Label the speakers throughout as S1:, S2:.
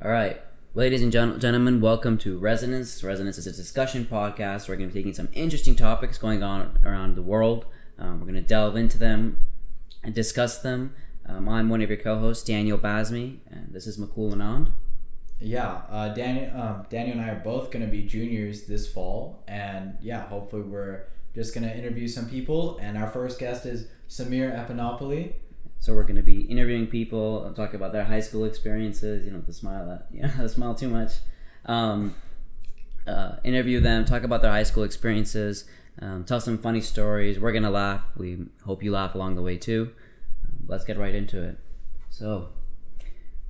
S1: All right, ladies and gen- gentlemen, welcome to Resonance. Resonance is a discussion podcast. We're going to be taking some interesting topics going on around the world. Um, we're going to delve into them and discuss them. Um, I'm one of your co-hosts, Daniel Basmi, and this is Mukul Anand.
S2: Yeah, uh, Daniel, um, Daniel and I are both going to be juniors this fall, and yeah, hopefully we're just going to interview some people. And our first guest is Samir Epinopoli.
S1: So we're going to be interviewing people, uh, talk about their high school experiences. You know, the smile, at, yeah, the smile too much. Um, uh, interview them, talk about their high school experiences, um, tell some funny stories. We're gonna laugh. We hope you laugh along the way too. Um, let's get right into it. So,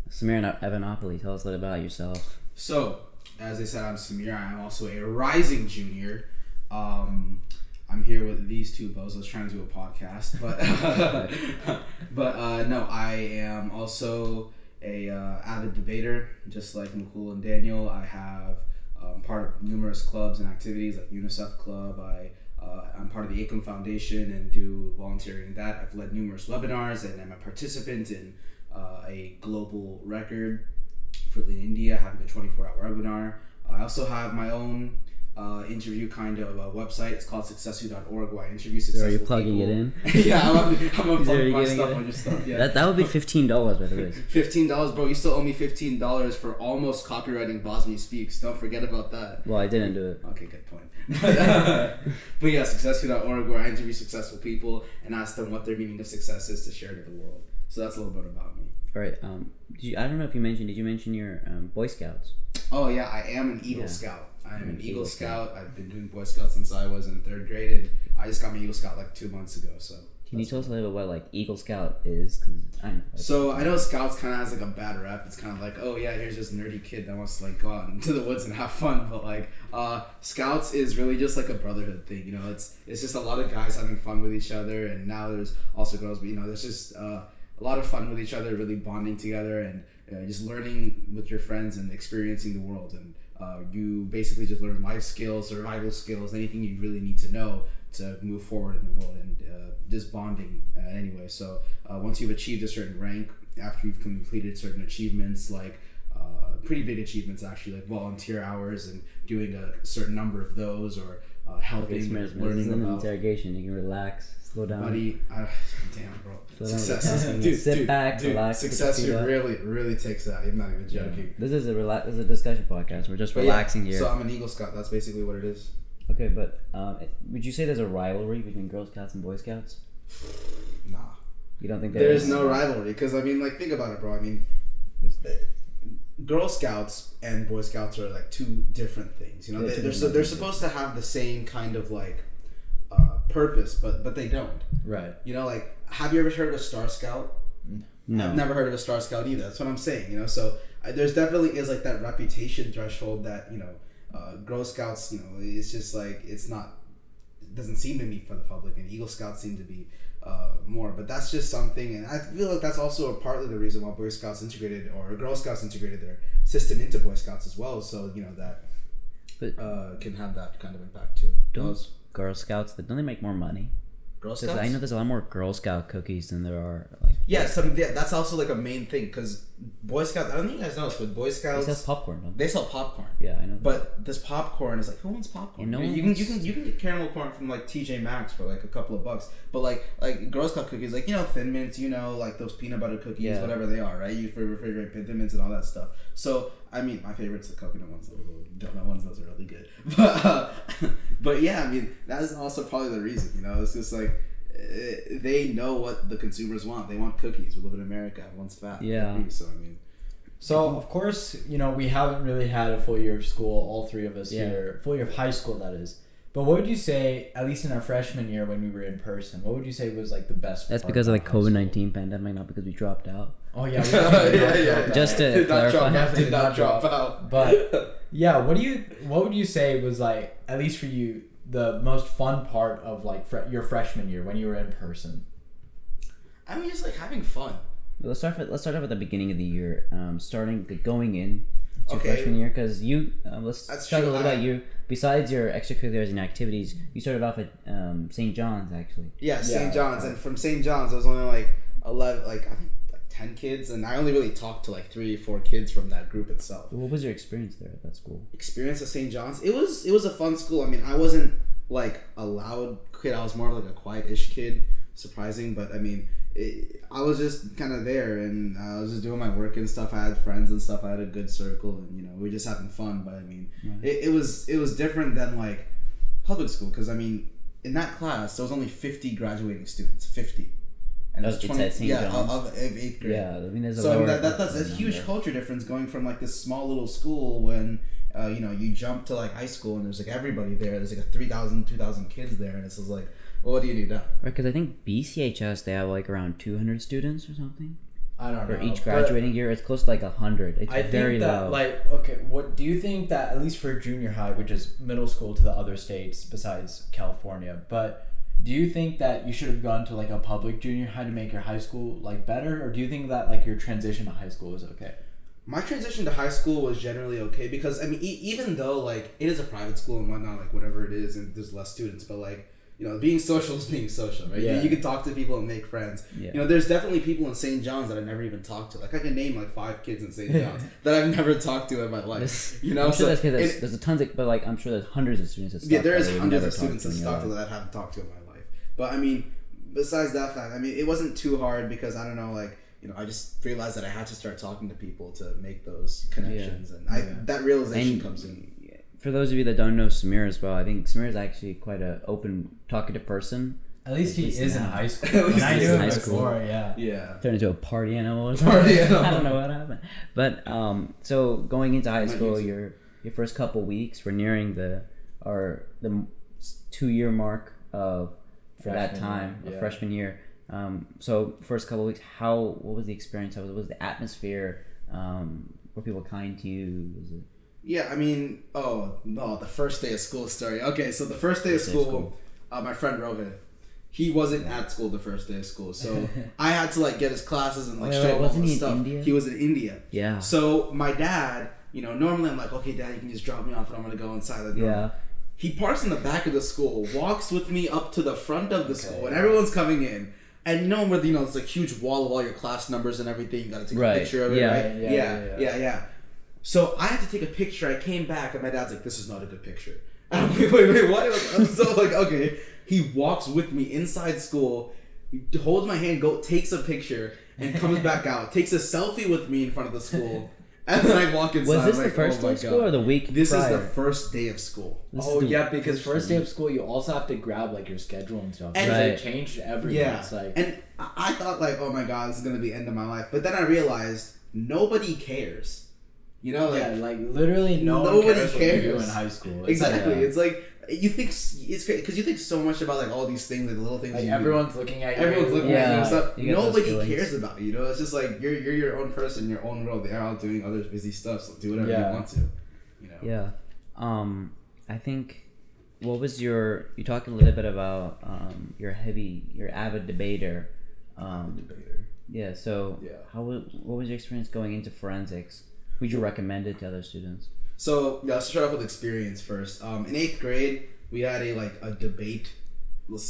S1: Samir Evanopoli, tell us a little about yourself.
S3: So, as I said, I'm Samir. I'm also a rising junior. Um, I'm here with these two bozos trying to do a podcast, but but uh, no, I am also a uh, avid debater, just like Mukul and Daniel. I have um, part of numerous clubs and activities like UNICEF Club. I uh, I'm part of the ACOM Foundation and do volunteering in that. I've led numerous webinars and I'm a participant in uh, a global record for in India having a 24 hour webinar. I also have my own uh, interview kind of a website. It's called successu.org where I interview successful
S1: Are you plugging
S3: people.
S1: it in?
S3: yeah, I'm, I'm, I'm plugging my stuff on your stuff. Yeah.
S1: That, that would be fifteen dollars by the way.
S3: Fifteen dollars, bro. You still owe me fifteen dollars for almost copywriting Bosnia Speaks. Don't forget about that.
S1: Well, I didn't do it.
S3: Okay, good point. But, uh, but yeah, successful.org where I interview successful people and ask them what their meaning of success is to share to the world. So that's a little bit about me.
S1: All right. Um, did you, I don't know if you mentioned. Did you mention your um, Boy Scouts?
S3: Oh yeah, I am an Eagle
S1: Yeah.
S3: Scout. I am
S1: An
S3: Eagle, Scout. I've been doing Boy Scouts since I was in third grade, and I just got my Eagle Scout like two months ago. So.
S1: Can you tell us a little bit what like Eagle Scout is? I know.
S3: So I know Scouts kind of has like a bad rep. It's kind of like, oh yeah, here's this nerdy kid that wants to like go out into the woods and have fun. But like, uh, Scouts is really just like a brotherhood thing. You know, it's it's just a lot of guys having fun with each other, and now there's also girls. But you know, there's just uh, a lot of fun with each other, really bonding together, and uh, just learning with your friends and experiencing the world. And uh, you basically just learn life skills, survival skills, anything you really need to know to move forward in the world and uh, just bonding uh, anyway. So uh, once you've achieved a certain rank, after you've completed certain achievements, like uh, pretty big achievements actually, like volunteer hours and doing a certain number of those, or uh, helping,
S1: Okay, Smith, this
S3: learning about.
S1: interrogation. You can relax, slow down.
S3: Buddy, uh, damn, bro.
S1: Slow down.
S3: Success,
S1: Sit
S3: dude, dude,
S1: back,
S3: dude,
S1: relax,
S3: Success here really, really takes that. I'm not even joking.
S1: This is a relax. This is a discussion podcast. We're just
S3: But yeah,
S1: relaxing here.
S3: So I'm an Eagle Scout. That's basically what it is.
S1: okay, but um, would you say there's a rivalry between Girl Scouts and Boy Scouts?
S3: Nah.
S1: You don't think there
S3: There's
S1: is?
S3: no rivalry because I mean, like, think about it, bro. I mean, Girl Scouts and Boy Scouts are like two different things. You know,
S1: They're
S3: they,
S1: two
S3: they're so they're supposed to have the same kind of like purpose, but but they don't.
S2: Right.
S3: You know, like, have you ever heard of a Star Scout?
S1: No.
S3: I've never heard of a Star Scout either. That's what I'm saying. You know, so uh, there's definitely is like that reputation threshold that you know, uh, Girl Scouts. You know, it's just like it's not. It doesn't seem to be for the public, and Eagle Scouts seem to be uh, more. But that's just something, and I feel like that's also partly the reason why Boy Scouts integrated or Girl Scouts integrated their system into Boy Scouts as well. So you know that
S1: But
S3: uh, can have that kind of impact too.
S1: don't Girl Scouts? that Don't they make more money?
S3: Girl Scouts.
S1: I know there's a lot more Girl Scout cookies than there are like.
S3: Yes, I mean yeah, that's also like a main thing because Boy Scouts. I don't think you guys know this, but Boy Scouts
S1: says popcorn. Don't
S3: they sell popcorn.
S1: Yeah, I know.
S3: But this popcorn is like, who wants popcorn?
S1: No
S3: you, can you can you can get caramel corn from like TJ Maxx for like a couple of bucks. But like like Girl Scout cookies, like you know Thin Mints, you know like those peanut butter cookies,
S1: Yeah.
S3: whatever they are, right? You refrigerate Thin Mints and all that stuff. So I mean, my favorite's the coconut ones. Those little donut ones, those are really good. But uh, but yeah, I mean that is also probably the reason. You know, it's just like. Eh, They know what the consumers want. They want cookies. We live in America. Everyone's fat.
S1: Yeah.
S3: So I mean,
S2: So of course, you know, we haven't really had a full year of school, all three of us
S1: Yeah.
S2: here, full year of high school that is. But what would you say, at least in our freshman year when we were in person, what would you say was like the best?
S1: That's
S2: part
S1: because of the
S2: about high school?
S1: COVID nineteen pandemic, not because we dropped out.
S2: Oh yeah, we
S3: yeah, yeah,
S2: did
S3: yeah.
S2: not drop
S1: Just to
S3: did not
S1: clarify.
S3: drop out.
S2: Definitely
S3: Did not drop out.
S2: But yeah, what do you what would you say was like at least for you the most fun part of like fre- your freshman year when you were in person?
S3: I mean, just like having fun.
S1: Let's start. With, let's start off at the beginning of the year. Um, starting going in to
S3: Okay.
S1: freshman year, because you. Um, let's
S3: That's
S1: talk a little
S3: I-
S1: about you. Besides your extracurriculars and activities, you started off at um, St. John's actually.
S3: Yeah,
S2: Yeah,
S3: St. John's, and from St. John's, I was only like eleven, like I think like ten kids, and I only really talked to like three, four kids from that group itself.
S1: What was your experience there at that school?
S3: Experience at St. John's, it was it was a fun school. I mean, I wasn't like a loud kid. I was more of like a quiet-ish kid. Surprising, but I mean, it, I was just kind of there, and I was just doing my work and stuff. I had friends and stuff. I had a good circle, and you know, we were just having fun. But I mean,
S1: Right.
S3: it, it was it was different than like public school because I mean, in that class there was only fifty graduating students, fifty, and there's
S1: it's at St.
S3: yeah
S1: John's?
S3: of, of eighth grade.
S1: Yeah, I mean, there's a
S3: So
S1: lower
S3: that, that, that's a
S1: number.
S3: huge culture difference going from like this small little school when uh, you know you jump to like high school and there's like everybody there. There's like a 3,000, 2,000 kids there, and it's just like, well, what do you do now?
S1: Right, because I think BCHS they have like around 200 students or something
S2: I don't
S1: for
S2: know.
S1: For
S2: each
S1: graduating year. It's close to like 100. It's
S2: I
S1: very
S2: think that
S1: low.
S2: like okay, what do you think that at least for junior high, which is middle school to the other states besides California, but do you think that you should have gone to like a public junior high to make your high school like better, or do you think that like your transition to high school was okay?
S3: My transition to high school was generally okay because I mean, e- even though like it is a private school and whatnot, like whatever it is, and there's less students, but like you know, being social is being social, right? You-
S2: Yeah.
S3: You, can talk to people and make friends.
S1: Yeah.
S3: You know, there's definitely people in St. John's that i've never even talked to. Like I can name like five kids in St. John's that I've never talked to in my life.
S1: This-
S3: You know,
S1: I'm sure
S3: so
S1: that's because there's, there's a tons of, but like I'm sure there's hundreds of students. That
S3: yeah, there
S1: that
S3: is hundreds of students
S1: talked
S3: in
S1: to in your
S3: that I haven't talked to in my. But I mean, besides that fact, I mean, it wasn't too hard because I don't know, like you know, I just realized that I had to start talking to people to make those connections, and I
S2: Yeah.
S3: that realization
S1: And
S3: comes in.
S1: for those of you that don't know Samir as well, I think Samir is actually quite a open, talkative person.
S2: At least he
S1: least
S2: is in high school.
S3: At least
S2: and I knew
S3: in
S2: him
S1: high school.
S2: before, yeah.
S3: Yeah.
S1: Turned into a party animal. Or
S3: Party
S1: something.
S3: animal.
S1: I don't know what happened, but um, so going into high
S3: Might
S1: school, your your first couple weeks, we're nearing the or the two year mark of for that time,
S2: yeah.
S1: freshman year. Um, so first couple weeks, how what was the experience? How was, what was the atmosphere? Um, were people kind to you? Was it
S3: Yeah, I mean, oh no, the first day of school story. Okay, so the first day of
S1: First day of
S3: school,
S1: school.
S3: Uh, my friend Rohit, he wasn't at school the first day of school, so I had to like get his classes and like
S1: Wait,
S3: show him all the
S1: he
S3: stuff.
S1: India?
S3: He was in India.
S1: yeah,
S3: So my dad, you know, normally I'm like, okay, dad, you can just drop me off and I'm gonna go inside the door.
S1: yeah.
S3: He parks in the back of the school, walks with me up to the front of the
S2: Okay.
S3: school, and everyone's coming in. And you know where you know it's like huge wall of all your class numbers and everything. You gotta take
S1: Right.
S3: a picture of it,
S1: Yeah.
S3: right?
S2: Yeah,
S3: Yeah,
S2: yeah,
S3: yeah,
S2: yeah.
S3: So I had to take a picture. I came back, and my dad's like, "This is not a good picture." And I'm like, "Wait, wait, what?" I'm so like, okay. He walks with me inside school, he holds my hand, go takes a picture, and comes back out, takes a selfie with me in front of the school, and then I walk inside.
S1: Was this
S3: I'm
S1: the
S3: like, oh
S1: first
S3: oh
S1: day of school
S3: God.
S1: or the week
S3: This
S1: prior?
S3: is the first day of school.
S1: This
S2: oh
S1: the
S2: yeah, because
S1: first
S2: first day of school you also have to grab like your schedule and stuff.
S3: And-
S2: And
S1: Right.
S2: they changed everything.
S3: Yeah,
S2: It's like
S3: and I I thought like, oh my god, this is gonna be the end of my life. But then I realized nobody cares. You know, like
S2: yeah, like literally no
S3: Nobody
S2: one cares, what you do
S3: cares.
S2: in high school. It's like,
S3: exactly.
S1: yeah.
S3: It's like you think it's great because you think so much about like all these things, like the little things.
S2: like
S3: you do.
S2: everyone's looking at you.
S3: everyone's looking at you
S1: Yeah,
S3: and stuff.
S1: you
S3: Nobody cares about you. You know, it's just like you're you're your own person, your own world. They're all doing other busy stuff, so do whatever
S2: Yeah.
S3: you want to. You know.
S1: Yeah. Um, I think. What was your? You talked a little bit about um, your heavy, your avid debater. Um,
S3: Debater.
S1: yeah. So,
S3: Yeah.
S1: how wa- what was your experience going into forensics? Would you recommend it to other students?
S3: So yeah, let's start off with experience first. Um, in eighth grade, we had a like a debate.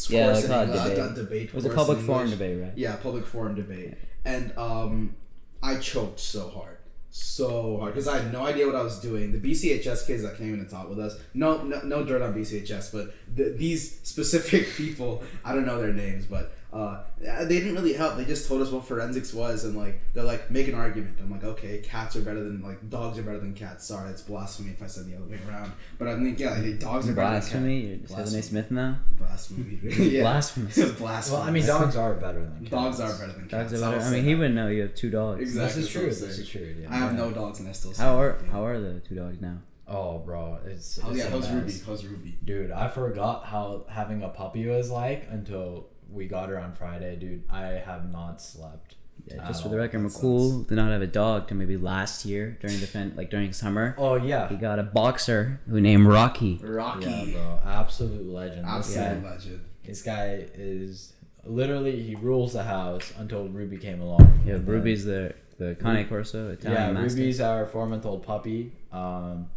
S1: Yeah, like a debate.
S3: debate.
S1: It was a public forum debate, right?
S3: Yeah, public forum debate, and um, I choked so hard, so hard because I had no idea what I was doing. The BCHS kids that came in and taught with us, no, no, no dirt on BCHS, but the, these specific people, I don't know their names, but uh, they didn't really help. They just told us what forensics was, and like they're like make an argument. I'm like, okay, cats are better than like dogs are better than cats. Sorry, it's blasphemy if I said the other way around. But I'm like, yeah, like, dogs are better
S1: Blasphemy.
S3: than
S1: You're
S3: cats.
S1: Stephen A. Smith now.
S3: Blasphemy. yeah.
S1: Blasphemous.
S3: Blasphemy.
S2: Well, I mean, dogs are better than cats.
S3: Dogs are better than cats.
S1: Dogs are better.
S3: I'll
S1: mean, he
S3: that.
S1: would know. You have two dogs.
S3: Exactly.
S2: This is true.
S3: I'm
S2: This is true. Yeah.
S3: I have no dogs and I still.
S1: How are how are the two dogs now?
S2: Oh, bro, it's,
S3: Oh
S2: it's
S3: yeah,
S2: a
S3: how's. Ruby? How's Ruby?
S2: Dude, I forgot how having a puppy was like until we got her on Friday, dude. I have not slept.
S1: Yeah, just for the record,
S3: that
S1: Mukul did not have a dog till maybe last year during the fen- like during summer.
S2: Oh yeah, He
S1: got a boxer who named Rocky.
S3: Rocky.
S2: yeah, bro, absolute legend. This guy,
S3: Absolute legend.
S2: this guy is literally he rules the house until Ruby came along.
S1: Yeah,
S2: And then-
S1: Ruby's the the Cane Corso Italian
S2: yeah,
S1: mastiff.
S2: Ruby's our four month old puppy. Um,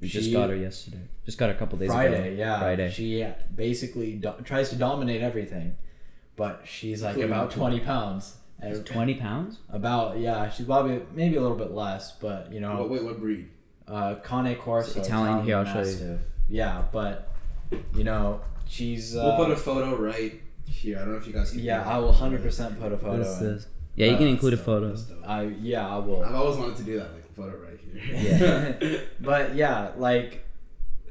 S1: We just got her yesterday. Just got her a couple days
S2: Friday,
S1: ago.
S2: yeah.
S1: Friday.
S2: She basically do- tries to dominate everything, but she's like
S3: Including
S2: about twenty pounds. And
S1: Twenty pounds.
S2: about yeah, she's probably maybe a little bit less, but you know,
S3: What, wait, what breed?
S2: uh, Cane Corso,
S1: It's Italian. Here, I'll show you.
S2: Yeah, but you know, she's. Uh,
S3: we'll put a photo right here. I don't know if you guys can.
S2: yeah, I will hundred percent put a
S1: What
S2: photo.
S1: is
S2: in.
S1: this? Yeah, you can
S2: Uh,
S1: include a photo.
S2: I yeah, I will.
S3: I've always wanted to do that, like a photo right here.
S2: Yeah. but yeah, like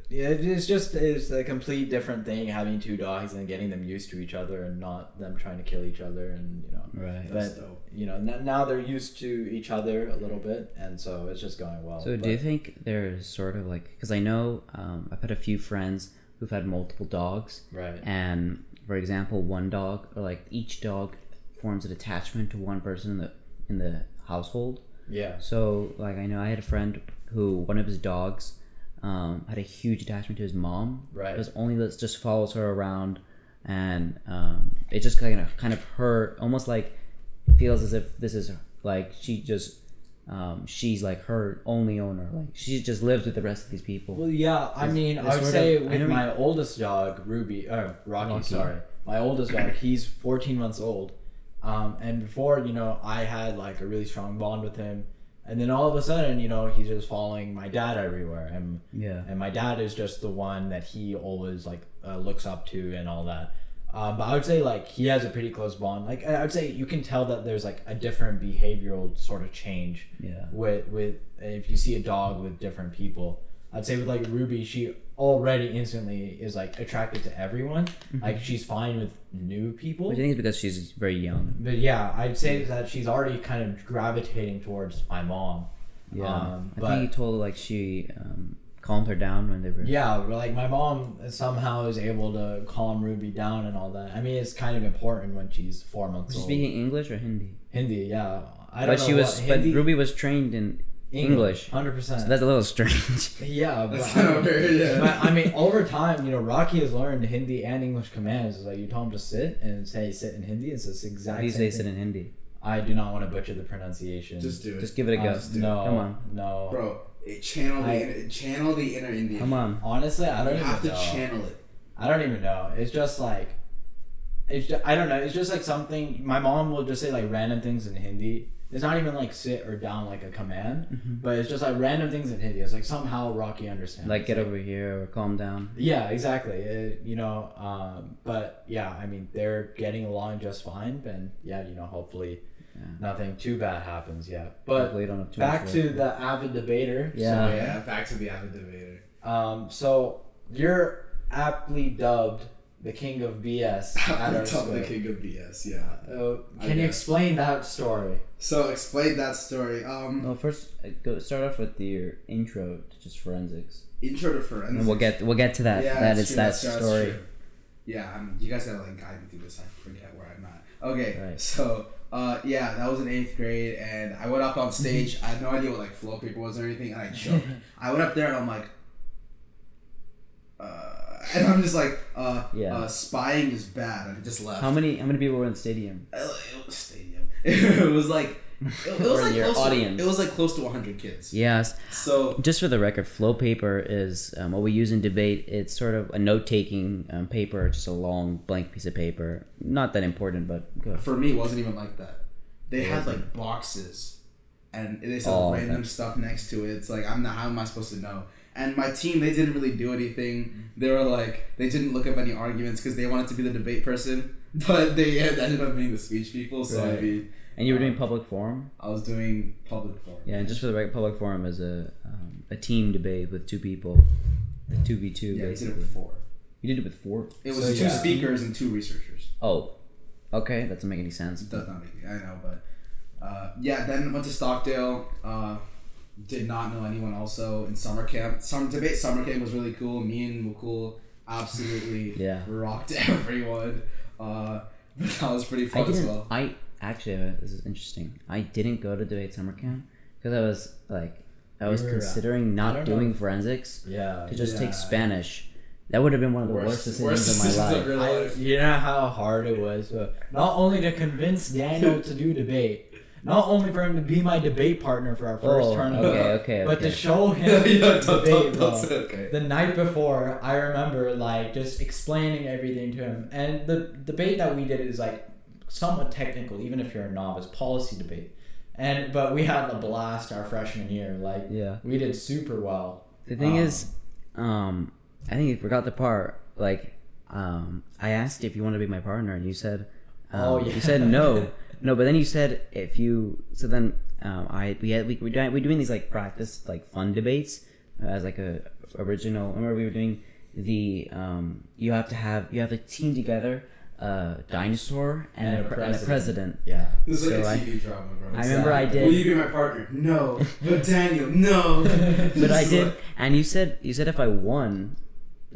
S2: yeah, it's just it's a complete different thing having two dogs and getting them used to each other and not them trying to kill each other and you know.
S1: Right.
S3: That's
S2: But
S3: dope.
S2: you know n- now they're used to each other a little bit and so it's just going well.
S1: So,
S2: but,
S1: do you think there's sort of like because I know um, I've had a few friends who've had multiple dogs,
S2: right?
S1: and for example, one dog or like each dog forms an attachment to one person in the in the household.
S2: Yeah.
S1: So, like I know I had a friend who one of his dogs um, had a huge attachment to his mom.
S2: Right.
S1: It was only that just follows her around, and um, it just kind of kind of her almost like feels as if this is like she just um, she's like her only owner. Like she just lives with the rest of these people.
S2: Well, yeah. I mean, I would say
S1: of-
S2: with my oldest dog, Ruby, uh, Rocky,
S1: Rocky.
S2: Sorry, my oldest dog. He's 14 months old, um, and before you know, I had like a really strong bond with him, and then all of a sudden, you know, he's just following my dad everywhere, and
S1: yeah.
S2: and my dad is just the one that he always like uh, looks up to and all that. Um, but I would say like he has a pretty close bond. Like I would say you can tell that there's like a different behavioral sort of change
S1: Yeah.
S2: with with if you see a dog with different people. I'd say with like Ruby, she already instantly is like attracted to everyone. Like she's fine with new people.
S1: Which I think is because she's very young.
S2: But yeah, I'd say that she's already kind of gravitating towards my mom.
S1: Yeah.
S2: Um,
S1: I
S2: but-
S1: think he told like she um, calmed her down when they were.
S2: Yeah, like my mom somehow is able to calm Ruby down and all that. I mean, it's kind of important when she's four months
S1: Was she
S2: old.
S1: speaking English or Hindi?
S2: Hindi, yeah. I don't
S1: But
S2: know
S1: she was.
S2: what-
S1: But Ruby was trained in English.
S2: hundred percent.
S1: So that's a little strange.
S2: yeah, but,
S3: That's kind of weird. Yeah.
S2: but I mean, over time, you know, Rocky has learned Hindi and English commands. It's like you tell him to sit and say sit in Hindi. It's this
S1: How
S2: exact.
S1: do you say
S2: thing.
S1: sit in Hindi?
S2: I do not want to butcher the pronunciation.
S3: Just do it.
S1: Just give it a go.
S2: Uh, no,
S1: Come on.
S2: no.
S3: Bro, it, channel the
S2: I-
S3: inner, channel the inner Indian.
S1: Come on.
S2: Honestly, I don't
S3: You
S2: even
S3: have to
S2: know.
S3: channel it.
S2: I don't even know. It's just like, it's just, I don't know. It's just like something. My mom will just say like random things in Hindi. It's not even like sit or down like a command,
S1: Mhm.
S2: but it's just like random things in Hindi. It's like somehow Rocky understands.
S1: Like get over here or calm down.
S2: Yeah, exactly. It, you know, um, but yeah, I mean they're getting along just fine, and yeah, you know, hopefully
S1: Yeah.
S2: nothing too bad happens yet. But
S1: don't have too
S2: back to the avid debater.
S1: Yeah.
S3: So yeah, back to the avid debater.
S2: So, um, so you're aptly dubbed the king of BS at our
S3: the king of BS. Yeah.
S2: Uh,
S3: I
S2: can you
S3: guess.
S2: explain that story?
S3: So explain that story. Um,
S1: Well, first uh, go start off with your intro to just forensics,
S3: intro to forensics.
S1: and we'll get we'll get to that.
S3: Yeah,
S1: that is
S3: true,
S1: that
S3: true,
S1: story.
S3: Yeah, um, you guys gotta like guide me through this. I forget where I'm at. Okay,
S1: Right.
S3: so uh, yeah, that was in eighth grade, and I went up on stage. I had no idea what like flow paper was or anything, and I choked. I went up there and I'm like, uh, and I'm just like, uh,
S1: Yeah.
S3: uh, spying is bad, and I just left.
S1: How many how many people were in the stadium?
S3: Uh, It was stadium. it was like. It, it was like
S1: your audience.
S3: To, it was like close to 100 kids.
S1: Yes.
S3: So
S1: Just for the record, flow paper is um, what we use in debate. It's sort of a note-taking um, paper, just a long blank piece of paper. Not that important, but good.
S3: for me, it wasn't even like that. They
S1: It
S3: had like boxes, and they said
S1: Oh,
S3: random
S1: okay.
S3: stuff next to it. It's like I'm not. How am I supposed to know? And my team, they didn't really do anything. They were like, they didn't look up any arguments because they wanted to be the debate person, but they ended up being the speech people. So I mean,
S1: And you were doing public forum.
S3: I was doing public forum.
S1: Yeah, and just for the record, public forum is a um, a team debate with two people, a two v two
S3: yeah, we did it
S1: basically.
S3: with four.
S1: You did it with four.
S3: It was
S2: So,
S3: two
S2: yeah.
S3: speakers and two researchers.
S1: Oh, okay, that doesn't make any sense.
S3: It does not make I know, but uh, yeah. Then went to Stockdale. Uh, did not know anyone. Also in summer camp, some debate summer camp was really cool. Me and Mukul absolutely
S1: Yeah.
S3: rocked everyone. Uh, but that was pretty
S1: I
S3: fun as well.
S1: I actually, uh, this is interesting. I didn't go to debate summer camp because I was like, I was
S2: You were,
S1: considering not
S2: don't know.
S1: doing forensics
S2: Yeah.
S1: to just
S3: Yeah.
S1: take Spanish. That would have been one of the worst, decisions of my
S3: decisions
S1: life.
S3: of your
S2: I, you know how hard it was, but not only to convince Daniel to do debate, not only for him to be my debate partner for our first
S1: Oh,
S2: tournament,
S1: okay, okay,
S2: but to show him
S3: Yeah, don't- don't-
S2: debate,
S3: don't
S2: bro.
S3: say- okay.
S2: The night before, I remember like just explaining everything to him, and the debate that we did is like somewhat technical, even if you're a novice, policy debate. And but we had a blast our freshman year. Like
S1: Yeah.
S2: we did super well.
S1: The thing
S2: Um,
S1: is, um, I think you forgot the part. Like, um, I asked if you want to be my partner, and you said, um,
S2: Oh, yeah.
S1: you said no, no. But then you said if you. So then, um, I we had we we doing, we doing these like practice like fun debates uh, as like a original. Remember we were doing the um, you have to have you have to team together a dinosaur and, a, pre- and a president.
S2: Yeah.
S3: This is like
S1: So
S3: a
S1: I-
S3: TV drama, bro.
S1: I remember I
S2: Exactly.
S3: Will you be my partner? No. But Daniel, no.
S1: but I did, and you said you said if I won,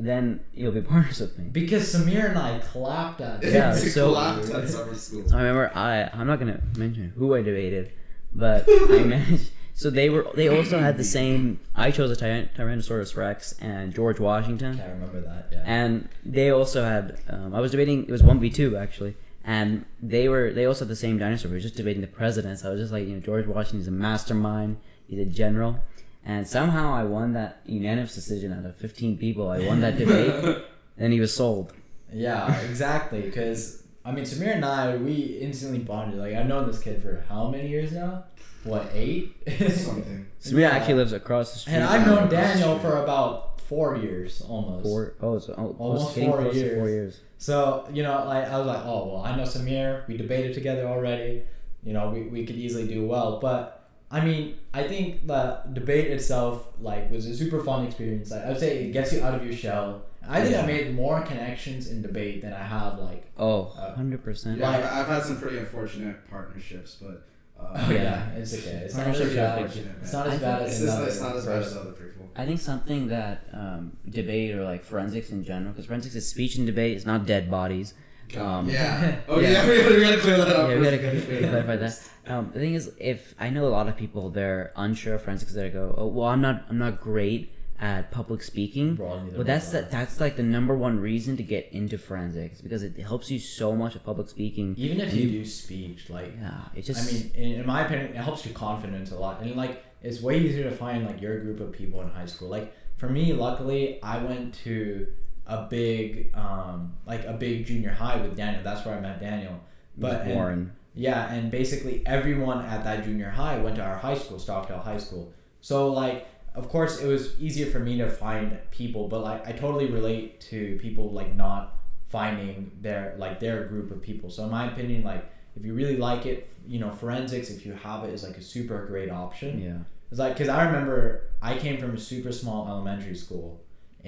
S1: then you'll be partners with me.
S2: Because Samir and I clapped at it.
S1: Yeah, so-
S3: collapsed at summer school.
S1: I remember I I'm not gonna mention who I debated, but I managed. So they were they also had the same. I chose a Tyran- Tyrannosaurus Rex and George Washington,
S2: Can't remember that. Yeah.
S1: and they also had. Um, I was debating. It was one v two actually, and they were they also had the same dinosaur. We were just debating the presidents. I was just like, you know, George Washington's a mastermind. He's a general, and somehow I won that unanimous decision out of fifteen people. I won that debate, and he was sold.
S2: Yeah, exactly. Because I mean, Samir and I, we instantly bonded. Like I've known this kid for how many years now? What eight?
S3: Something.
S1: Samir
S2: Yeah.
S1: actually lives across the street.
S2: And I've known Daniel for about four years almost.
S1: Four oh, it's oh,
S2: Almost four
S1: close to
S2: years.
S1: four years.
S2: So you know, like I was like, oh well, I know Samir. We debated together already. You know, we, we could easily do well. But I mean, I think the debate itself like was a super fun experience. Like, I would say it gets you out of your shell. I think I made more connections in debate than I have like.
S1: Oh,
S2: Uh,
S1: 100%.
S3: Yeah,
S2: Like-
S3: I've, I've had some pretty unfortunate partnerships, but. Uh,
S2: Oh
S1: Yeah.
S2: yeah, it's okay. It's not
S1: Partnership
S2: as bad.
S3: unfortunate,
S2: It's not as
S1: I
S2: bad
S1: think
S3: It's
S2: as another
S3: it's not as bad as other people.
S1: I think something that um, debate or like forensics in general, because forensics is speech and debate, it's not dead bodies. Um,
S3: yeah. Oh
S1: Yeah.
S3: yeah. we, gotta, we gotta clear that up.
S1: Yeah, we
S3: first.
S1: gotta clarify that. Um, the thing is, if I know a lot of people, they're unsure of forensics. They go, "Oh, well, I'm not, I'm not great at public speaking."
S2: Bro,
S1: But that's
S2: was
S1: the,
S2: I.
S1: that's like the number one reason to get into forensics because it helps you so much with public speaking.
S2: Even if
S1: And
S2: you do speech, like
S1: yeah, it just.
S2: I mean, in, in my opinion, it helps your confidence a lot, and like it's way easier to find like your group of people in high school. Like for me, luckily, I went to a big, um, like a big junior high with Daniel. That's where I met Daniel. But and-
S1: Warren.
S2: yeah, and basically everyone at that junior high went to our high school, Stockdale High School. So like, of course, it was easier for me to find people, but like, I totally relate to people like not finding their like their group of people. So in my opinion, like, if you really like it, you know, forensics, if you have it, is like a super great option.
S1: Yeah.
S2: It's like because I remember I came from a super small elementary school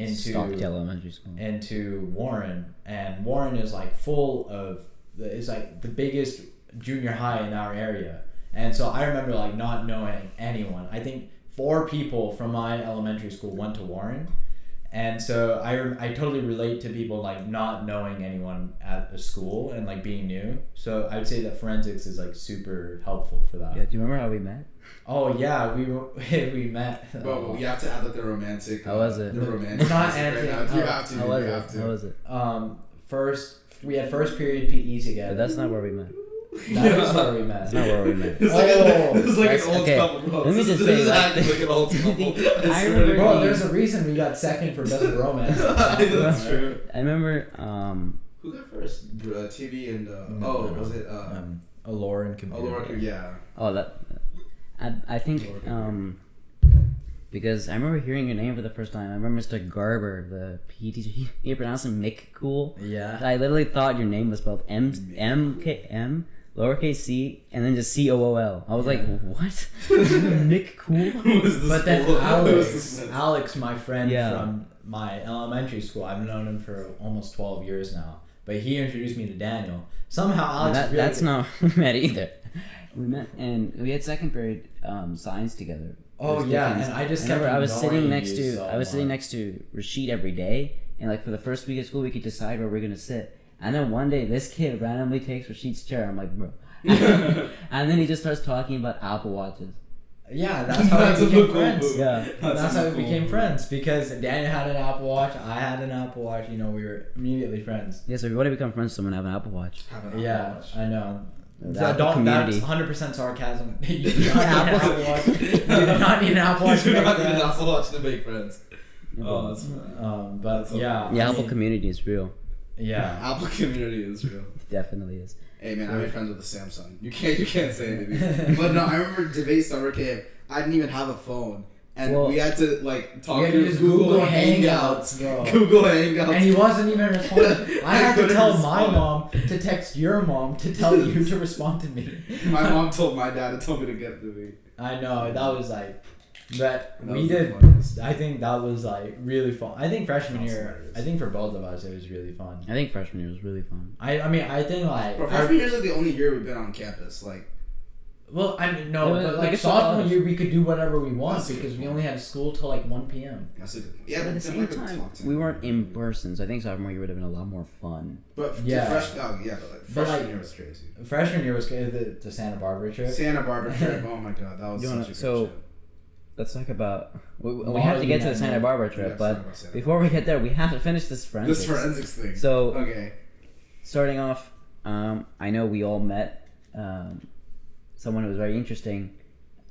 S2: into
S1: Stockdale Elementary School.
S2: into Warren, and Warren is like full of it's like the biggest junior high in our area, and so I remember like not knowing anyone. I think four people from my elementary school went to Warren, and so I I totally relate to people like not knowing anyone at a school and like being new. So I would say that forensics is like super helpful for that.
S1: Yeah. Do you remember how we met?
S2: Oh yeah, we were- we met.
S3: But we have to add like the romantic.
S1: How was it?
S3: The romantic.
S2: Not
S3: aspect right now. You have to.
S1: How
S3: you
S1: was
S3: have
S1: it?
S3: to.
S1: How was it?
S2: Um, first we had first period PE together.
S1: But that's not where we met.
S2: That is where we met.
S1: That's not where we met.
S3: It's like,
S2: Oh,
S3: a, it's like an old
S1: okay.
S3: couple, bro.
S1: Let me just
S3: is-
S1: say,
S3: this is
S1: like,
S3: like an old couple.
S1: I
S3: I
S1: remember-
S2: Bro, there's a reason we got second for best romance.
S3: That's true.
S1: I remember. Um,
S3: Who got first? Uh, TV and uh,
S2: No,
S3: oh,
S2: no, no.
S3: was it? Uh,
S2: Um, Allure and computer.
S3: Allure, yeah.
S1: oh, that. I, I think um, because I remember hearing your name for the first time. I remember Mr. Garber, the PE teacher. He, he pronounced it Mick Cool.
S2: Yeah.
S1: I literally thought your name was spelled M M K M lowercase c and then just C O O L. I was like, what? Mick Cool.
S3: Who was this
S2: But then
S3: fool? Who was this
S2: Alex. Alex, my friend
S1: Yeah.
S2: from my elementary school, I've known him for almost 12 years now. But he introduced me to Daniel. Somehow Alex
S1: that,
S2: really
S1: that's not met either. We met and we had second period um, science together.
S2: Oh, yeah, and I just
S1: I remember
S2: kept
S1: I was sitting next to
S2: so
S1: I was sitting next to Rashid every day, and like for the first week of school, we could decide where we're gonna sit. And then one day, this kid randomly takes Rashid's chair. I'm like, bro. and then he just starts talking about Apple watches.
S2: Yeah, that's how
S3: That's
S2: we became
S3: cool
S2: friends.
S3: move.
S1: Yeah.
S2: That's, how we
S3: cool
S2: became
S3: move.
S2: friends because Daniel had an Apple Watch, I had an Apple Watch. You know, we were immediately friends.
S1: Yeah, so if you want to become friends with someone, have an Apple Watch.
S3: Have an
S2: Yeah,
S3: Watch.
S2: I know.
S1: The
S2: So
S1: Apple
S2: don't,
S1: community.
S2: that's 100% sarcasm. you do not need an
S1: Apple-
S2: Apple Watch. You do not need an Apple Watch to
S3: You do
S2: make
S3: not need an
S2: friends.
S3: Apple Watch to make friends. Oh, that's
S2: Um, but
S3: That's
S2: yeah,
S1: Yeah,
S2: I
S1: Apple
S2: mean,
S1: community is real.
S2: yeah.
S3: Apple community is real.
S1: Definitely is.
S3: Hey man, I made friends with a Samsung. You can't you can't say anything. but no, I remember debate summer camp. I didn't even have a phone, and
S1: Well-
S3: we had to like talk
S2: We had to
S3: through Google,
S2: Google
S3: Hangouts.
S2: Hangouts.
S3: Google Hangouts.
S2: And he wasn't even responding. I
S3: I
S2: had to
S3: couldn't
S2: tell my mom to text your mom to tell you to respond to me.
S3: My mom told my dad and told me to get to me.
S2: I know that was like, but
S3: That
S2: we did.
S3: funniest.
S2: I think that was like really fun. I think freshman
S3: That
S2: year.
S3: hilarious.
S2: I think for both of us it was really fun.
S1: I think freshman year was really fun.
S2: I I mean I think like
S3: Bro,
S2: I-
S3: freshman year's like the only year we've been on campus. Like,
S2: well I mean no
S1: Yeah, but,
S2: but
S1: like,
S2: like sophomore year we could do whatever we want because we only had school till like one p.m.
S3: that's a good. Yeah,
S1: but at the same time,
S3: talk
S1: we weren't in person, so I think sophomore year would have been a lot more fun.
S3: But
S2: Yeah.
S3: yeah, fresh, oh, yeah, but like
S2: But,
S3: freshman
S2: like-
S3: year was crazy.
S2: Freshman year was good. The, the Santa Barbara trip.
S3: Santa Barbara trip. Oh my god, that was such
S1: wanna-
S3: a good
S1: so-
S3: trip.
S1: Let's talk about. We, we have to get to the Santa Barbara trip,
S3: have to
S1: but
S3: talk about Santa
S1: before we get there, we have to finish this forensics.
S3: This forensics thing.
S1: So
S3: okay.
S1: starting off, um, I know we all met um, someone who was very interesting.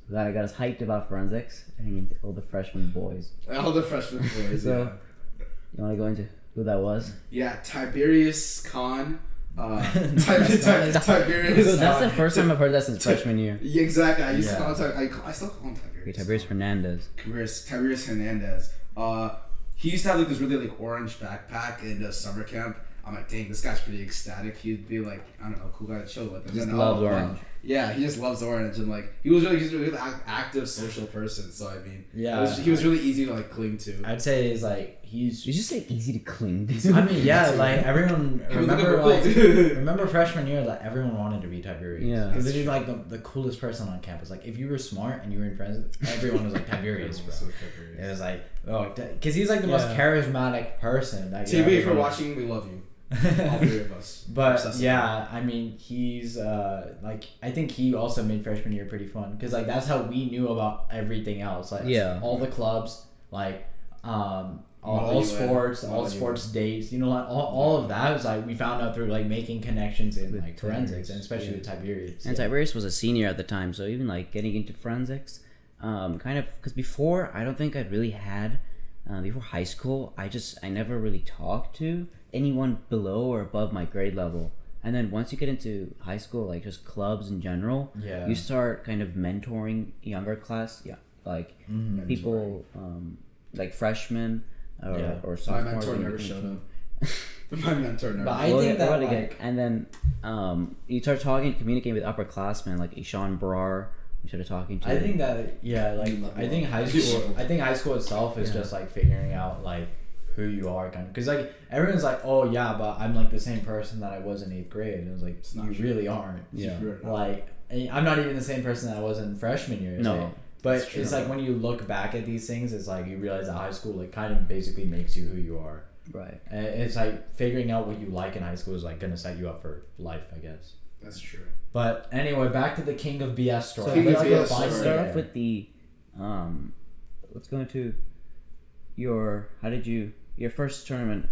S1: Who got, got us hyped about forensics. I think all the freshman boys.
S3: All the freshman boys.
S1: So-
S3: yeah.
S1: You want to go into who that was?
S3: Yeah, Tiberius Khan. Uh,
S2: That's
S3: Ti- Ti-
S2: not-
S3: Tiberius.
S1: That's
S3: uh,
S1: the first time I've heard that since freshman year.
S3: Yeah, exactly. I used
S2: Yeah.
S3: to call him. I, call, I still call him Tiberius.
S1: Okay, Tiberius Fernandez.
S3: Tiberius, Tiberius Hernandez. Uh, he used to have like this really like orange backpack in the summer camp. I'm like, dang, this guy's pretty ecstatic. He'd be like, I don't know, cool guy to chill with. And
S1: Just
S3: then,
S1: loves
S3: oh,
S1: orange.
S3: Yeah, he just loves orange, and like he was really, he's a really active social person. So I mean,
S2: Yeah.
S3: was, he was really easy to like cling to.
S2: I'd say he's like he's.
S1: Did just say easy to cling. to?
S2: I mean, yeah, like everyone
S3: He was
S2: remember like remember freshman year, like everyone wanted to be Tiberius.
S1: Yeah.
S2: because he's like the, the coolest person on campus. Like if you were smart and you were in friends, everyone was like Tiberius, bro.
S3: So Tiberius.
S2: It was like oh, because he's like the most charismatic person. Like,
S3: TB, if you're
S2: everyone-
S3: watching, we love you. All three of us.
S2: But yeah, I mean, he's uh like I think he also made freshman year pretty fun because like that's how we knew about everything else. Like
S1: Yeah.
S2: all the clubs, like um all, all sports, all
S3: Model
S2: sports dates. You know, like all, all of that was like we found out through like making connections in
S1: With
S2: like forensics
S1: Tiberius,
S2: and especially
S1: yeah.
S2: with Tiberius.
S1: And
S2: yeah.
S1: Tiberius was a senior at the time, so even like getting into forensics, um, kind of because before I don't think I'd really had uh, before high school. I just I never really talked to anyone below or above my grade level. And then once you get into high school, like just clubs in general,
S2: Yeah.
S1: you start kind of mentoring younger class, yeah, like
S2: Mhm.
S1: people um, like freshmen or,
S2: Yeah.
S1: or
S3: My mentor never showed
S1: finish-
S3: up. My mentor never.
S2: But I
S1: We'll
S2: think
S1: get-
S2: that,
S1: we'll
S2: like-
S1: and then um, you start talking, communicating with upperclassmen like Ishan Brar. You started talking to.
S2: I think that yeah, like I think high school. I think high school itself is
S1: Yeah.
S2: just like figuring out like who you are, kind of. Because like everyone's like, oh yeah, but I'm like the same person that I was in eighth grade. And it was like
S3: It's
S2: you
S3: true.
S2: really aren't.
S1: Yeah.
S2: Like I'm not even the same person that I was in freshman year.
S1: No.
S2: say. But
S3: That's true.
S2: it's like when you look back at these things, it's like you realize that high school like kind of basically makes you who you are.
S1: right.
S2: And it's like figuring out what you like in high school is like gonna set you up for life, I guess.
S3: That's true.
S2: But anyway, back to the King of BS story.
S1: So
S2: Let's
S3: BS story.
S1: start off with the um let's go into your how did you your first tournament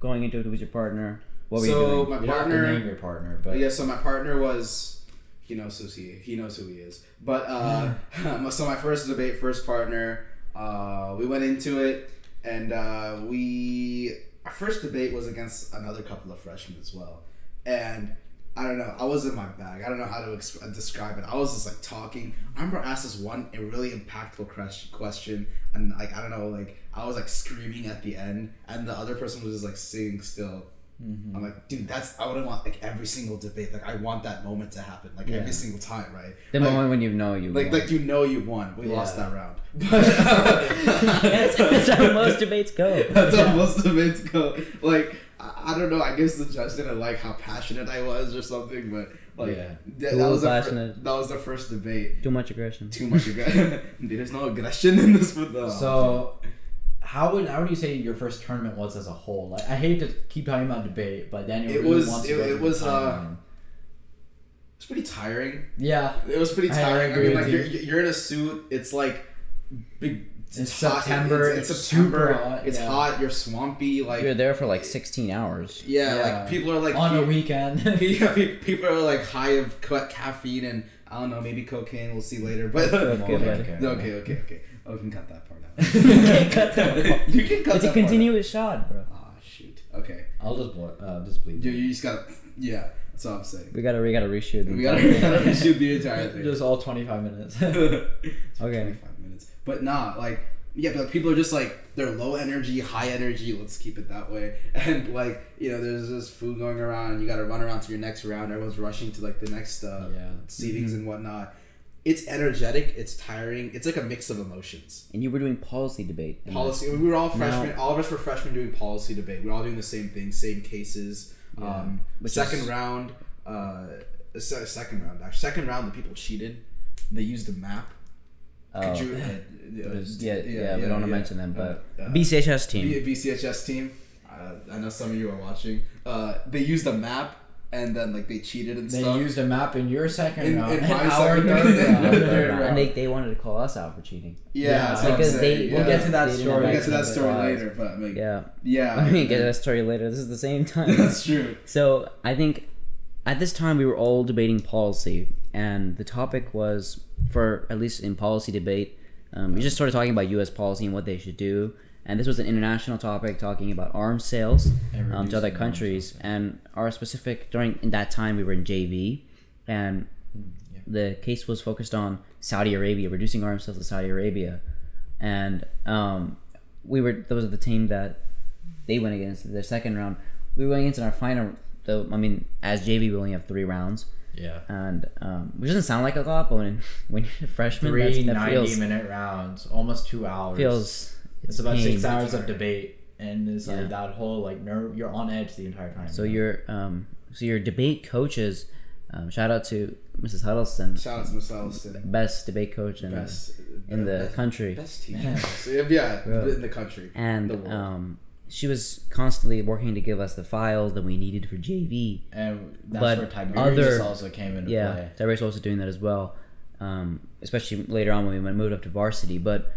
S1: going into it with your partner what were
S3: So,
S1: you doing
S3: my
S2: You don't have to name
S3: partner.
S2: your partner, but
S3: yeah, so my partner was. He knows who he he knows who he is. But uh, so my first debate, first partner, uh, we went into it, and uh, we our first debate was against another couple of freshmen as well, and. I don't know. I was in my bag. I don't know how to ex- describe it. I was just like talking. I remember I asked this one a really impactful question, and like I don't know, like I was like screaming at the end, and the other person was just like sitting still.
S2: Mhm.
S3: I'm like, dude, that's I wouldn't want like every single debate. Like I want that moment to happen, like
S2: Yeah.
S3: every single time, right?
S1: the
S3: like,
S1: moment when you know you
S3: like
S1: won.
S3: like you know you won. We lost that round.
S1: that's, that's how most debates go
S3: That's how most debates go. Like I, I don't know. I guess the judge didn't like how passionate I was or something, but like
S2: Yeah.
S3: that, that was the fir-
S1: passionate.
S3: that was the first debate.
S1: too much aggression
S3: Too much aggression. There's no aggression in this with the.
S2: So, how would how would you say your first tournament was as a whole? Like, I hate to keep talking about debate, but Daniel
S3: It
S2: really
S3: was-
S2: wants to
S3: it-
S2: go
S3: it was, uh,
S2: timeline.
S3: it's pretty tiring.
S2: yeah,
S3: It was pretty tiring. I,
S2: agree
S3: mean,
S2: with
S3: like
S2: you.
S3: you're, you're in a suit. It's like big.
S2: It's
S3: hot.
S2: September,
S3: It's,
S2: it's
S3: September.
S2: super hot,
S3: It's
S2: yeah.
S3: hot. You're swampy. Like
S1: you're there for like 16 hours
S3: yeah,
S2: Yeah.
S3: like people are like
S2: on a weekend.
S3: yeah, people are like high of ca- caffeine and I don't know, maybe cocaine. We'll see later. But
S1: Okay,
S3: okay,
S1: buddy.
S3: okay, okay, okay. Oh, we can cut that part out.
S1: You can't cut that part.
S3: you can cut
S1: it's
S3: that
S1: a continuous shot bro
S3: Part out. Ah, shoot. Okay.
S2: I'll just blow, uh, just bleep.
S3: You, you just gotta, yeah. That's all I'm saying.
S1: We gotta we gotta reshoot. the
S3: We gotta, we gotta
S1: thing.
S3: shoot the entire thing.
S2: Just all 25 minutes.
S1: Okay.
S3: 25 minutes. But nah, like yeah, but people are just like they're low energy, high energy. Let's keep it that way. And like you know, there's this food going around, and you got to run around to your next round. Everyone's rushing to like the next uh,
S2: Yeah.
S3: seatings and whatnot. It's energetic. It's tiring. It's like a mix of emotions.
S1: And you were doing policy debate.
S3: Policy. We were all
S1: Now-
S3: freshmen. all of us were freshmen doing policy debate. We are all doing the same thing, same cases. Um, second
S1: is-
S3: round. Uh, second round. Actually, second round. The people cheated. They used a map.
S1: Oh,
S3: Could you?
S1: it was- yeah, yeah, we don't want to mention them, but
S3: Uh, uh,
S1: BCHS team.
S3: B- BCHS team. Uh, I know some of you are watching. Uh, they used a map and then like they cheated and
S2: they
S3: stuff.
S2: They used a map in your second
S3: In-
S2: round.
S3: in
S2: and
S3: my
S2: our
S3: second round.
S2: round.
S3: Yeah.
S1: Third
S3: round.
S1: round. and they, they wanted to call us out for cheating.
S3: yeah,
S2: Yeah,
S3: that's what I'm
S1: because they-
S3: yeah.
S2: We'll get to that
S1: They
S2: story.
S3: We'll get to that story
S1: Right.
S3: later, but like,
S1: Yeah.
S3: yeah,
S1: I'm gonna get to that story later. This is the same time.
S3: That's true.
S1: So I think at this time we were all debating policy, and the topic was for at least in policy debate, um, we just started talking about U.S. policy and what they should do. And this was an international topic talking about arms sales um, to other countries. And our specific during in that time we were in JV, and
S2: yeah.
S1: the case was focused on Saudi Arabia, reducing arms sales to Saudi Arabia, and um, we were those are the team that they went against in their second round. We went against in our final. Though I mean, as JV, we only have three rounds,
S2: Yeah.
S1: and um, which doesn't sound like a lot, but when when you're a freshman,
S2: Three
S1: that
S2: 90
S1: feels
S2: minute rounds, almost two hours.
S1: feels
S2: it's about
S1: pain.
S2: six hours of debate, and it's
S1: Yeah.
S2: like that whole like nerve. You're on edge the entire time.
S1: So your um, so your debate coaches, um, shout out to Mrs. Huddleston,
S3: Shout out to Mrs. Huddleston.
S1: best debate coach in
S3: Best
S1: in the
S3: best,
S1: country.
S3: Best teacher. So, yeah, in the country.
S1: and
S3: the world.
S1: um, she was constantly working to give us the files that we needed for JV.
S2: and that's
S1: but
S2: where Tiberius
S1: other-
S2: also came into
S1: Yeah,
S2: play.
S1: Tyrese also doing that as well, um, especially later on when we moved up to varsity. But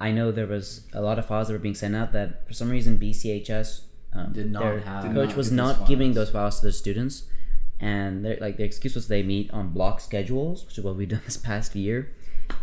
S1: I know there was a lot of files that were being sent out that for some reason BCHS um,
S2: Did not
S1: their
S2: have-
S1: coach
S3: not
S1: was
S3: get
S1: not giving
S3: files.
S1: those files to the students, and they're like the excuse was they meet on block schedules, which is what we've done this past year,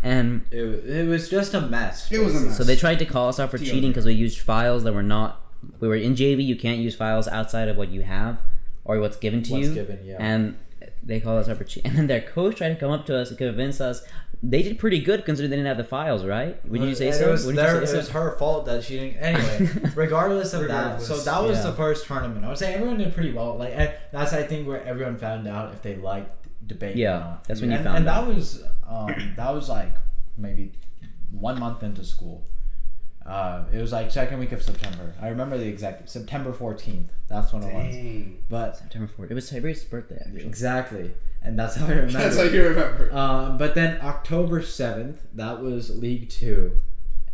S1: and
S2: It, it was just a mess.
S3: It was a mess.
S1: So they tried to call us out for
S3: Deal.
S1: cheating because we used files that were not. We were in JV. You can't use files outside of what you have or what's given to
S2: What's
S1: you.
S2: given, yeah.
S1: And they called us out for cheating. And then their coach tried to come up to us and convince us they did pretty good considering they didn't have the files, right? Would you say
S2: And
S1: so?
S2: It was, their,
S1: you say
S2: it was her fault that she didn't. Anyway, regardless of
S3: Regardless,
S2: that, so that was
S1: yeah.
S2: the first tournament. I would say everyone did pretty well. Like that's I think where everyone found out if they liked debate.
S1: Yeah,
S2: or not.
S1: that's when you
S2: and,
S1: found
S2: and
S1: out.
S2: that was um, that was like maybe one month into school. Uh, it was like second week of September. I remember the exact September fourteenth. That's when it was. But
S1: September 4th. It was Tiberius' birthday, actually.
S2: exactly, and that's how I remember.
S3: That's how you remember.
S2: Um, but then October seventh, that was League Two,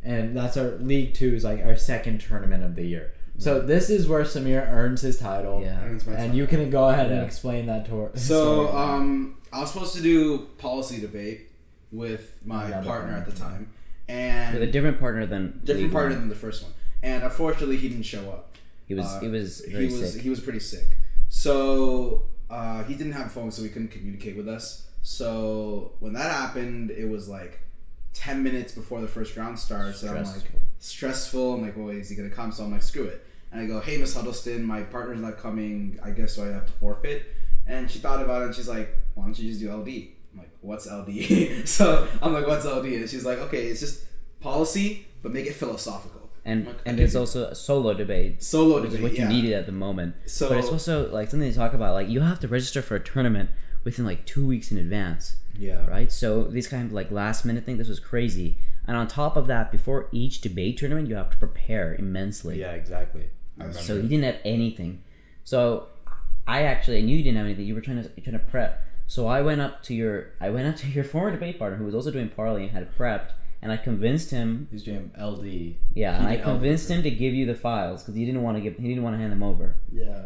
S2: and that's our League Two is like our second tournament of the year. So this is where Samir earns his title.
S1: Yeah.
S3: Earns my
S2: and
S3: time.
S2: you can go ahead and
S1: Yeah.
S2: explain that to her.
S3: So,
S2: story.
S3: um, I was supposed to do policy debate with my
S2: Another
S3: partner at the time, and
S1: With a different partner than
S3: different
S1: League
S3: partner
S1: One.
S3: than the first one. And unfortunately, he didn't show up.
S1: He was
S3: Uh,
S1: he was very
S3: he was
S1: sick.
S3: he was pretty sick. So uh, he didn't have a phone, so he couldn't communicate with us. So when that happened, it was like ten minutes before the first round starts. And I'm like
S1: Stressful.
S3: stressful. I'm like, well, is he gonna come? So I'm like, screw it. And I go, hey, Miss Huddleston, my partner's not coming. I guess so I have to forfeit. And she thought about it, and she's like, why don't you just do LD? I'm like, what's LD? so I'm like, what's LD? And she's like, okay, it's just policy, but make it philosophical.
S1: And
S3: Like,
S1: and
S3: okay.
S1: it's also a solo debate.
S3: Solo debate.
S1: which is
S3: debate,
S1: what you
S3: yeah.
S1: needed at the moment.
S3: So-
S1: but it's also like something to talk about. Like you have to register for a tournament within like two weeks in advance,
S2: yeah,
S1: right? So these kind of like last minute thing. This was crazy. And on top of that, before each debate tournament, you have to prepare immensely.
S2: yeah, exactly.
S1: So you didn't have anything. So I actually, and you didn't have anything. You were trying to trying to prep. So I went up to your I went up to your former debate partner who was also doing parley and had prepped, and I convinced him.
S2: He's doing LD.
S1: Yeah,
S2: He
S1: and I
S2: did
S1: convinced him to give you the files because he didn't want to give he didn't want to hand them over.
S3: Yeah.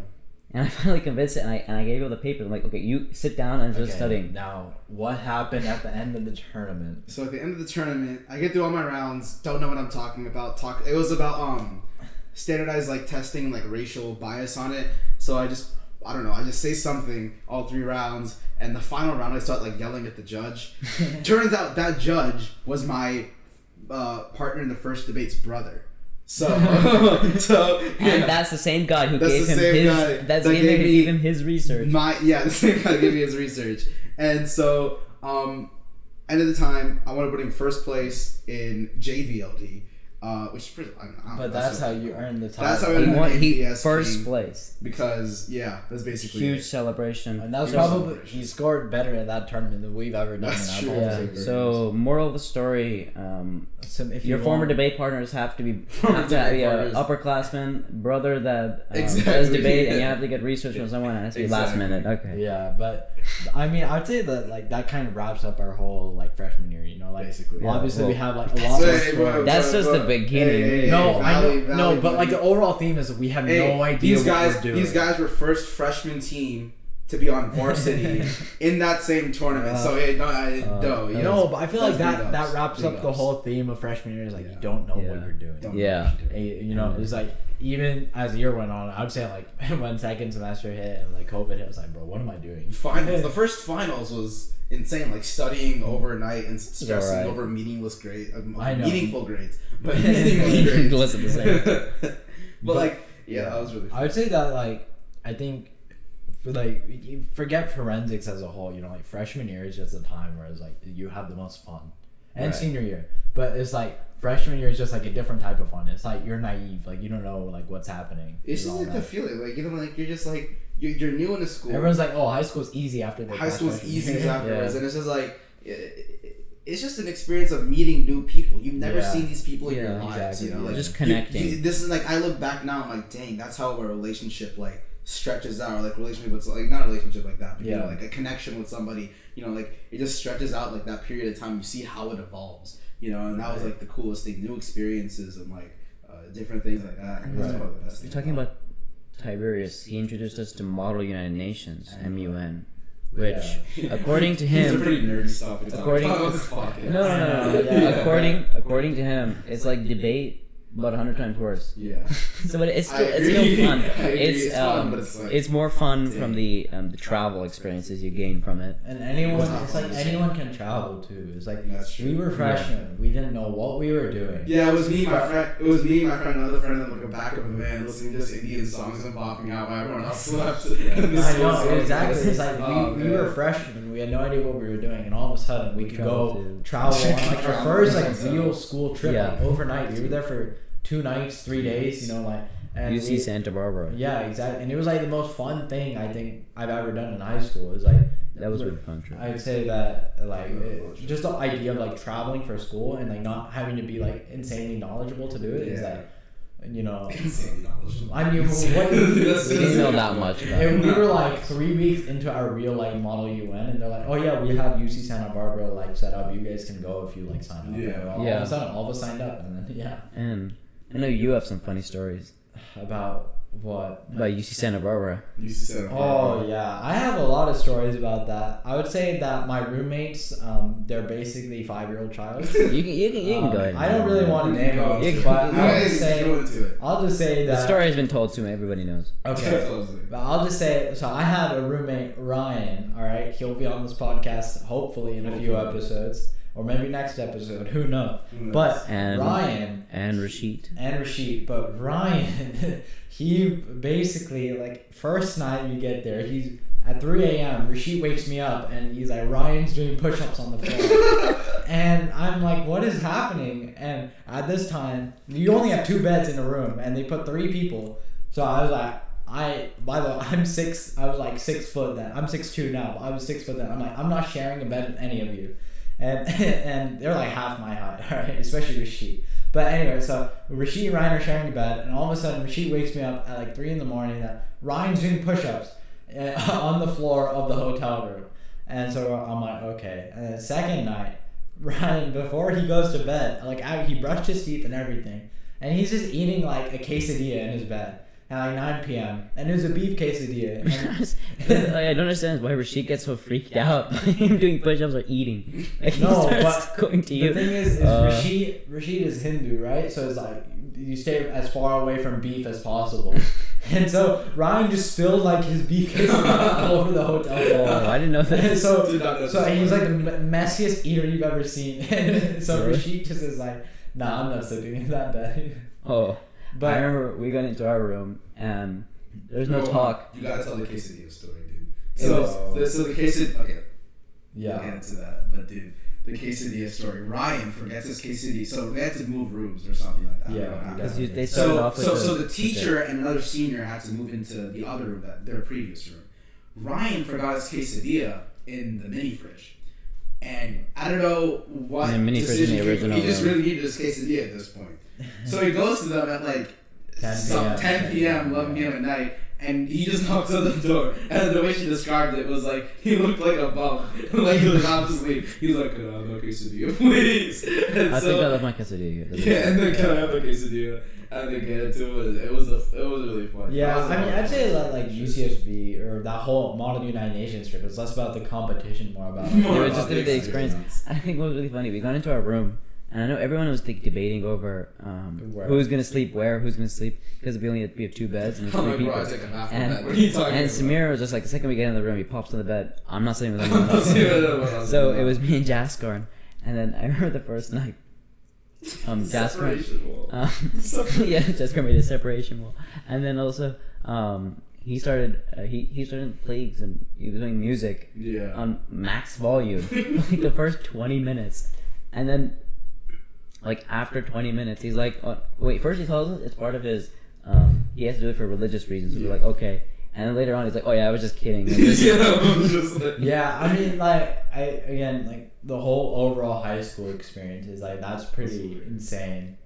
S1: And I finally convinced it, and I and I gave him the papers. I'm like, okay, you sit down and just
S2: Okay,
S1: studying.
S2: Now, what happened at the end of the tournament?
S3: So at the end of the tournament, I get through all my rounds. Don't know what I'm talking about. Talk. It was about um, standardized like testing, like racial bias on it. So I just, I don't know. I just say something all three rounds, and the final round, I start like yelling at the judge. Turns out that judge was my uh, partner in the first debate's brother. So, so yeah.
S1: And that's the same guy who
S3: That's
S1: gave him his.
S3: guy
S1: that's
S3: that gave me
S1: gave him his research.
S3: My yeah, the same guy gave me his research, and so um, end of the time, I want to put him first place in JVLD, uh, which is pretty. I don't know,
S2: But that's how you earn the title.
S3: That's how I
S1: He
S3: earned
S1: won. He
S3: APS
S1: first
S3: team.
S1: place.
S3: because yeah, that's basically
S1: Huge
S3: it.
S1: celebration.
S2: And that's
S3: Huge
S2: probably he scored better in that tournament than we've ever done
S3: That's
S2: in
S3: true.
S1: Yeah. So moral of the story: um,
S2: So if
S1: your
S2: you
S1: former
S2: want-
S1: debate partners have to be
S3: Former
S1: have to be a upperclassman brother that um, does
S3: Exactly,
S1: debate, and you have to get research from someone. It has to be last minute. Okay.
S2: Yeah, but I mean, I'd say that like that kind of wraps up our whole like freshman year. You know, like
S3: Basically.
S1: Yeah,
S2: obviously we have like a lot. more
S3: hey,
S2: stories.
S1: That's just the beginning.
S3: Hey, hey,
S2: no,
S3: hey,
S2: I know,
S3: Valley,
S2: no, but like the overall theme is we have no idea
S3: these
S2: what
S3: guys,
S2: we're doing.
S3: these guys were first freshman team to be on varsity in that same tournament. so it, no, I,
S1: Uh,
S3: no, you
S2: no,
S3: know,
S2: but I feel like that
S3: big
S2: that wraps
S3: big
S2: up the whole theme of freshman year. Is like
S3: Yeah.
S2: you don't know
S1: Yeah.
S2: what you're doing.
S3: Don't
S1: Yeah.
S3: know you do.
S2: You know, it's like even as the year went on, I would say like when second semester hit and like COVID hit, I was like, bro, what am I doing?
S3: Finals. The first finals was insane. Like studying overnight and stressing
S1: alright.
S3: over meaningless grades. Um,
S2: I know.
S3: Meaningful grades, but meaningless grades.
S1: Listen to the
S3: but,
S2: But-
S3: like, yeah, that was really. Fun.
S2: I would say that like I think for like you forget forensics as a whole. You know, like freshman year is just a time where it's like you have the most fun, and
S3: Right.
S2: senior year. But it's like freshman year is just like a different type of fun. It's like you're naive, like you don't know like what's happening.
S3: It's just
S2: all
S3: like the feeling, like you know, like you're just like you're, you're new in the school.
S2: Everyone's like, oh, high school's easy after they
S3: high school's easy
S2: year.
S3: afterwards,
S1: Yeah.
S3: and it's just like it's just an experience of meeting new people. You've never
S2: Yeah.
S3: seen these people in your
S1: Yeah,
S3: lives.
S2: exactly,
S3: You know, like,
S1: Just
S3: you-
S1: connecting.
S3: you- this is like I look back now. I'm like, dang, that's how a relationship like stretches out. Or like relationship with like not a relationship like that, but you
S2: Yeah.
S3: know, like a connection with somebody. You know, like it just stretches out like that period of time. You see how it evolves. You know, and that was like the coolest thing. New experiences and like uh, different things like that. That's
S2: Right.
S3: probably the best thing.
S1: Talking about Tiberius, he introduced us to Model United Nations (MUN), which, according to
S3: He's a
S1: him,
S3: pretty nerdy stuff.
S1: According-
S3: about on
S1: no, no, no, no.
S2: Yeah.
S1: According, according to him, it's like debate, but a hundred times worse.
S3: Yeah.
S1: So, but it's still, it's still fun.
S3: I agree.
S1: It's,
S3: It's fun,
S1: um,
S3: but it's like-
S1: it's more fun from the um, the travel experiences you gain from it.
S2: And anyone,
S3: It's
S2: it's like
S3: to
S2: anyone can travel too. It's like
S3: That's true.
S2: we were freshmen, we didn't know what we were doing.
S3: Yeah, it was me, my friend. It was me, my friend, another friend in like a back of a van, listening to just Indian songs and popping out while everyone else left. And this
S2: I know exactly. It's like we,
S3: Oh,
S2: we
S3: man.
S2: were freshmen. We had no idea what we were doing, and all of a sudden we could go
S1: to-
S2: travel on like our first like real school trip,
S1: Yeah.
S2: like overnight. We were there for two nights, three days. You know, like and
S1: UC
S2: we-
S1: Santa Barbara.
S2: Yeah, exactly. And it was like the most fun thing I think I've ever done in high school. It was like
S1: That was a really fun trip.
S2: I would say that like it, just the idea of like traveling for school and like not having to be like insanely knowledgeable to do it is
S3: Yeah.
S2: like you know
S3: Insane knowledge.
S2: I mean what
S1: We didn't know that much about
S2: and we were like three weeks into our real like model UN and they're like oh yeah we have UC Santa Barbara like set up you guys can go if you like sign up
S3: Yeah.
S2: All
S1: Yeah.
S2: of a sudden all of us signed up and then yeah
S1: And I know you have some funny stories
S2: about what
S1: about UC Santa Barbara.
S3: Used to say,
S2: Oh yeah, I have a lot of stories about that. I would say that my roommates, um, they're basically five year old child.
S1: You can you can, you can
S2: Um,
S1: go ahead.
S2: I don't really want to name
S3: Go.
S2: them, but I'll just say
S3: go into it.
S2: I'll just say that
S1: The story has been told to me. Everybody knows.
S2: Okay, but I'll just say so. I had a roommate Ryan. All right, he'll be on this podcast hopefully in a few episodes, or maybe next episode. Who knows?
S3: Who knows?
S2: But
S1: And
S2: Ryan
S1: and Rashid.
S2: and Rashid. But Ryan, he basically like first night we get there, he's at 3 a.m. Rashid wakes me up and he's like, Ryan's doing push-ups on the floor, and I'm like, what is happening? And at this time, you only have two beds in a room, and they put three people. So I was like. I by the way, I'm six. I was like six foot then. I'm six two now. But I was six foot then. I'm like I'm not sharing a bed with any of you, and and they're like half my height, right, especially Rashid. But anyway, so Rashid and Ryan are sharing a bed, and all of a sudden Rashid wakes me up at like three in the morning that Ryan's doing push-ups on the floor of the hotel room, and so I'm like, okay. And then second night, Ryan before he goes to bed, like I, he brushed his teeth and everything, and he's just eating like a quesadilla in his bed at like 9 p.m. and it was a beef quesadilla. And
S1: I don't understand why Rashid gets so freaked out by him doing push-ups or eating. Like
S2: No,
S1: starts
S2: but
S1: going to
S2: the
S1: you.
S2: thing is, is
S1: Uh,
S2: Rashid Rashid is Hindu, right? So it's like you stay as far away from beef as possible. And so Ryan just spilled like his beef quesadilla all over the hotel
S1: Oh. I didn't know
S2: And
S1: that.
S2: so
S3: Did not know
S2: so
S3: this
S2: he's like the messiest eater you've ever seen. And so
S1: Really?
S2: Rashid just is like nah, I'm not sleeping in that bed.
S1: Oh, I remember we got into our room and there's no
S3: Bro,
S1: talk.
S3: You gotta tell the quesadilla story, dude. So,
S2: was-
S3: the, so the quesadilla. Okay, we'll
S2: yeah,
S3: get into that. But dude, the quesadilla story. Ryan forgets his quesadilla, so they had to move rooms or something like that.
S2: Yeah,
S3: know what.
S1: Because they started
S3: So,
S1: off with
S3: so,
S1: the,
S3: so the
S1: with
S3: teacher and another senior had to move into the other room, that their previous room. Ryan forgot his quesadilla in the mini fridge, and I don't know what
S1: And the mini fridge in the
S3: he-
S1: original
S3: He just
S1: room.
S3: really needed his quesadilla at this point. So he goes to them at like
S2: 10
S3: some
S2: p.m.
S3: 10 p.m., 11 p.m. at night, and he just knocks on the door. And the way she described it was like he looked like a bum, like he was half asleep. He's like, "Can I have a quesadilla, please?" And
S1: I
S3: so,
S1: think I left my quesadilla. here.
S3: yeah, and then can I have a quesadilla? And they get into it. It was a, it was really fun.
S2: Yeah,
S3: That was a
S2: I mean, I'd say that like UCSB or that whole Model United Nations trip is less about the competition, more about
S3: More
S1: It was
S3: about
S1: just the, the experience. I think what was really funny, we got into our room, and I know everyone was like, debating over um, who's gonna sleep where, who's gonna sleep, because we only had, we have two beds and there's
S3: I'm
S1: three
S3: like, bro, I
S1: people.
S3: take
S1: And,
S3: on that. What are you talking
S1: and
S3: about?
S1: Samir was just like, the second we get in the room, he pops on the bed. I'm not sleeping with
S3: I'm
S1: anyone else.
S3: sleeping with anyone else.
S1: so it was me and Jaskar, and then I remember the first night, um, Jaskar,
S3: Separation wall.
S1: um, yeah, Jaskar made a separation wall, and then also um, he started uh, he he started playing some he was doing music
S3: yeah.
S1: on max volume like the first 20 minutes and then like after 20 minutes he's like oh, wait first he tells us it's part of his um, he has to do it for religious reasons so
S3: Yeah.
S1: we're like okay and then later on he's like oh yeah i was just kidding Like,
S3: yeah, I was just like,
S2: Yeah, I mean, like, I again, like the whole overall high school experience is like that's pretty insane.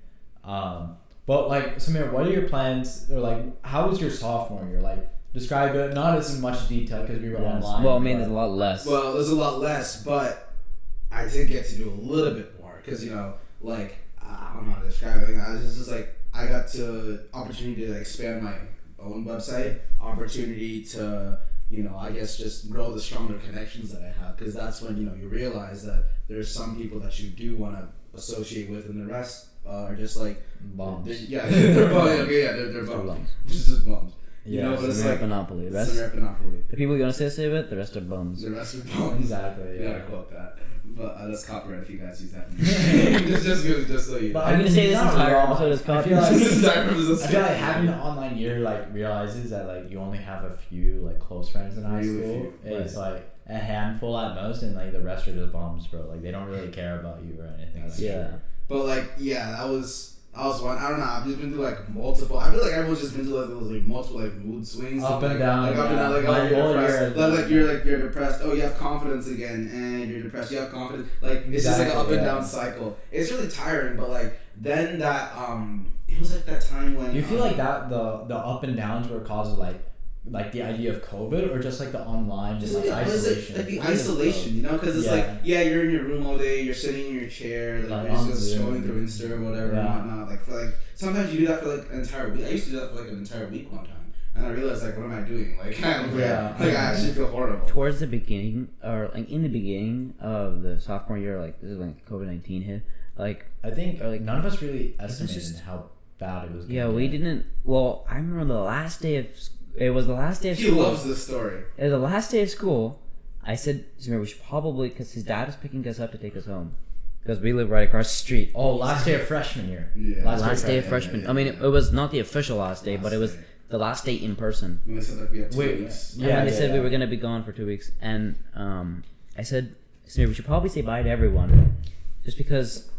S2: Um, but like, Samir, what are your plans? Or like, how was your sophomore year? Like, describe it not as much detail because we were
S1: Yes.
S2: online.
S1: well i mean
S2: but-
S1: there's a lot less
S3: Well, there's a lot less, but I did get to do a little bit more because you know, like I don't know how to describe it. I was just like I got to opportunity to expand my own website, opportunity to you know, I guess just grow the stronger connections that I have because that's when you know you realize that there's some people that you do want to associate with, and the rest uh, are just like
S2: Bombs.
S3: they're- yeah, they're. Okay, yeah, they're, they're bums. Just, just bums. You
S2: Yeah,
S3: know, but it's
S1: Samir
S3: like
S1: monopoly the rest
S3: a monopoly.
S1: the people you want to associate it, the rest are bums
S3: The rest are bums.
S2: Exactly.
S3: You
S2: Yeah.
S3: gotta quote that. But uh, that's copyright if you guys use that. just, just, just, just so you
S2: But
S3: know.
S2: I
S1: I'm gonna say
S2: he's
S1: this entire
S2: wrong.
S1: episode is
S2: I feel
S1: copyright.
S2: like-
S3: This entire episode is
S2: I feel like having an online year like realizes that like you only have a few like close friends in high
S3: Really
S2: school.
S3: few,
S2: It's like a handful at most, and like the rest are just bombs, bro. Like they don't really care about you or anything. Like
S1: yeah
S2: that.
S3: But like, yeah, that was was one. I don't know. I've just been through like multiple. I feel like everyone's just been through like those like multiple like mood swings.
S2: Up
S3: like,
S2: and down,
S3: Like up and down. Like oh, you're depressed.
S2: year-
S3: Like, like you're like you're depressed. Oh, you have confidence again, and you're depressed. You have confidence. Like it's just like an
S2: Exactly,
S3: up and down cycle. It's really tiring. But like then that um, it was like that time when.
S2: You feel
S3: um,
S2: like that the the up and downs were caused like like the idea of COVID or just like the online just like
S3: Yeah, what is it?
S2: isolation?
S3: Like the
S2: What is
S3: isolation, you know, because it's
S2: Yeah.
S3: like, yeah, you're in your room all day, you're sitting in your chair, like,
S2: Like,
S3: you're just scrolling through Insta or whatever
S2: Yeah.
S3: and whatnot. Like, for like, sometimes you do that for like an entire week. I used to do that for like an entire week one time, and I realized like, what am I doing? Like, I, like,
S2: Yeah.
S3: like I actually feel horrible.
S1: towards the beginning or like in the beginning of the sophomore year like this is when covid-19 hit like
S2: I think
S1: Or, like,
S2: none of us really estimated
S1: just-
S2: how bad it was. Gonna
S1: Yeah, we didn't. Well, I remember the last day of. S- It was the last day of school.
S3: He
S1: school.
S3: loves this story.
S1: It was the last day of school. I said, Samir, we should probably, because his dad is picking us up to take us home, because we live right across the street.
S2: Oh, last day of freshman year.
S3: Yeah.
S2: Last,
S1: Last day of
S3: yeah,
S1: freshman.
S3: yeah,
S1: I mean, it, it was not the official last day, but it was
S3: day.
S1: the last day in person.
S3: When they said like we have two
S2: Wait,
S3: weeks.
S1: And
S2: Yeah,
S1: when they
S2: yeah,
S1: said we were gonna be gone for two weeks, and um, I said, Samir, we should probably say bye to everyone, just because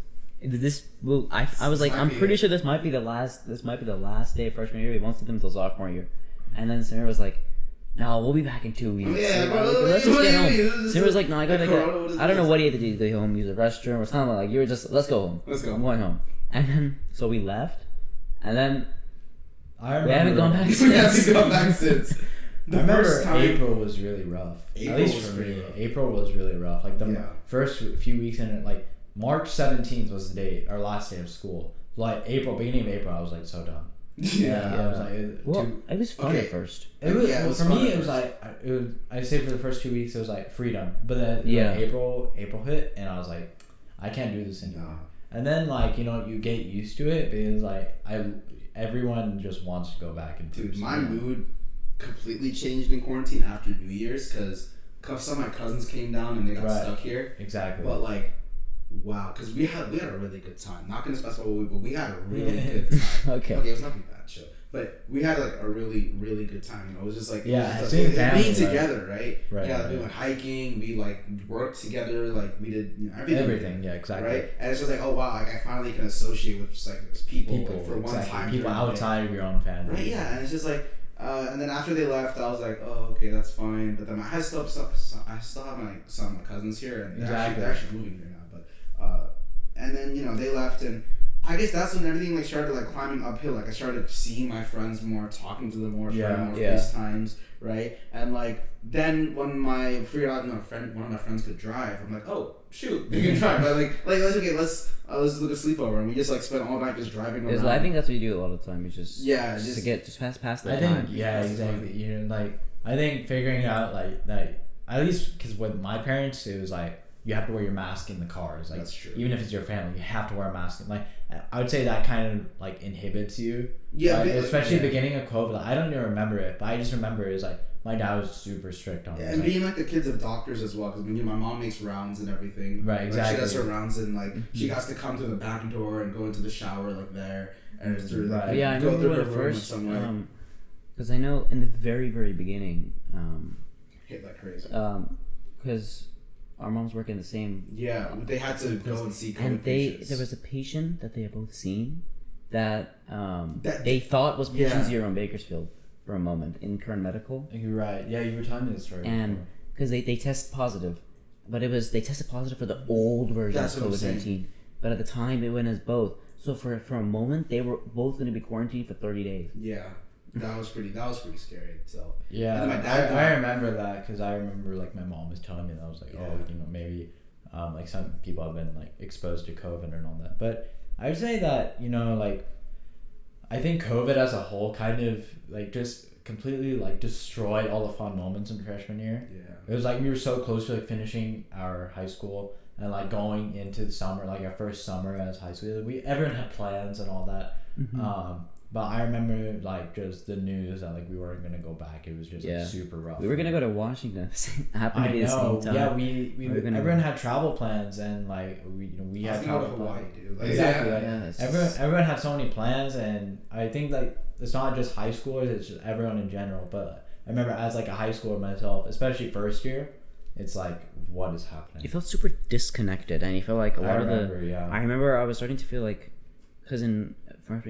S1: this will. I, I was like, I'm pretty
S3: it.
S1: sure this might be the last. This might be the last day of freshman year. We won't see them until sophomore year, and then Samir was like. No, we'll be back in two weeks.
S3: Yeah,
S1: And
S3: bro,
S1: I'm like,
S3: what
S1: let's just get home.
S3: mean? This is
S1: Samir was like, no, I gotta
S3: like
S1: get.
S3: Corona, what is
S1: I don't know what he had to do to go home, use the restroom or something like. You were just, let's go home.
S3: Let's go.
S1: I'm going home. And then so we left, and then
S2: I remember,
S1: we haven't gone back
S3: we haven't
S1: since.
S3: gone back since. The
S2: I remember
S3: first time.
S2: April was really rough.
S3: April
S2: At least
S3: was
S2: for me,
S3: rough.
S2: April was really rough. Like the
S3: Yeah.
S2: first few weeks in it, like March seventeenth was the date, our last day of school. Like April, beginning of April, I was like so done.
S3: Yeah.
S2: I was like, it,
S1: Well,
S2: too-
S1: it was fun
S3: Okay.
S1: at first.
S2: It was,
S3: Yeah, it was
S2: for me. It was like I- it was. I say for the first two weeks, it was like freedom. But then
S1: Yeah.
S2: yeah, April April hit, and I was like, I can't do this anymore.
S3: No.
S2: And then like you know you get used to it because like I everyone just wants to go back into
S3: Dude, my
S2: school.
S3: mood completely changed in quarantine after New Year's because some of my cousins came down and they got
S2: Right.
S3: stuck here.
S2: exactly.
S3: But like, wow, because we had we had a really good time. Not gonna specify what we, but we had a really good time.
S1: Okay.
S3: okay, it was nothing bad, chill. But we had like a really, really good time. You know, it was just like
S2: Yeah,
S3: just like,
S2: family,
S3: being together, right?
S2: Right,
S3: Yeah,
S2: right.
S3: we went hiking. We like worked together. Like we did you know, everything.
S2: Everything, yeah, exactly.
S3: Right, and it's just like, oh wow, like I finally can associate with just, like people,
S2: People,
S3: like, for one
S2: exactly.
S3: time.
S2: people
S3: during the day.
S2: outside of your own family.
S3: Right, yeah, and it's just like, uh, and then after they left, I was like, oh, okay, that's fine. But then I still, I still have my some of my cousins here, and they're, actually, they're actually moving here now. But, and then you know they left, and I guess that's when everything like started like climbing uphill. Like I started seeing my friends more, talking to them more,
S2: Yeah,
S3: starting more
S1: yeah.
S3: FaceTimes, right? And like then when my figured out, you know, friend, one of my friends could drive, I'm like, oh shoot, you can drive. But like, like let's okay, let's uh, let's look at sleepover, and we just like spent all night just driving around.
S1: I think that's what you do a lot of the time. You just
S3: Yeah,
S1: just,
S3: just-
S1: to get just pass past the
S2: I think
S1: time.
S2: yeah, exactly. You know, like I think figuring out like that at least because with my parents it was like you have to wear your mask in the cars. Like
S3: That's true.
S2: even if it's your family, you have to wear a mask. Like I would say that kind of like inhibits you.
S3: Yeah,
S2: Like,
S3: but-
S2: especially
S3: yeah.
S2: beginning of COVID. Like, I don't even remember it, but I just remember it was like my dad was super strict on it.
S3: and
S2: Like,
S3: being like the kids of doctors as well, because I mean, my mom makes rounds and everything.
S2: Right,
S3: Like, she does her rounds and like she mm-hmm. has to come to the back door and go into the shower like there and just through
S2: Right.
S3: like,
S1: yeah, I
S3: go
S1: remember
S3: through her
S1: it
S3: room
S1: first,
S3: somewhere.
S1: because um, I know in the very very beginning, um,
S3: Hit like crazy.
S1: Um, because our moms work in the same,
S3: yeah, they had to go and see
S1: and they
S3: patients.
S1: there was a patient that they had both seen that um
S3: That-
S1: they thought was patient
S3: Yeah.
S1: zero in Bakersfield for a moment in Kern Medical,
S2: You're right. Yeah, you were telling me this story.
S1: and because they they test positive, but it was they tested positive for the old version
S3: That's
S1: of COVID nineteen. but at the time it went as both. So for for a moment they were both going to be quarantined for thirty days.
S3: yeah, that was pretty. That was pretty scary. So
S2: Yeah,
S3: And my dad
S2: I, I remember that because I remember like my mom was telling me that I was like,
S3: Yeah.
S2: oh, you know, maybe um, like some people have been like exposed to COVID and all that. But I would say that you know like I think COVID as a whole kind of like just completely like destroyed all the fun moments in freshman year.
S3: yeah,
S2: It was like we were so close to like finishing our high school and like going into the summer, like our first summer as high school. We everyone had plans and all that.
S1: Mm-hmm.
S2: Um, but I remember like just the news that like we weren't gonna go back. It was just
S1: Yeah.
S2: like, super rough.
S1: We were gonna go to Washington. at the same- happened to
S2: I
S1: be the
S2: know.
S1: same time.
S2: Yeah, we, we
S1: We were gonna-
S2: everyone had travel plans and like we you know we
S3: I
S2: had travel
S3: to Hawaii,
S2: plans.
S3: dude. Like,
S2: Exactly.
S3: yeah.
S2: like,
S1: Yeah, it's
S2: everyone everyone had so many plans and I think like it's not just high schoolers. It's just everyone in general. But I remember as like a high schooler myself, especially first year, it's like what is happening.
S1: you felt super disconnected, and you felt like a lot of the.
S2: yeah.
S1: I remember I was starting to feel like, because in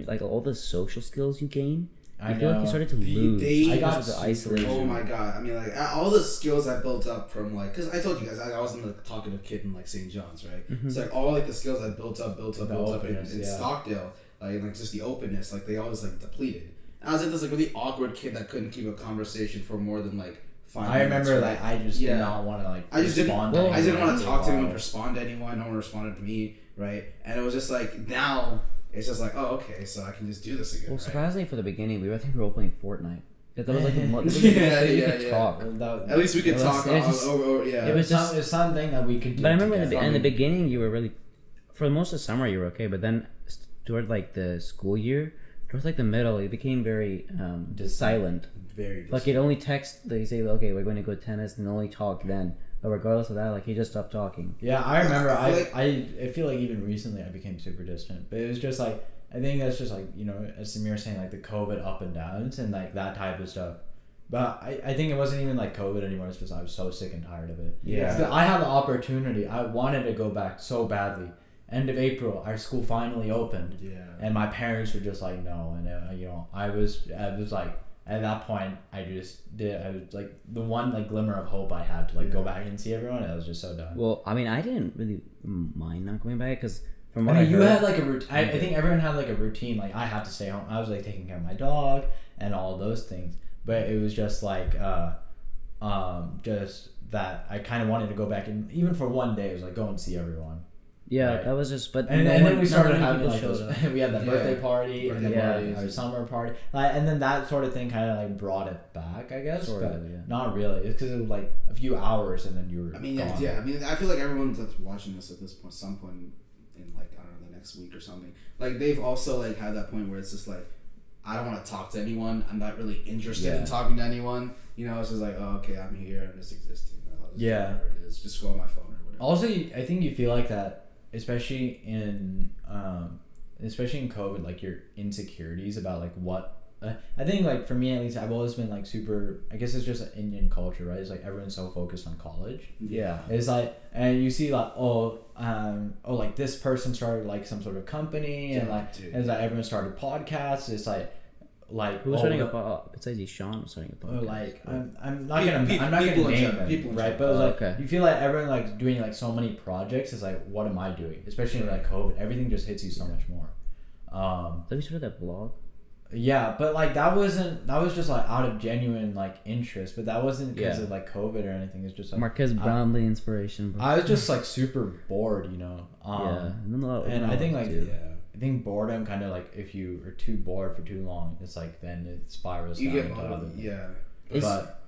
S1: like all the social skills you gain,
S2: I
S1: I feel like you started to lose
S3: they-
S2: I got
S1: the isolation.
S3: Oh my god! I mean, like all the skills I built up from like, cause I told you guys I, I wasn't the talkative kid in like St. John's, right?
S1: Mm-hmm.
S3: So like all like the skills I built up, built up,
S2: The
S3: built up in, in
S2: yeah.
S3: Stockdale, like like just the openness, like they always like depleted. And I was like this like really awkward kid that couldn't keep a conversation for more than like five.
S2: I
S3: minutes,
S2: remember
S3: right?
S2: like I just
S3: Yeah.
S2: did not want to like
S3: I just didn't.
S1: Well,
S3: I didn't want to talk to anyone, respond to anyone. No one responded to me, right? And it was just like now it's just like oh okay, so I can just do this again.
S1: Well,
S3: right?
S1: surprisingly for the beginning, we were I think we were all playing Fortnite. That was like the mo- that was
S3: Yeah,
S1: the most you
S3: yeah,
S1: could
S3: yeah.
S1: talk.
S2: Well, that-
S3: At least we could
S1: was-
S3: talk
S1: it was
S3: all
S1: just-
S3: over, over. Yeah,
S1: it was
S2: some,
S1: just-
S2: it's something that we could do.
S1: But I remember in the, in the beginning you were really, for most of the summer you were okay, but then s- toward like the school year, towards like the middle, it became very um, silent.
S3: very.
S1: Like you'd only text, they say, okay, we're going to go tennis, and only talk then. But regardless of that, like he just stopped talking.
S2: Yeah, I remember.
S3: I
S2: I,
S3: feel
S2: I, I feel like even recently I became super distant, but it was just like I think that's just like you know as Samir saying like the COVID up and downs and like that type of stuff. But I, I think it wasn't even like COVID anymore. It's just I was so sick and tired of it.
S3: Yeah.
S2: So I had the opportunity. I wanted to go back so badly. End of April, our school finally opened,
S3: yeah.
S2: and my parents were just like no, and uh, you know I was I was like at that point I just did I was like the one like glimmer of hope I had to like go back and see everyone. I was just so done.
S1: Well, I mean, I didn't really mind not going back because from what I,
S2: mean, you
S1: heard,
S2: had like a routine. I, I think everyone had like a routine. Like I had to stay home. I was like taking care of my dog and all those things. But it was just like, uh, um, just that I kind of wanted to go back and even for one day, it was like go and see everyone.
S1: Yeah,
S2: Right.
S1: that was just. But
S2: And,
S1: no
S2: and then we started having
S1: people
S2: like
S1: showed
S2: those, we had the
S3: Yeah.
S2: birthday party and
S3: Birthday
S2: then
S3: parties.
S2: our summer party, like, and then that sort of thing kind of like brought it back, I guess.
S1: Sort
S2: but
S1: of, yeah.
S2: not really. It's because it was like a few hours and then you were.
S3: I mean, yeah,
S2: gone.
S3: yeah. I mean, I feel like everyone that's watching this at this point, some point in like I don't know the next week or something, like they've also like had that point where it's just like I don't want to talk to anyone. I'm not really interested in talking to anyone. You know, it's just like oh, okay, I'm here. I'm just existing. Just
S2: Yeah.
S3: whatever it is. Just go on my phone or whatever.
S2: Also, I think you feel like that especially in um, especially in COVID, like your insecurities about like what. Uh, I think like for me at least, I've always been like super. I guess it's just an Indian culture, right? It's like everyone's so focused on college.
S1: Yeah.
S2: It's like, and you see like, oh, um, oh, like this person started like some sort of company, and like,
S3: dude.
S2: it's like everyone started podcasts. It's like, like
S1: Who's
S2: oh,
S1: starting a
S2: the-
S1: pod? Besides you, Sean was starting a
S2: or
S1: podcast.
S2: like I'm, I'm not
S3: People-
S2: gonna
S3: people-
S2: I'm not gonna
S3: in
S2: name
S3: gen-
S2: them
S3: people
S2: right
S3: gen-
S2: but it's
S1: Oh,
S2: like
S1: okay.
S2: you feel like everyone like doing like so many projects is like what am I doing especially like COVID everything just hits you so much more um
S1: Have you started that blog?
S2: yeah but like that wasn't that was just like out of genuine like interest but that wasn't because
S1: Yeah.
S2: of like COVID or anything it's just like
S1: Marques
S2: I-
S1: Brownlee inspiration. bro.
S2: I was just like super bored you know um
S1: yeah, and, then a lot-
S2: and
S1: a
S2: I think like
S1: too.
S3: Yeah.
S2: I think boredom kind of like if you are too bored for too long it's like then it spirals
S3: You
S2: down
S3: get
S2: into
S3: bored.
S2: other
S3: Yeah.
S1: Is,
S2: but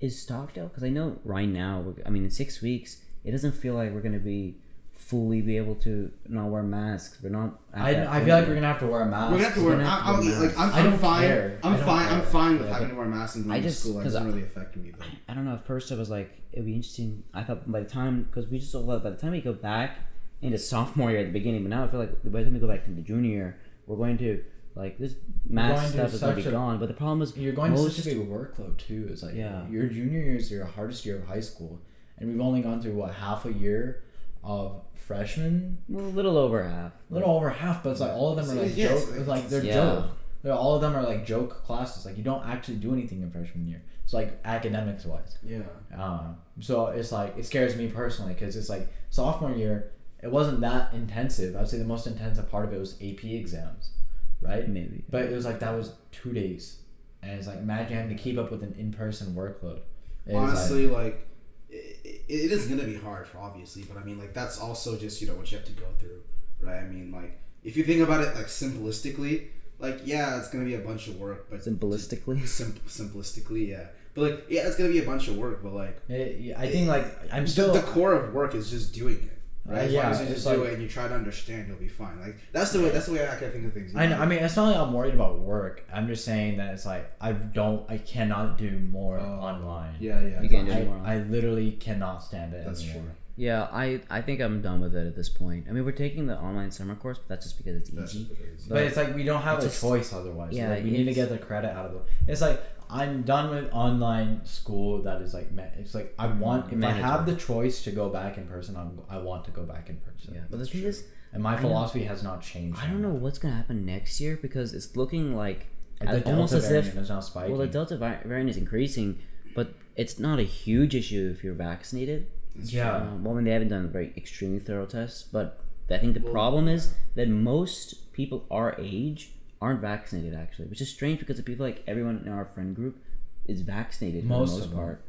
S1: is Stockdale? Because I know right now, I mean, in six weeks, it doesn't feel like we're gonna be fully be able to not wear masks. We're not.
S2: I, I feel like we're gonna have to wear a mask
S3: We're gonna have to wear.
S1: We're have to
S3: I, I'll,
S1: wear
S3: like I'm,
S2: I
S3: I'm
S2: don't
S3: fine.
S2: care. I
S3: I'm
S2: don't
S3: fine. I'm fine with
S2: Yeah,
S3: having
S2: but-
S3: to wear masks and going
S1: I just-
S3: school. Like, it
S1: 'cause
S3: doesn't
S1: I-
S3: really affect me though.
S1: I don't know. At first, I was like, it'd be interesting. I thought by the time, because we just all that by the time we go back into sophomore year at the beginning, but now I feel like by the time we go back to the junior year, we're going to like this math stuff is going to be
S2: a-
S1: gone. But the problem is,
S2: You're going
S1: most,
S2: to such a big workload too. It's like
S1: Yeah.
S2: your junior year is your hardest year of high school, and we've only gone through what half a year of freshmen,
S1: well, a little over half.
S2: a little over half. But it's like all of them are like
S3: Yeah, it's
S2: joke.
S3: like-
S2: It's like they're
S1: Yeah.
S2: joke. They're, all of them are like joke classes. Like you don't actually do anything in freshman year. It's like academics wise.
S3: Yeah.
S2: Um, so it's like it scares me personally because it's like sophomore year. It wasn't that intensive. I would say the most intensive part of it was AP exams, right?
S1: maybe.
S2: But it was like that was two days, and it's like imagine having to keep up with an in-person workload. It's like-
S3: Honestly, like, it, it is gonna be hard, for obviously, but I mean, like, that's also just you know what you have to go through, right? I mean, like, if you think about it like simplistically, like, yeah, it's gonna be a bunch of work, but
S1: Simplistically.
S3: sim- simplistically, yeah. But like, yeah, it's gonna be a bunch of work, but like,
S2: It- I think like I'm
S3: the-
S2: still
S3: the core of work is just doing it. Right?
S2: Uh,
S3: As
S2: yeah,
S3: long as you
S2: it's
S3: just
S2: like-
S3: do it and you try to understand, you'll be fine. Like that's the way. That's the way I can think of things.
S2: I know. I mean, it's not like I'm worried about work. I'm just saying that it's like I don't. I cannot do more
S3: Oh,
S2: online.
S3: Yeah, yeah.
S1: You can't do
S2: I,
S1: more.
S2: I literally cannot stand it
S3: That's
S2: anymore.
S3: true.
S1: Yeah, I, I think I'm done with it at this point. I mean, we're taking the online summer course, but that's just because it's easy.
S3: just what.
S2: But it's like we don't have a choice otherwise.
S1: yeah,
S2: like, we need to get the credit out of it. It's like I'm done with online school. That is like, ma- it's like I want. If I have the choice to go back in person, I'm, I want to go back in person.
S1: Yeah, but the
S3: That's
S1: thing is,
S2: And my
S1: I
S2: philosophy has not changed.
S1: I don't know
S2: that.
S1: what's gonna happen next year because it's looking like
S2: Like,
S1: as-
S2: the
S1: almost
S2: Delta
S1: as
S2: variant
S1: if
S2: is now spiking.
S1: well, the Delta variant is increasing, but it's not a huge issue if you're vaccinated.
S3: That's
S2: yeah.
S1: Um, well, I mean, they haven't done very extremely thorough tests, but I think the
S3: Well,
S1: problem is that most people our age aren't vaccinated actually, which is strange because I people like everyone in our friend group is vaccinated for
S2: Most
S1: the most
S2: of them.
S1: part.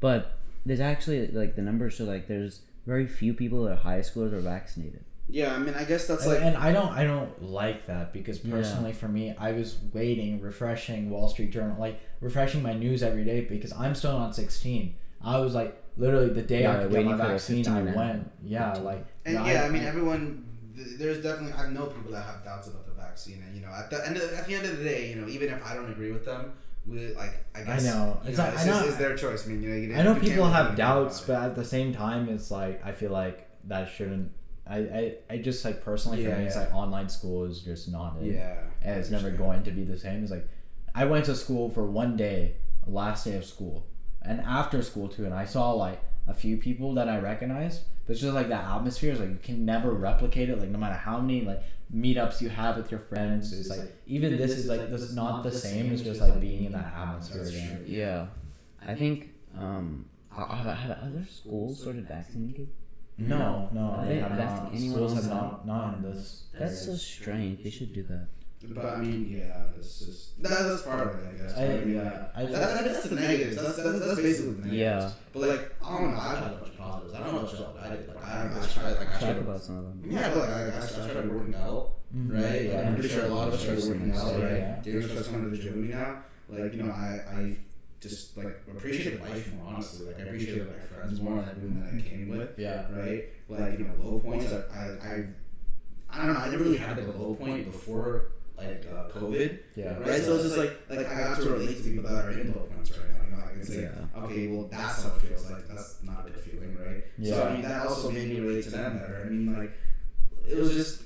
S1: But there's actually like the numbers show like there's very few people that are high schoolers are vaccinated.
S3: Yeah, I mean, I guess that's
S2: And-
S3: like
S2: and I don't I don't like that because
S1: Yeah.
S2: personally for me I was waiting refreshing Wall Street Journal like refreshing my news every day because I'm still not 16 I was like literally the day
S1: Yeah,
S2: I could get my vaccine I
S1: and a half.
S2: went yeah like
S3: And
S2: yeah,
S3: yeah, I, mean, everyone. Th- There's definitely I know people that have doubts about the vaccine, and you know, at the end of, at the end of the day, you know, even if I don't agree with them, we like I guess
S2: know. It's
S3: know,
S2: like-
S3: it's,
S2: I
S3: just, it's their choice. I mean, you know, you,
S2: I know people have doubts but at the same time it's like I feel like that shouldn't I, I, I just like personally for
S3: Yeah,
S2: me it's like online school is just not
S3: it. yeah,
S2: and it's
S3: I
S2: never going to be the same. It's like I went to school for one day, last day of school, and after school too, and I saw like a few people that I recognized. But it's just like that atmosphere is like you can never replicate it. Like no matter how many like meetups you have with your friends, it's like even this is like this is not the same. It's just like being in that atmosphere again.
S3: true.
S1: Yeah, I think um, have, have, have other schools started vaccinating kids?
S2: No, no,
S1: Are
S2: they
S1: they
S2: have not. Schools have not not in this.
S1: That's so strange. They should do that.
S3: But I mean, yeah, it's just that, that's part of it, I guess.
S2: I-
S3: But,
S2: yeah, I
S3: that, that, that's the negatives. That's, that's, that's basically the negatives.
S1: Yeah.
S3: But like, I don't know. I've had a bunch of positives. I don't know what I did. Like, I don't know. I tried. Like, I tried.
S1: about some of them.
S3: Yeah, but like, I, I, I started working out.
S2: Mhm.
S3: right?
S2: Yeah.
S3: Like, I'm pretty sure a lot of us started working out,
S2: Yeah.
S3: right? Daniel starts coming to the gym now. Like, you know, I, I just like appreciate life more honestly. Like I appreciate my friends more, like everyone that I came with.
S2: Yeah.
S3: Right? Like, you know, low points I I I, I don't know, I never really had like a low point before like uh, COVID.
S2: Yeah.
S3: Right? So it's just like like I got to relate to people that are in low points right now. You know, I can say,
S1: Yeah.
S3: okay, well that's how it feels like. That's not a good feeling, right? So I mean that also made me relate to them better. I mean like it was just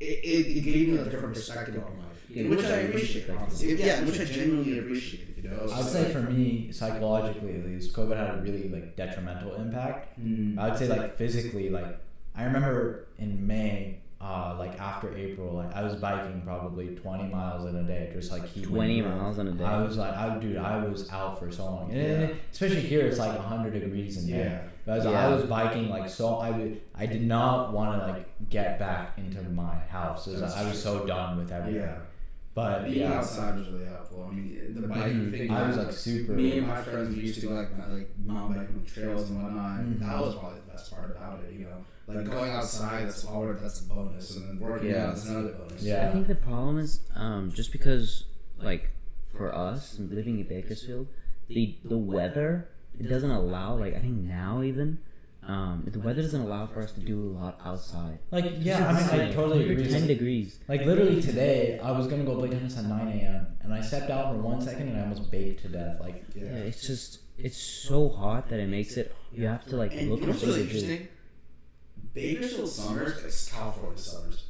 S3: it, it, it gave me a different perspective on life, in which I appreciate. Honestly, yeah, which I genuinely appreciate. You know,
S2: I would say for me, psychologically at least, COVID had a really like detrimental impact.
S3: Mm.
S2: I would say like physically, like I remember in May, uh, like after April, like I was biking probably twenty miles in a day, just like keep
S1: 20 miles in a day.
S2: I was like, I dude, I was out for so long, and
S3: Yeah.
S2: especially here, it's like hundred degrees in May.
S3: Yeah.
S2: Because
S1: Yeah.
S2: I was biking like so, I would, I did not want to like get back into my house. Was,
S3: That's
S2: I was so done with everything.
S3: Yeah,
S2: But
S3: being
S2: yeah,
S3: outside was really helpful. I mean, the biking thing.
S2: I was like super.
S3: Me and my friends used to go like my- like mountain biking trails and whatnot. and
S2: Mhm.
S3: That was probably the best part about it. You know, like going outside. That's all. That's a bonus, and then working
S2: Yeah.
S3: out is another bonus.
S2: Yeah.
S1: I think the problem is um, just because, like, for us living in Bakersfield, the the weather it doesn't allow. Like, I think now even, um, the weather doesn't allow for us to do a lot outside.
S2: like yeah, I mean, I totally agree.
S1: Ten degrees.
S2: Like literally today, I was gonna go play tennis at nine a.m. and I stepped out for one second and I almost baked to death. Like
S1: Yeah,
S3: Yeah.
S1: it's just it's so hot that it makes it. You have to like
S3: And
S1: look
S3: you know
S1: for
S3: what's really
S1: things to
S3: interesting? Bakersfield summers, like California summers,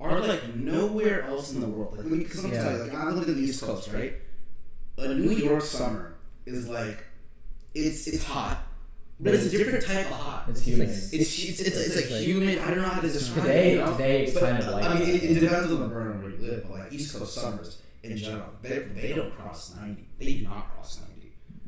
S3: are like nowhere else in the world. Like, because I'm
S2: Yeah.
S3: telling you, like, I live in the East Coast, right? A New York summer is like, it's it's hot, but it's a different type of hot.
S2: it's humid.
S3: It's it's it's, it's, like humid. I don't know how to describe
S2: Today-
S3: it. you know?
S2: today it's
S3: But,
S2: kind of like
S3: I mean, it, it depends on the burn where you live, but like East Coast summers in general, they they don't cross ninety. They do not cross ninety,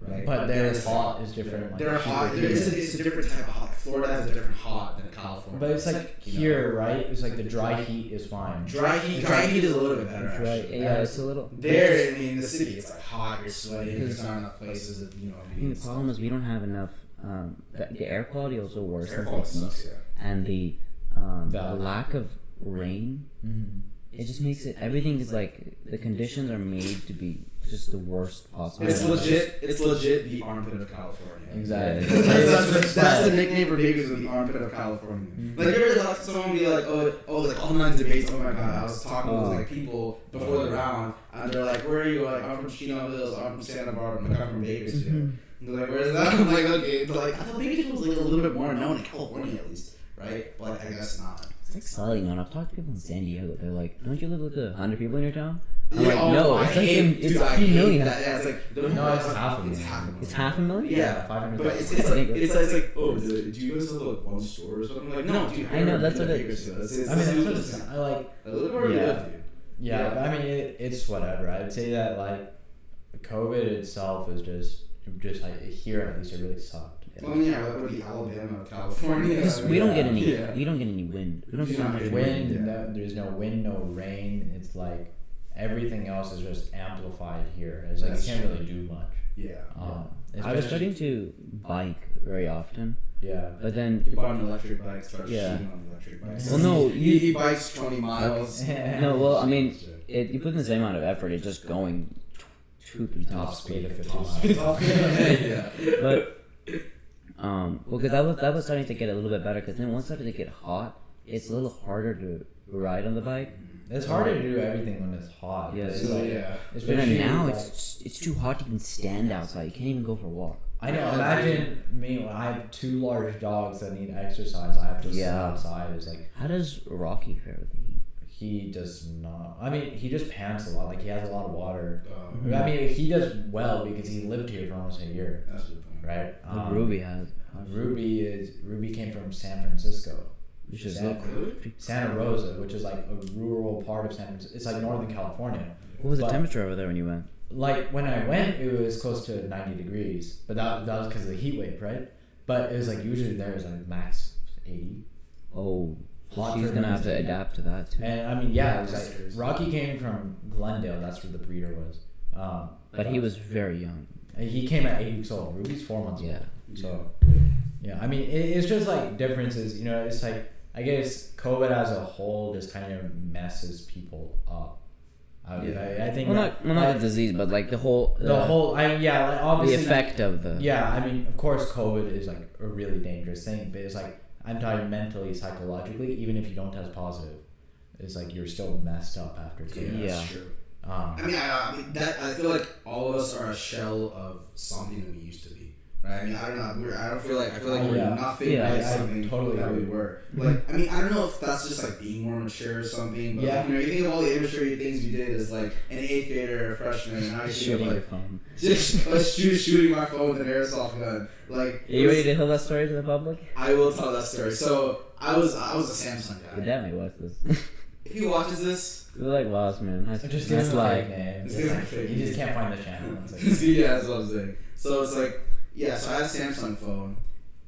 S3: right?
S2: but their
S3: There's-
S2: hot is different. Like,
S3: they're hot.
S2: super
S3: They're, it's, a, it's a different type of hot. Florida has a different hot than California.
S2: But it's like
S3: you know,
S2: here, right? It's like the dry heat is fine.
S3: dry heat. Dry heat is a little bit better.
S1: Right?
S3: Actually.
S1: Yeah, it's a little.
S3: There, I mean, in the city, it's like hot. You're sweating. There's not enough places that you know.
S1: I think the problem is we don't have enough. Um, the, the air quality also worse
S3: Air
S1: than
S3: quality sucks. Yeah.
S1: and the um, the
S2: The-
S1: lack of rain.
S2: Mm-hmm.
S1: It just makes it everything is like the conditions are made to be just the worst possible.
S3: It's legit. It's legit the armpit of California.
S2: Exactly.
S1: Yeah.
S3: that's, that's, that's the nickname for Vegas is the armpit of California. Mm-hmm. Like you ever like someone be like, oh, oh, like online debates. Oh my god, I was talking with like people before the round, and they're like, where are you? Like, I'm from Chino Hills. I'm from Santa Barbara. Like, I'm from Bakersfield. Mm-hmm. And they're like, where's that? I'm like, okay. They're like, I thought Bakersfield was like a little bit more known in California at least, right? But like, I guess not.
S1: It's like selling on. I've talked to people in San Diego. They're like, "Don't you live with a hundred people in your town?" I'm like,
S3: oh,
S1: no,
S3: I
S1: it's like
S3: hate,
S1: in- it's
S3: dude, I
S1: a few million.
S3: That. Yeah, it's like
S2: No, it's half a
S3: It's
S2: million.
S3: half a million.
S1: It's half a million.
S3: Yeah,
S2: five hundred.
S3: But it's, it's like it's, like- it's like oh, do do you guys have like one store or something? Like no, dude.
S1: I know, that's what it-
S3: It's, it's,
S2: I mean, that's what
S3: it's,
S2: it's, I like.
S3: like, look where
S2: Yeah.
S3: live, dude.
S2: Yeah,
S3: Yeah.
S2: I mean, it, it's whatever. I would say that like, COVID itself is just, just like here at least it really sucked.
S3: Well, yeah, like with the Alabama, of California.
S1: Because we don't get any.
S3: Yeah.
S1: We don't get any wind. We don't
S3: We
S1: get
S3: don't
S1: much
S3: get
S1: wind.
S2: Wind,
S3: Yeah.
S2: no, there's no wind, no rain. It's like everything else is just amplified here. It's like
S3: That's
S2: you can't
S3: true.
S2: really do much.
S3: Yeah.
S2: Um,
S1: I was starting to bike very often,
S2: Yeah.
S1: but then
S3: He bought an electric bike, started
S1: Yeah.
S3: shooting on electric bikes.
S1: Well, no,
S3: he,
S1: you-
S3: he bikes 20 miles.
S1: no. Well, I mean, it, you put in the same amount of effort. It's just going two, three
S2: Top
S1: times
S2: speed of 50
S3: Top
S2: miles.
S3: speed. yeah.
S1: but um, well, because that was that was starting to get a little bit better. Because then once it started to get hot, it's a little harder to ride on the bike.
S2: It's harder to do everything when it's hot.
S1: Yeah,
S2: It's
S3: So,
S2: like-
S3: yeah.
S1: But
S2: especially
S1: then now
S2: like-
S1: it's it's too hot to even stand outside. You can't even go for a walk.
S2: I know. Imagine me when I have two large dogs that need exercise. I have to sit
S1: Yeah.
S2: outside. It's like
S1: How does Rocky fare with the heat?
S2: he does not. I mean, he just pants a lot. Like he has a lot of water.
S3: Uh,
S2: I mean, he does well because he lived here for almost a year,
S3: that's a good point.
S2: right?
S1: Like
S2: Um,
S1: Ruby has.
S2: Ruby is Ruby came from San Francisco,
S1: Which is
S2: Santa. Santa Rosa, which is like a rural part of San Francisco. It's like Northern California.
S1: What was the temperature over there when you went?
S2: Like when I went, it was close to ninety degrees, but that that was because of the heat wave, right? But it was like usually there is like max eighty.
S1: Oh, so
S2: Hot
S1: she's gonna have to adapt to that too.
S2: And I mean, yeah, it was like. Rocky came from Glendale. That's where the breeder was. Um,
S1: But he was very young.
S2: he came at eight weeks old. Ruby's four months
S1: Yeah.
S2: old. So yeah, I mean, it, it's just like differences. You know, it's like I guess COVID as a whole just kind of messes people up. I,
S3: Yeah.
S2: I, I think
S1: Well,
S2: that-
S1: not well, not
S2: I-
S1: the disease, but like the whole
S2: the whole. I yeah, like
S1: the
S2: obviously
S1: effect of the
S2: Yeah, I mean, of course, COVID is like a really dangerous thing, but it's like I'm talking mentally, psychologically. Even if you don't test positive, it's like you're still messed up after
S3: Yeah,
S2: COVID.
S3: that's
S1: Yeah.
S3: true.
S2: Um,
S3: I mean, I, I mean, that I feel like all of us are a shell of something that we used to be. Right? I mean, I don't know. We're, I don't feel like I feel like
S2: Oh,
S3: we're
S2: yeah.
S3: nothing
S1: Yeah,
S3: like
S2: I- I
S3: something
S2: totally
S3: that we were. Like, I mean, I don't know if that's just like being more mature or something. But
S2: Yeah.
S3: like, you know, you think of all the immature things you did as like an eighth grader or a freshman, and now you think of
S1: your
S3: like
S1: phone.
S3: just uh, shoot, shooting my phone with an airsoft gun. Like,
S1: Are you ready to tell that story to the public?
S3: I will tell that story. So I was I was a Samsung guy.
S1: dad definitely watch this.
S3: If he watches this,
S1: We're like, wow, man. That's,
S2: Just
S1: that's
S2: give him a
S1: like,
S2: fake name.
S3: Just
S2: It's
S3: give him a
S2: like- You just can't find the channel. It's like,
S3: yeah, that's what I'm saying. So it's like, yeah, so I had a Samsung phone,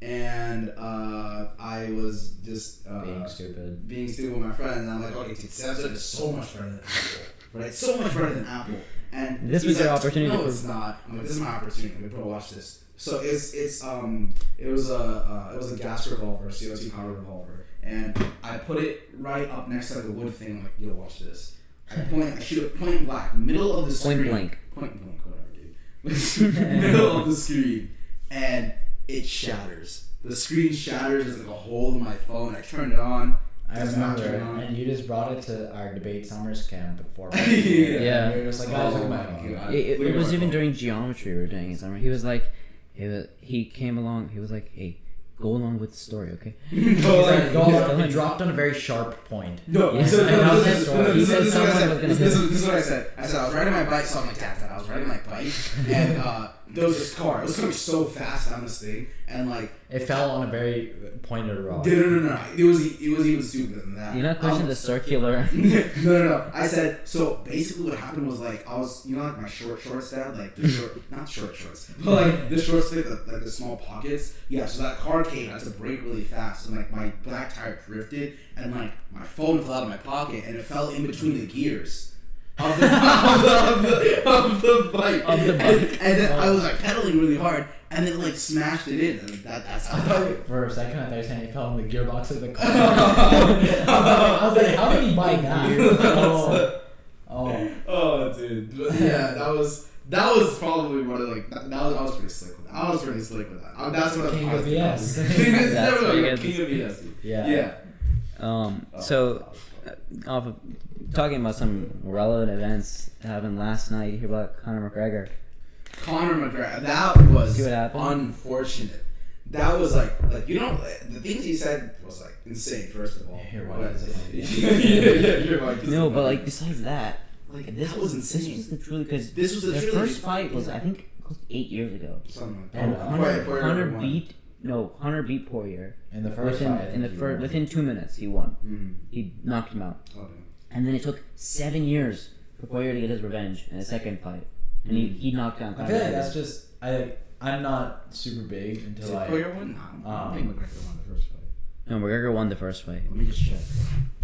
S3: and uh, I was just uh,
S2: being stupid.
S3: being stupid with my friend, and I'm like, okay, dude, Samsung is so much better than Apple, right? So much better than Apple. And
S1: This was your
S3: like,
S1: opportunity
S3: No, it's not. I'm like, this is my opportunity. Bro, watch this. So it's it's um it was a uh, it was a gas revolver, CO2 power revolver, and I put it right up next to like a wood thing. I'm like, yo, watch this. I point, I shoot it point blank, middle of the
S1: Point
S3: screen.
S1: blank.
S3: Point blank, whatever, dude. middle of the screen, and it shatters. The screen shatters. There's like a hole in my phone. I turn it on.
S2: I
S3: Does not
S2: remember,
S3: turn on.
S2: and you just brought it to our debate summers camp before.
S3: Yeah.
S1: Yeah.
S2: And you were just like, guys,
S3: Oh
S2: look at
S3: my
S2: my. Oh,
S3: God.
S1: it, it, it was even
S3: phone.
S1: during geometry we were doing it. Summer. He was like, he, was, he came along. He was like, hey, go along with the story, okay?
S3: No,
S2: He's like, go
S1: yeah.
S2: on, he dropped on a very sharp point.
S3: No,
S1: Yeah.
S3: so,
S2: I
S3: no,
S2: know
S3: this,
S2: this
S3: is-
S2: story.
S3: no,
S1: He
S3: this,
S1: said
S3: is- this is what I
S1: someone
S3: said.
S1: was gonna
S3: This,
S1: hit
S3: this is, this is what I said. I said I was riding my bike, so I'm like, tap, tap. I was riding my bike, and uh, there was this car. It was coming so fast down this thing, and like,
S2: It fell on a very pointed rock.
S3: no, no, no, no. It was it was even stupider than that.
S1: You're not pushing
S3: Um,
S1: the circular.
S3: no, no, no. I said so. Basically, what happened was like I was, you know, like my short shorts dad, like the short, not short shorts, but like the shorts with the, like the small pockets. Yeah. So that car came. I had to brake really fast, and like my black tire drifted, and like my phone fell out of my pocket, and it fell in between the gears. Of the, of, the, of, the, bike.
S1: Of the
S3: And,
S1: bike.
S3: and then I was like pedaling really hard, and then like smashed it in, and that, that's
S2: I
S3: how
S2: thought for a second I thought you were saying it fell in the gearbox of the car. I was like, how did he buy that? Oh, oh.
S3: Oh, dude. But yeah, that was that was probably one of like that, that was I was pretty slick with that. I was pretty slick with that. Uh, that's what
S2: King
S3: I
S2: of
S3: was
S2: BS.
S3: King of
S1: That's
S3: no, no,
S1: what
S3: no,
S1: you
S3: King of BS.
S2: Yeah.
S3: Yeah.
S1: Um,
S3: Oh,
S1: so,
S3: that
S1: Uh, off of talking about some relevant events that happened last night, you hear about Conor McGregor.
S3: Conor McGregor. That was
S1: See what happened?
S3: unfortunate. That was like like you know the things he said was like insane. First of all,
S2: Your wife
S3: But- yeah, yeah, your wife is
S1: No, but like besides that,
S3: like
S1: this
S3: that was
S1: This
S3: insane.
S1: was the truly because
S3: This was the
S1: their
S3: trilogy.
S1: first fight was
S3: Yeah.
S1: I think eight years ago,
S3: Something like that.
S1: and
S2: Oh, wow.
S1: Hunter,
S3: Poirier- Poirier
S1: Hunter beat no Hunter beat Poirier
S2: In the first
S1: within
S2: fight,
S1: in the first within two minutes he won.
S3: Mm.
S1: He knocked him out,
S3: Oh,
S1: and then it took seven years for Poirier to get his revenge in the second fight, and he, he knocked down.
S2: I feel like that's just I. I'm not super big
S3: Did
S2: until I.
S3: Poirier win? No,
S2: Um,
S3: I think McGregor won the first fight.
S1: no McGregor won the first fight.
S3: Let me just check.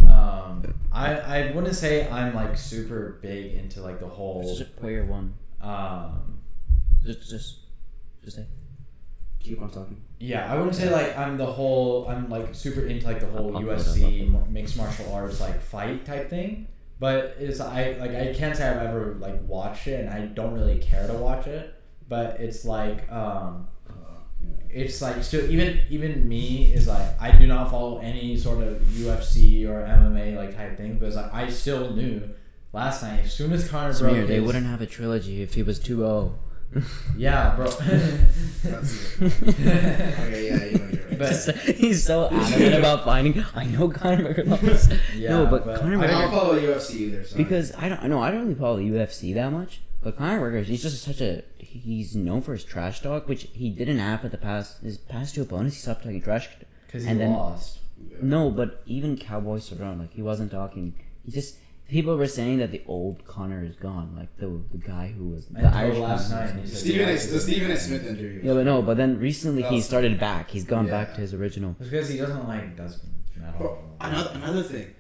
S2: Um, I I wouldn't say I'm like super big into like the whole.
S1: Just Poirier won.
S2: Um,
S1: Just just just say. Keep on talking.
S2: Yeah, I wouldn't say like I'm the whole. I'm like super into like the whole
S1: I'll put it up,
S2: UFC
S1: I'll put it
S2: mixed martial arts like fight type thing. But it's I like I can't say I've ever like watched it, and I don't really care to watch it. But it's like um, it's like still even even me is like I do not follow any sort of UFC or MMA like type thing because like, I still knew last night as soon as Conor broke
S1: they
S2: his-
S1: wouldn't have a trilogy if he was oh. 2-0.
S2: Yeah bro
S3: That's. Okay, yeah, you know, you're right.
S2: But-
S1: he's so adamant about finding. I know Conor McGregor lost.
S2: Yeah,
S1: no, but,
S2: but
S1: Conor
S3: I don't follow UFC either. So
S1: because I don't know. I don't really follow the UFC that much. But Conor McGregor, he's just such a. He's known for his trash talk, which he didn't have at the past. His past two opponents, he stopped talking trash.
S2: because he
S1: And then-
S2: lost
S1: No, but even Cowboy Cerrone, like he wasn't talking. He just people were saying that the old Conor is gone, like the the guy who was the
S2: until
S1: Irishman.
S2: last night
S3: Stephen
S2: yeah,
S3: A. the Stephen A. Smith interview.
S1: Yeah, but no, but then recently he started back. He's gone back to his original.
S2: It's because he doesn't like doesn't at
S3: Bro,
S2: all.
S3: another another thing.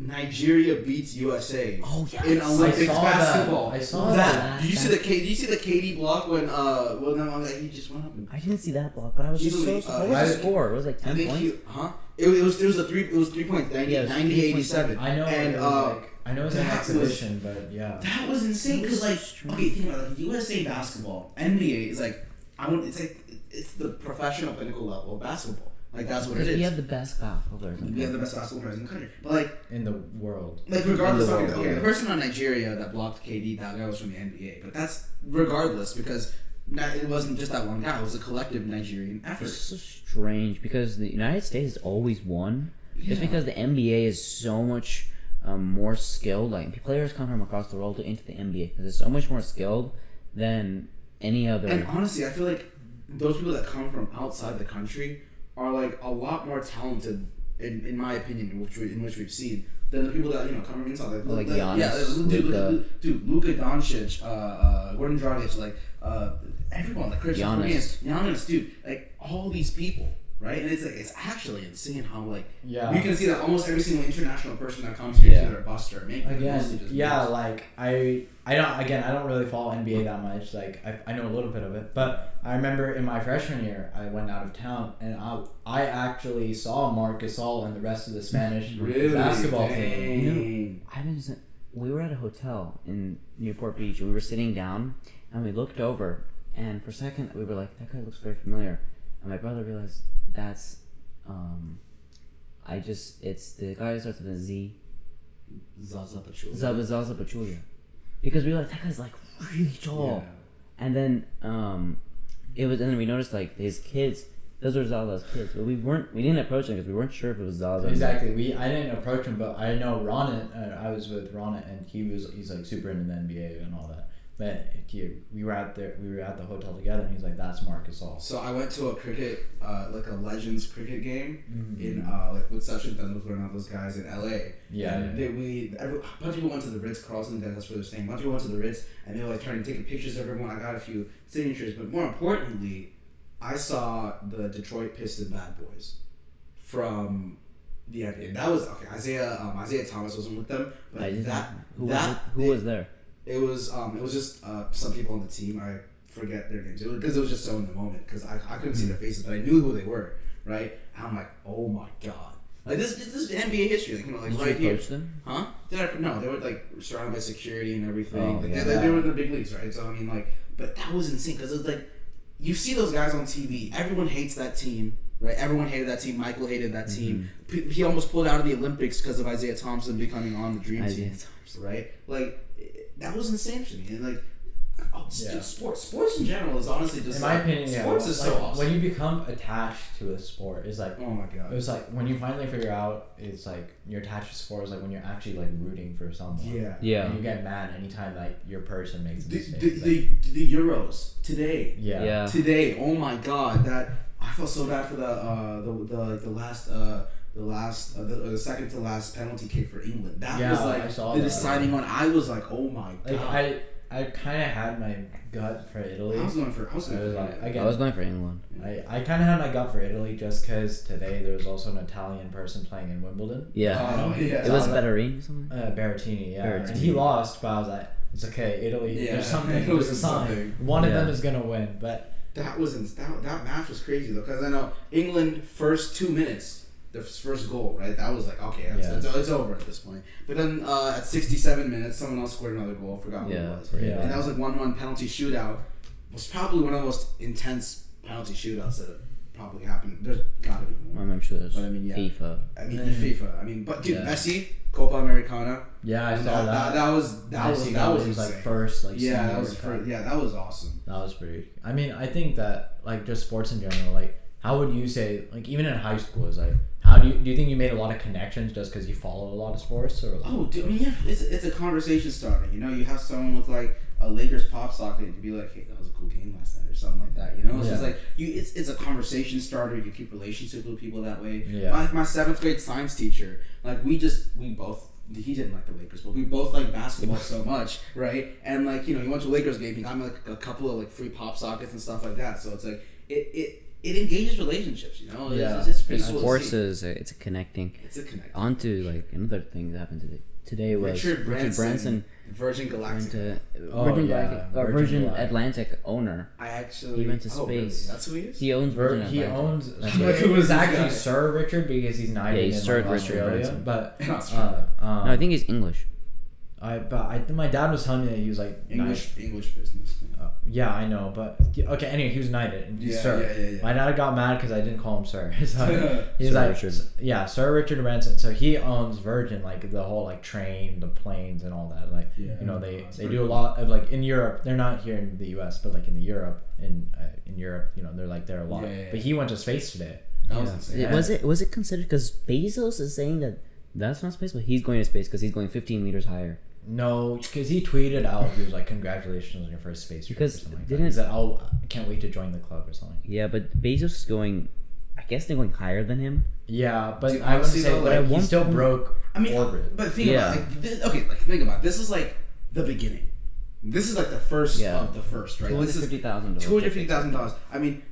S3: Nigeria beats USA
S1: Oh yeah.
S3: in Olympics
S2: I saw that.
S3: basketball.
S2: I saw
S3: that.
S1: that.
S3: Did you see the K? Did you see the KD block when uh when no, like, he just went up and
S1: I didn't see that block, but I was just so.
S3: Easily,
S1: What
S3: uh,
S1: was
S2: I-
S1: the score? It was like ten points.
S3: he huh? It, it was there was a three it was three points 90,
S1: Yeah,
S3: 90 87.
S2: I know
S3: and
S2: it was
S3: uh
S2: like I know it's an
S3: that was-
S2: exhibition, but yeah.
S3: that was insane because like
S1: Strange.
S3: okay think about it, like USA basketball NBA is like I want it's like it's the professional pinnacle level of basketball like that's what it is.
S1: Because we have the best basketball players.
S3: we have the
S1: the
S3: best basketball players in the country, but like
S2: In the world.
S3: Like regardless,
S1: In the
S3: okay,
S1: world,
S3: okay,
S1: yeah.
S3: the person on Nigeria that blocked KD, that guy was from the NBA. But that's regardless because not, it wasn't just that one guy. It was a collective Nigerian effort.
S1: It's so strange because the United States has always won. Just
S3: Yeah.
S1: because the NBA is so much um, more skilled, like players come from across the world to, into the NBA because it's so much more skilled than any other.
S3: And honestly, I feel like those people that come from outside the country are like a lot more talented, in, in my opinion, in which we, in which we've seen, than the people that you know come from inside. Like,
S1: Like
S3: like
S1: Giannis,
S3: yeah, dude,
S1: Luka.
S3: Dude, Luka Doncic, uh, uh, Goran Dragic, like uh, everyone, like Chris.
S1: Giannis,
S3: Giannis, dude, like all these people. Right, and it's like it's actually insane how like
S2: Yeah.
S3: you can see that almost every single international person that comes here
S1: Yeah.
S3: is either a bust or a make. Mostly
S2: Again,
S3: just
S2: yeah,
S3: busts.
S2: like I, I don't. Again, I don't really follow NBA that much. Like I, I know a little bit of it, but I remember in my freshman year, I went out of town and I, I actually saw Marc Gasol and the rest of the Spanish
S3: really
S2: basketball team.
S3: Dang.
S1: I was we were at a hotel in Newport Beach and we were sitting down and we looked over and for a second we were like that guy looks very familiar and my brother realized that's um I just it's the guy who starts with a Z
S3: Zaza Pachulia.
S1: Zaza Zaza Pachulia because we were like that guy's like really tall and then um it was and then we noticed like his kids those were Zaza's kids but we weren't we didn't approach him because we weren't sure if it was Zaza.
S2: Exactly. We I didn't approach him, but I know Ronit. Uh, I was with Ronit, and he was he's like super into the NBA and all that. But he, we were out there. We were at the hotel together, and he's like, "That's Marcus All."
S3: So I went to a cricket, uh, like a Legends cricket game
S2: Mhm.
S3: in uh, like with Sachin Tendulkar and all those guys in LA.
S2: Yeah,
S3: And
S2: yeah.
S3: They, we every, a bunch of people went to the Ritz Carlton. That's where they're staying. A bunch of people went to the Ritz, and they were like trying to take pictures of everyone. I got a few signatures, but more importantly, I saw the Detroit Piston Bad Boys from the NBA. That was okay. Isiah um, Isiah Thomas wasn't with them, but that
S1: who
S3: that
S1: was, who was there
S3: it was um it was just uh some people on the team I forget their names because it was just so in the moment because I, I couldn't see their faces but I knew who they were right? And I'm like oh my god. Like this this is NBA history like you know like
S1: Did
S3: right
S1: you
S3: here
S1: them?
S3: Huh? Did I, no they were like surrounded by security and everything.
S1: Oh,
S3: like,
S1: yeah.
S3: they, they were in the big leagues right? So I mean like but that was insane because it's like you see those guys on TV everyone hates that team right? Everyone hated that team Michael hated that team.
S1: Mm-hmm.
S3: P- he almost pulled out of the Olympics because of Isiah Thompson becoming on the dream
S1: Isaiah
S3: team right? Like it- that was insane to me, and like, oh,
S2: Yeah.
S3: dude, sports, sports in general is honestly just
S2: In my
S3: like,
S2: opinion, yeah.
S3: sports is
S2: like,
S3: so awesome.
S2: When you become attached to a sport, it's like
S3: oh my
S2: it
S3: god,
S2: was like when you finally figure out it's like you're attached to sport is like when you're actually like rooting for someone.
S3: yeah.
S1: yeah
S2: And you get mad anytime like your person makes a
S3: The,
S2: mistake.
S3: the,
S2: like-
S3: the, the Euros today,
S2: yeah.
S1: yeah
S3: today. Oh my god, that I felt so bad for the uh the the, like, the last uh the last uh, the, the second to last penalty kick for England. That
S2: Yeah,
S3: was
S2: I
S3: like
S2: saw
S3: the
S2: that.
S3: deciding one. I was like, oh my god.
S2: Like I, I kind of had my gut for Italy.
S3: I was going for I was
S2: I
S3: going
S2: was
S3: for
S2: like,
S1: I was going for England
S2: I, I kind of had my gut for Italy just because today there was also an Italian person playing in Wimbledon.
S1: yeah
S3: Oh, yeah.
S1: it was Betterini or something
S2: Uh, Berrettini, yeah. And he lost, but I was like, it's okay, Italy.
S3: Yeah,
S2: there's something.
S3: it was
S2: There's a sign.
S3: something.
S2: One of them is gonna win, but
S3: That was ins- that, that match was crazy though because I know England first two minutes the first goal right that was like okay it's,
S2: Yeah.
S3: it's, it's over at this point but then uh, at 67 minutes someone else scored another goal I forgot who
S1: Yeah,
S3: it was
S1: pretty
S2: Yeah.
S3: and that was like one one penalty shootout was probably one of the most intense penalty shootouts that have probably happened there's gotta be more
S1: I'm sure there's
S3: But I mean, yeah.
S1: FIFA
S3: I mean. FIFA I mean but dude
S1: Yeah.
S3: Messi Copa Americana
S2: yeah, I
S3: that,
S2: saw that.
S3: that, that was that
S2: I
S3: was that was
S2: was like first, like
S3: yeah that was
S2: cup.
S3: first, yeah that was awesome
S2: That was pretty. I mean, I think that like just sports in general, like how would you say like even in high school is like how do you do you think you made a lot of connections just because you followed a lot of sports or like,
S3: Oh, dude, I mean, yeah, it's, it's a conversation starter. You know, you have someone with like a Lakers pop socket to be like, hey, that was a cool game last night or something like that. You know, it's just like you. It's, it's a conversation starter. You keep relationships with people that way.
S2: Yeah.
S3: My, my seventh grade science teacher, like we just we both. He didn't like the Lakers, but we both like basketball so much, right? And like you know, he went to a Lakers game. He got me like a couple of like free pop sockets and stuff like that. So it's like it it, it engages relationships. You know,
S2: Yeah.
S3: it's, it's pretty
S1: And
S3: cool.
S1: sports
S3: to see.
S1: is a, it's a connecting
S3: It's a connect.
S1: on to like another thing that happened today today was
S3: Richard
S1: Richard
S3: Branson,
S1: Branson
S3: Virgin Galactic.
S1: to
S2: Oh,
S1: Virgin,
S2: yeah,
S1: Galactic, uh,
S2: Virgin
S1: Virgin
S2: Galactic.
S1: Atlantic owner
S3: I actually
S1: He went to
S3: oh, really?
S1: space.
S3: That's who he is.
S1: he owns
S2: Vir-
S1: Virgin
S2: he
S1: Atlantic.
S2: owns
S1: That's
S2: he
S1: right.
S2: Was actually
S3: guy?
S2: Sir Richard because he's not
S1: Yeah,
S2: even
S1: he's
S2: in
S1: Sir
S2: like,
S1: Richard
S2: Australia,
S1: Branson.
S2: but
S3: In
S2: uh, um,
S1: no I think he's English
S2: I but I my dad was telling me that he was like
S3: English English business. man.
S2: Yeah, I know, but okay. Anyway, he was knighted. he's
S3: Yeah,
S2: sir.
S3: yeah, yeah, yeah.
S2: My dad got mad because I didn't call him sir. So he's
S1: Sir
S2: like,
S1: Richard.
S2: yeah, Sir Richard Branson. So he owns Virgin, like the whole like train, the planes, and all that. Like
S3: Yeah.
S2: you know, they they do a lot of like in Europe. They're not here in the U.S., but like in the Europe in uh, in Europe, you know, they're like there a lot.
S3: Yeah, yeah, yeah.
S2: But he went to space today.
S3: That was
S1: Yeah.
S3: insane.
S1: It- Was it was it considered because Bezos is saying that that's not space, but he's going to space because he's going 15 meters higher.
S2: No, because he tweeted out, he was like, "Congratulations on your first space trip."
S1: Because
S2: or something like
S1: didn't-
S2: that. He said, "Oh, I can't wait to join the club" or something.
S1: Yeah, but Bezos is going. I guess they're going higher than him.
S2: Yeah, but
S3: Dude,
S2: I would
S3: honestly,
S2: say
S3: though,
S2: like,
S1: like,
S2: he
S1: one
S2: still
S1: point-
S2: broke
S3: I mean,
S2: orbit.
S3: but think
S1: Yeah.
S3: about like this, okay, like think about it. this is like the beginning. This is like the first
S1: Yeah.
S3: of the first, right?
S1: Two hundred
S3: This is
S1: fifty thousand.
S3: two hundred fifty thousand dollars. I mean,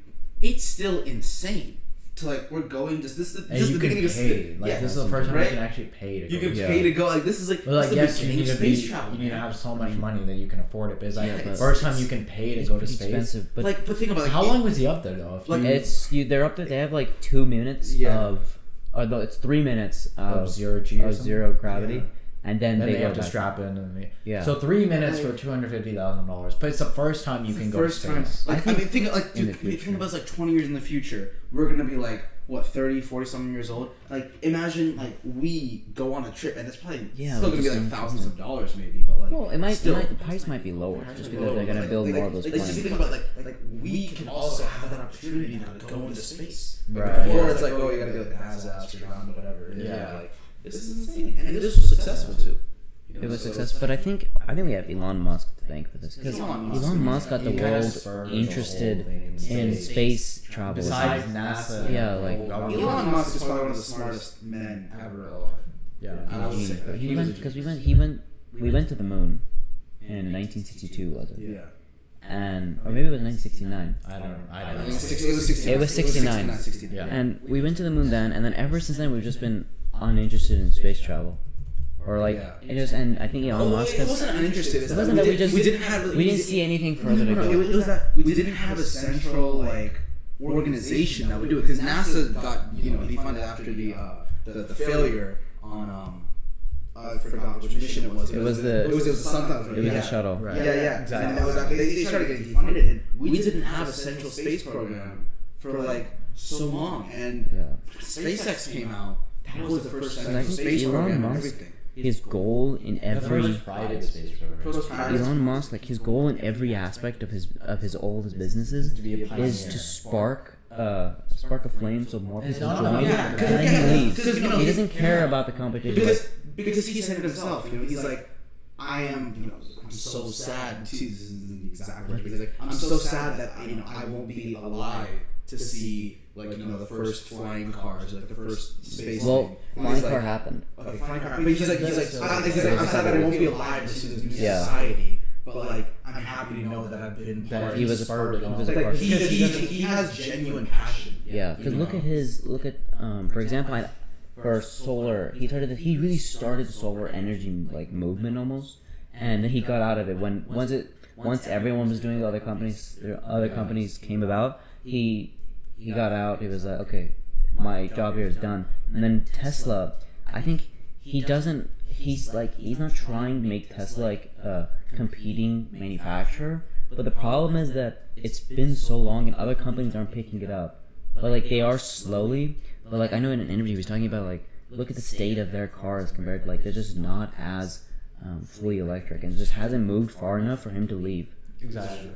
S3: it's still insane to like we're going just this is
S2: and
S3: this is
S2: you
S3: the
S2: can
S3: beginning of
S2: pay. Like
S3: yeah,
S2: this is the first time
S3: right?
S2: you can actually pay to
S3: You
S2: go.
S3: can
S1: Yeah.
S3: pay to go like this is like
S2: But like
S3: this
S2: yes,
S3: is the
S2: you
S3: beginning
S2: need
S3: of
S2: to be,
S3: space travel.
S2: you need to have so much money that you can afford it. Because like
S3: Yeah, it's-
S2: first time you can pay to go to space.
S1: expensive, but
S3: like but think about like
S2: How
S3: it-
S2: long was he up there though? If
S3: Like,
S2: you-
S1: it's you. They're up there. They have like two minutes
S3: Yeah.
S1: of, or no, it's three minutes of,
S2: of zero G or
S1: of zero gravity,
S3: Yeah.
S1: And then,
S2: then
S1: they,
S2: they, have to
S1: back.
S2: strap in and they,
S1: Yeah.
S2: So three minutes for two hundred fifty thousand dollars, but it's the first time you
S3: It's
S2: can
S3: the
S2: go
S3: first
S2: to
S3: time.
S2: space.
S3: Like, I,
S1: think
S3: mean, think like dude,
S1: the future.
S3: think about like twenty years in the future. We're gonna be like what 30, 40 something years old. Like imagine like we go on a trip and it's probably
S1: Yeah,
S3: still
S1: like
S3: gonna be like thousands of dollars maybe, but like
S1: Well, it might,
S3: still.
S1: it might the price might be lower just because they're gonna
S3: Like-
S1: build
S3: like-
S1: more of those
S3: like, Just
S1: planes.
S3: think about like like we can also have that opportunity now to go into space. Like,
S2: Right.
S3: Before it's like oh you oh, gotta go to NASA, astronaut, or whatever.
S2: Yeah.
S3: Yeah. Like this is insane, and this was successful too. You know,
S1: It was
S3: so
S1: successful, but I think I think we have Elon Musk to thank for this because
S3: Elon
S1: Elon,
S3: Musk.
S1: Musk got the world
S2: spurred the
S1: interested
S2: in
S1: in
S2: space.
S1: space travel.
S2: Besides NASA,
S1: Yeah, like-
S2: the whole government.
S3: Elon Musk is probably one of the smartest men ever alive.
S2: Yeah.
S3: I would say that.
S1: He
S3: He
S1: went because we went. He went. We went to the moon in 1962, was it?
S3: Yeah.
S1: And or maybe it was 1969.
S2: I don't. I
S3: It
S2: don't.
S3: was,
S2: know.
S3: it was 69.
S1: It was 69.
S3: 69.
S2: Yeah.
S1: And we went to the moon then, and then ever since then we've just been uninterested in space travel, or like
S3: Yeah.
S1: it just. And I think Elon
S3: Oh,
S1: Musk
S3: it wasn't uninterested.
S1: It
S3: that
S1: wasn't
S3: we,
S1: that we
S3: did,
S1: just-
S3: we didn't have
S1: We didn't see anything
S3: No,
S1: further
S3: no,
S1: to go.
S3: it was, it was that we didn't have a central like organization that would do it because NASA got you know defunded after the uh, the, the failure on um I forgot which mission it was.
S1: It was the-
S3: it was it was the Suntimes.
S1: It was
S3: yeah.
S1: a shuttle.
S2: Right.
S3: Yeah, yeah,
S2: Exactly.
S3: And that was after they, they started getting defunded, and we didn't have a central space program for like so long. And
S1: Yeah.
S3: SpaceX came out. That was the first
S1: I
S3: space
S1: Elon
S3: program
S1: Musk-
S3: everything.
S1: His goal in every
S2: private space program.
S1: Elon Musk, like his goal in every aspect of his of his all of his businesses
S2: To be a pioneer.
S1: is to spark uh spark a flame so more people join.
S3: Yeah,
S1: and
S3: 'cause-
S1: then
S3: yeah,
S1: he leaves.
S3: you know,
S1: he doesn't care about the competition.
S3: because because he said it himself. You know, he's like, I am. You know, I'm so sad. This the exact he's like, I'm so sad that you know I won't be alive to see like you know the first flying cars, like the first space.
S1: well,
S3: thing.
S1: Flying car
S3: like,
S1: happened.
S3: Okay, flying car. But he's like, he's like, I, he's like, I'm sad that I won't be alive to see this new
S1: Yeah.
S3: society. But like, I'm happy to know that I've been
S2: That
S3: part
S1: He was
S3: it.
S1: a
S2: spurred it
S1: he
S2: on.
S3: Like,
S1: part.
S3: he, he, he has genuine passion.
S1: Yeah, because
S3: You
S1: look
S3: know?
S1: at his look at um for example, I, for solar, he started he really started the solar energy like movement almost, and then he got out of it when once it once everyone was doing it, other companies other companies came about. He he got out. He was like, okay, my job here is done. And then Tesla, I think he doesn't. He's like he's not trying to make Tesla like a competing manufacturer. But the problem is that it's been so long and other companies aren't picking it up. But like they are slowly. But like I know in an interview he was talking about like look at the state of their cars compared to like they're just not as um, fully electric and it just hasn't moved far enough for him to leave.
S2: Exactly.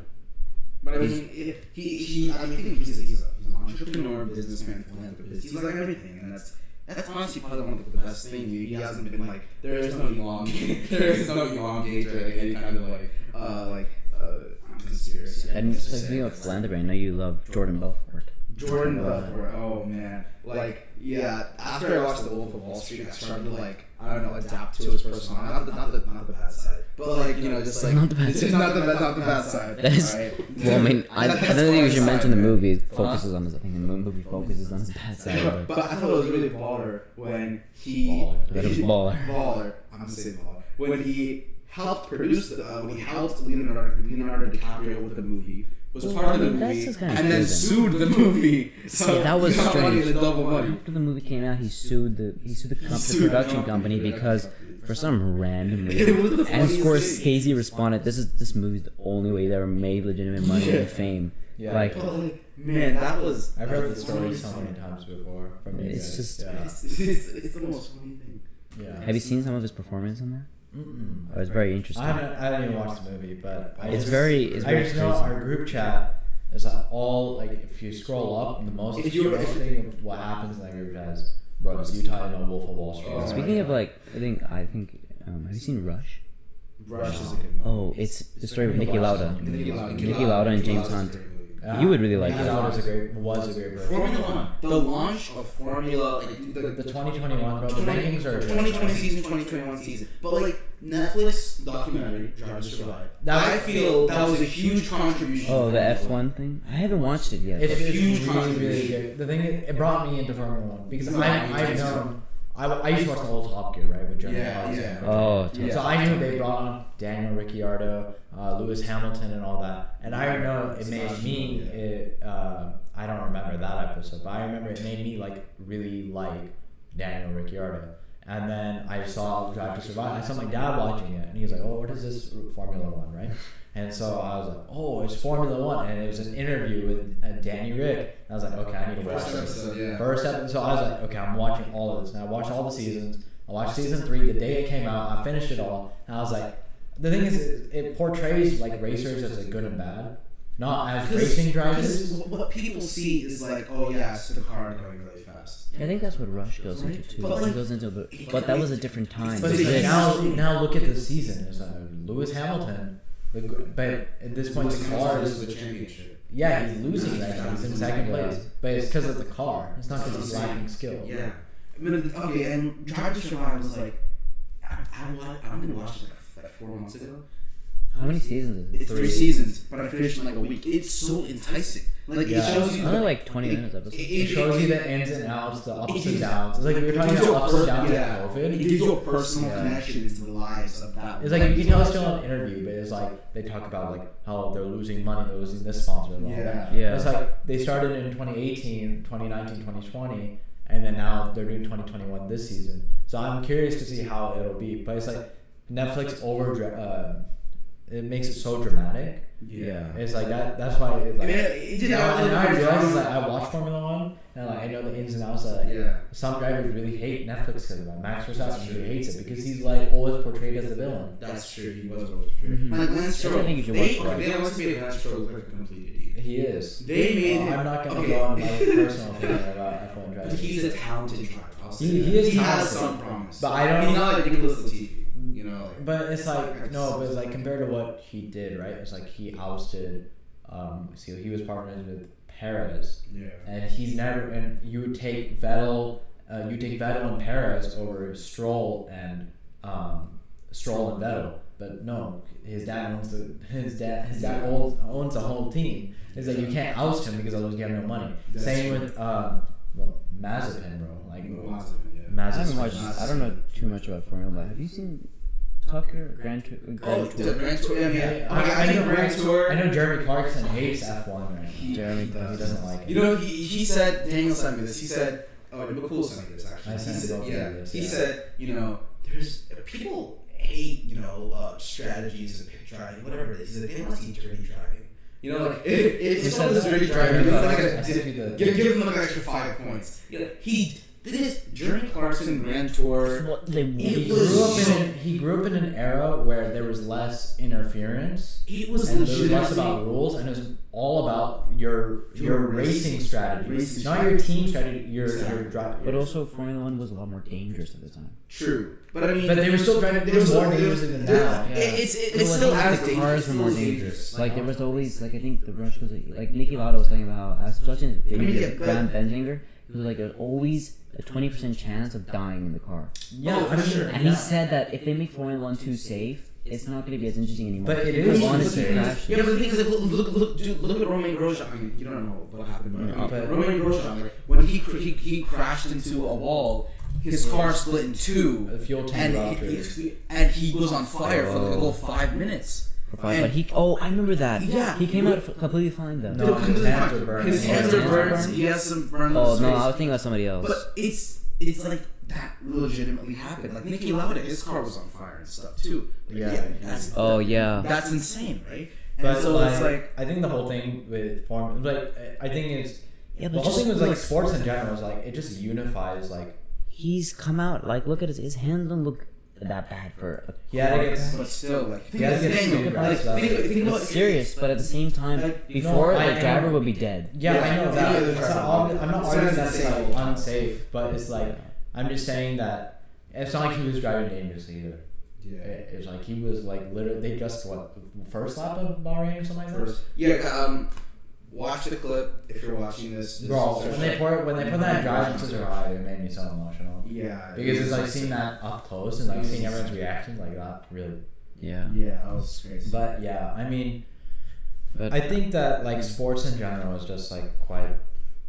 S3: But I mean, it, he, he, I mean, I think he's, a, he's, a, he's an entrepreneur, businessman, philanthropist. He's like everything, and that's that's honestly probably one of the best things. He, hasn't been like there is no elongate, there is no elongate or like any kind of like uh like uh conspiracy.
S1: And speaking of philanthropy, I know you love Jordan Belfort.
S3: Jordan Belfort, oh man, like yeah. After I watched The Wolf of Wall Street, I started to like I don't know adapt to his personality. Not the not the not the bad side, but like you know just like
S1: Not the bad
S3: it's
S1: side.
S3: not the bad not the bad side.
S1: That is, well, I mean, I, I don't think we should mention the movie focuses on his. I think the movie focuses on his bad side.
S3: But,
S1: But
S3: but I thought it was really baller when he
S2: Baller.
S1: That was baller.
S3: baller. I'm gonna say baller. When he helped produce the uh, when he helped Leonardo Leonardo DiCaprio with the movie was
S1: Well,
S3: part of the movie, and then sued the movie. So
S1: Yeah, that was
S3: he got money
S1: strange.
S3: double money.
S1: After the movie came out, he sued the he sued the, com- the
S3: Sued the
S1: production
S3: company,
S1: company because for some random reason, and
S3: funniest thing.
S1: Scorsese responded, "This is this movie's the only way they ever made legitimate money
S3: Yeah.
S1: and fame."
S2: Yeah.
S1: Like,
S3: But like, man, that was.
S2: I've heard the story so many times before from you
S1: It's
S2: guys.
S1: just-
S2: yeah.
S3: It's, it's, it's the most funny thing.
S2: yeah.
S1: have you seen some of his performance in there?
S2: Mm-mm.
S1: Oh, it's very interesting.
S2: I haven't. I haven't even watched the movie, but I
S1: It's
S2: just,
S1: very it's
S2: I
S1: very
S2: just
S1: crazy.
S2: know our group chat is all like if you scroll up, the most
S3: If you-
S2: interesting of what happens in that group chat is bro, it's Utah and Wolf of Wall Street.
S3: Oh,
S1: Speaking of like, I think I think um, have you seen Rush?
S3: Rush is a good movie.
S1: Oh, it's the story of Niki Lauda.
S3: Niki Lauda.
S1: Niki Lauda and James
S3: Lauda's a
S1: Hunt.
S3: Great.
S2: Yeah.
S1: You would really like
S2: Niki
S1: it.
S2: Lauda is a great was a great person.
S3: Formula One. The launch of Formula, like the,
S2: The 2021 bro, the rankings are
S3: 2020 season, 2021 season. But like Netflix documentary, Drive to Survive.
S2: That-
S3: I feel that was a huge contribution.
S1: Oh, the F one thing. I haven't watched it yet.
S2: It's,
S3: A huge
S2: really, really
S3: contribution.
S2: good. The thing is, it brought me into Formula One because
S3: No,
S2: I,
S3: me
S2: I've
S3: too.
S2: known. I, I used to watch the old Top Gear, right, with Jeremy
S3: Yeah,
S2: Clarkson.
S3: yeah.
S1: Oh,
S3: Yeah.
S2: So I knew they brought on Daniel Ricciardo, uh, Lewis Hamilton, and all that. And I know it made me. It, uh, I don't remember that episode, but I remember it made me like really like Daniel Ricciardo. And then I saw Drive to Survive. I saw my dad watching it, and he was like, "Oh, what is this Formula One, right?" And so I was like, "Oh, it's Formula One," and it was an interview with uh, Danny Rick. And I was like, "Okay, I need to watch
S3: First
S2: this."
S3: episode, yeah.
S2: First episode. So I was like, okay, I'm watching all of this. And I watched all the seasons. I watched season three the day it came out. I finished it all. And I was like, the thing is, it, it portrays like racers as like good and bad, not as racing drivers.
S3: What people see is like, oh yeah, it's the car going really fast.
S1: I think that's what Rush goes into too.
S3: But, like,
S1: goes into the, but that was a different time.
S2: But
S3: But
S1: This-
S3: it's
S2: now, now look at the season. It's uh, Lewis Hamilton. The g- But at this point, the car
S3: is
S2: is.
S3: the championship.
S2: Yeah, he's losing right now. He's in second place. But it's because of the car. It's not because he's lacking skill.
S3: Yeah. I mean, okay, and Drive to Survive was like, I, I, wa- I only watched it like, like four months ago.
S1: How many seasons is it?
S3: It's three seasons, but I finished in like a week. It's so enticing. Like
S2: Yeah.
S3: it shows you.
S1: Only
S3: the-
S1: like 20
S3: it-
S1: minutes episode.
S3: It,
S2: It shows you the ins and outs, the ups and downs. It's like we were
S3: It
S2: talking about ups and downs
S3: yeah.
S2: of
S3: It gives you a personal
S2: Yeah.
S3: connection into the lives of that.
S2: It's like you can tell it's still an interview, but it's like they talk about like how they're losing money, they're losing this sponsor, and all
S3: Yeah.
S2: that.
S1: Yeah.
S2: It's like they started in 2018, 2019, 2020, and then now they're doing 2021 this season. So I'm curious to see how it'll be. But it's like Netflix over, uh, it makes it so dramatic.
S3: Yeah.
S2: It's like that. That's why. It's
S3: I mean, it did
S2: now,
S3: have
S2: and now I
S3: like-
S2: realize is that I watch Formula One and like I know the ins and outs. That like,
S3: Yeah.
S2: some drivers really hate Netflix because of that. Max Verstappen really hates it because he's like always portrayed as the villain.
S3: That's true. He was always true.
S1: Mhm.
S3: Like Lance
S1: I
S3: Stroll,
S1: think you should
S3: they,
S1: watch that.
S3: they always made Lance Stroll look like a complete idiot.
S2: He is.
S3: They made
S2: Uh,
S3: him.
S2: I'm not gonna
S3: okay.
S2: go on my personal opinion about F1
S3: But
S2: drivers.
S3: he's a talented driver.
S2: He- he is
S3: He has some promise.
S2: But I don't-
S3: He's not like Nicholas Latifi. You know. Like,
S2: But it's like
S3: like
S2: no, but it's like compared to what he did, right? It's like he ousted. Um, see, he was partners with Perez,
S3: yeah.
S2: and he's never. And you would take Vettel, uh, you take Vettel and Perez over Stroll and um, Stroll and Vettel. But no, his dad owns the his dad his dad owns, owns the whole team. It's like you can't oust him because otherwise you have no money.
S3: That's
S2: Same
S3: true.
S2: with um, well, Mazepin, bro. Like
S3: Mazepin, yeah.
S1: I haven't
S2: Mazepin.
S1: watched. I don't know too much about Formula. One. Have you seen Tucker Grand Tour?
S3: Oh,
S1: Grand
S3: the
S1: Tour?
S3: Grand Tour. Yeah,
S2: Yeah,
S3: yeah.
S2: I,
S3: Okay,
S2: I,
S3: I think
S2: know
S3: Grand Tour.
S2: I know Jeremy Clarkson hates F1 right now.
S1: Jeremy
S2: He doesn't like it.
S3: You know, he, he said, Daniel sent me this. He said, oh, Mukul sent me this actually.
S2: I
S3: he
S2: sent
S3: said,
S2: both of
S3: yeah,
S2: you
S3: he said, you know, there's people hate, you know, uh, strategies of pit driving, whatever it is. He said, they want to see dirty driving. You know, like, if, if,
S2: He
S3: someone does dirty driving, give them like
S2: I
S3: a,
S2: sent you the-
S3: give, give them like an extra five points. You know, he did his Jeremy Clarkson Grand Tour.
S1: What they
S2: He
S3: It
S2: grew up in an, he grew up in an era where there was less interference
S3: It was
S2: and there was less about rules and it was all about your your,
S3: Your
S2: racing
S3: racing-
S2: strategy,
S3: racing
S2: not your team
S3: strategy.
S2: strategy. Your your
S3: Exactly.
S2: drive.
S1: But also, Formula One was a lot more dangerous at the time.
S3: true. But I mean,
S2: But they were still driving- they were more dangerous than now.
S1: Yeah.
S3: It, it's it,
S1: It
S3: it's still
S1: like
S3: as
S1: the
S3: dangerous.
S1: cars were more dangerous. Like there was uh, always like I think the rush was like, like Niki Lauda was talking about how as such in
S3: I mean, yeah,
S1: of
S3: but-
S1: Graham Benzinger, it was like there's always a twenty percent chance of dying in the car.
S2: yeah,
S3: Oh,
S2: I
S3: for
S2: mean,
S3: sure.
S1: And he said that if they make Formula One too safe, it's not going to be as interesting anymore.
S2: But it is.
S1: People
S2: is
S1: want to
S2: interesting.
S1: see crashes.
S3: Yeah, but the thing is, like, look, look, look, dude, look at Romain Grosjean. I mean, you don't know what happened, but,
S1: No.
S2: But-
S3: Romain Grosjean, like, when he, cr- he he crashed into a wall, his car split in two,
S2: the fuel tank
S3: and he, he- and he was on fire for like a whole five minutes.
S1: For.
S3: And-
S1: But he, oh, I remember that.
S3: Yeah.
S1: he came out f- completely fine though.
S2: No,
S3: No,
S2: his
S3: completely
S2: hands
S3: fine.
S2: are burned.
S3: Oh,
S1: his
S3: hands are
S1: hands
S3: burned.
S1: burned.
S3: He has some burns.
S1: Oh no. I was thinking about somebody else.
S3: But it's it's like that legitimately happened. Like Niki Lauda, his car was on fire and stuff too. Like,
S2: Yeah.
S3: that's,
S1: oh yeah,
S3: that's insane, right? And
S2: But
S3: so
S2: like,
S3: it's like
S2: I think the whole thing with form, like I think it's
S1: yeah,
S2: the whole
S1: just
S2: thing was like
S1: like
S2: sports in general is like it just unifies like
S1: he's come out like look at his his hands don't look that bad for. A
S2: he had to
S3: but still like think
S2: Yeah,
S3: of the
S2: it's
S3: thing, like,
S2: nice,
S3: think, think about
S1: It's serious, but at the same time,
S3: Like,
S1: before
S2: no, I
S1: the driver would be dead.
S2: Yeah,
S3: Yeah,
S2: I know
S3: I
S2: that. It's not, ob- I'm not arguing
S3: not
S2: that's
S3: unsafe.
S2: like unsafe, but it's like I'm just saying that it's not like he was driving dangerously either.
S3: Yeah.
S2: It, it was like he was like literally they just what first lap of Bahrain or something like that.
S3: First, yeah. Um, watch the clip if you're watching this. this
S2: Bro, when they put when they put that drive into their eye, it made me so emotional.
S3: yeah,
S2: Because it's like
S3: just-
S2: seeing that up close and like seeing everyone's reaction like that really.
S1: Yeah,
S3: Yeah, that was crazy.
S2: But yeah, I mean,
S1: but
S2: I think that like sports in general is just like quite.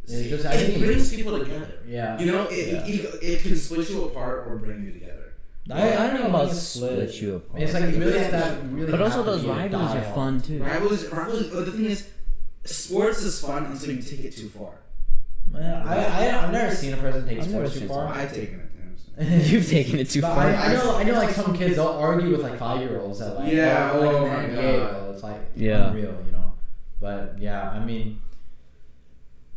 S2: It's just I
S3: it brings people together.
S2: yeah.
S3: You know, it,
S2: Yeah.
S3: it, it can split you apart or bring you together.
S2: I, I don't know about
S1: split
S2: split.
S1: you apart.
S2: It's like really it's that really.
S1: but also those
S2: be
S1: rivalries are fun too.
S3: Rivalries, rivalries. But the thing is, sports is fun until you take it too far.
S2: Man, I, I I've never seen a person take
S1: I've never
S2: sports too
S1: seen
S2: far.
S3: I've taken it.
S1: You've taken it too
S2: But
S1: far.
S2: I, I know I know like some kids they'll argue with like five year olds that like
S3: Yeah,
S2: oh, like,
S3: oh
S2: in
S3: my
S2: NBA,
S3: God.
S2: It's like
S1: Yeah.
S2: unreal, you know. But yeah, I mean,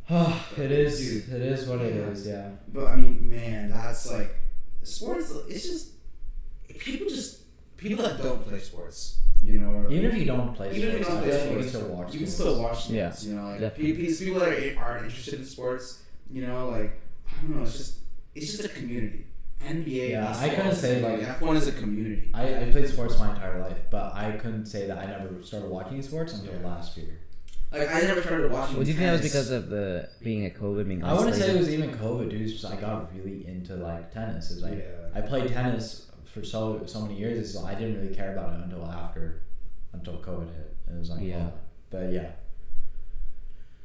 S2: it is
S3: Dude.
S2: it is what it
S3: Yeah.
S2: is. Yeah.
S3: But I mean, man, that's like sports. It's just people just people that don't play sports. You know, or-
S2: Even if you don't play
S3: even if you
S2: sports,
S3: don't play
S2: feel like you
S3: sports,
S2: can still watch.
S3: you can still watch sports.
S1: Yeah,
S3: You know, like
S1: definitely.
S3: people, people that are, aren't interested in sports. You know, like I don't know. It's just it's just a community. NBA.
S2: Yeah, I
S3: basketball,
S2: couldn't say,
S3: like
S2: like-
S3: F one is a community.
S2: I, I played sports my entire life, but I couldn't say that I never started watching sports until
S3: Yeah.
S2: last year.
S3: Like I never started watching.
S1: Well, do you think that was because of the being a COVID being
S2: I wouldn't say it was even COVID, dude. It's just I got really into like tennis. It's like
S3: Yeah.
S2: I played tennis for so so many years, so I didn't really care about it until after, until COVID hit. It was like,
S1: Yeah.
S2: oh. but yeah.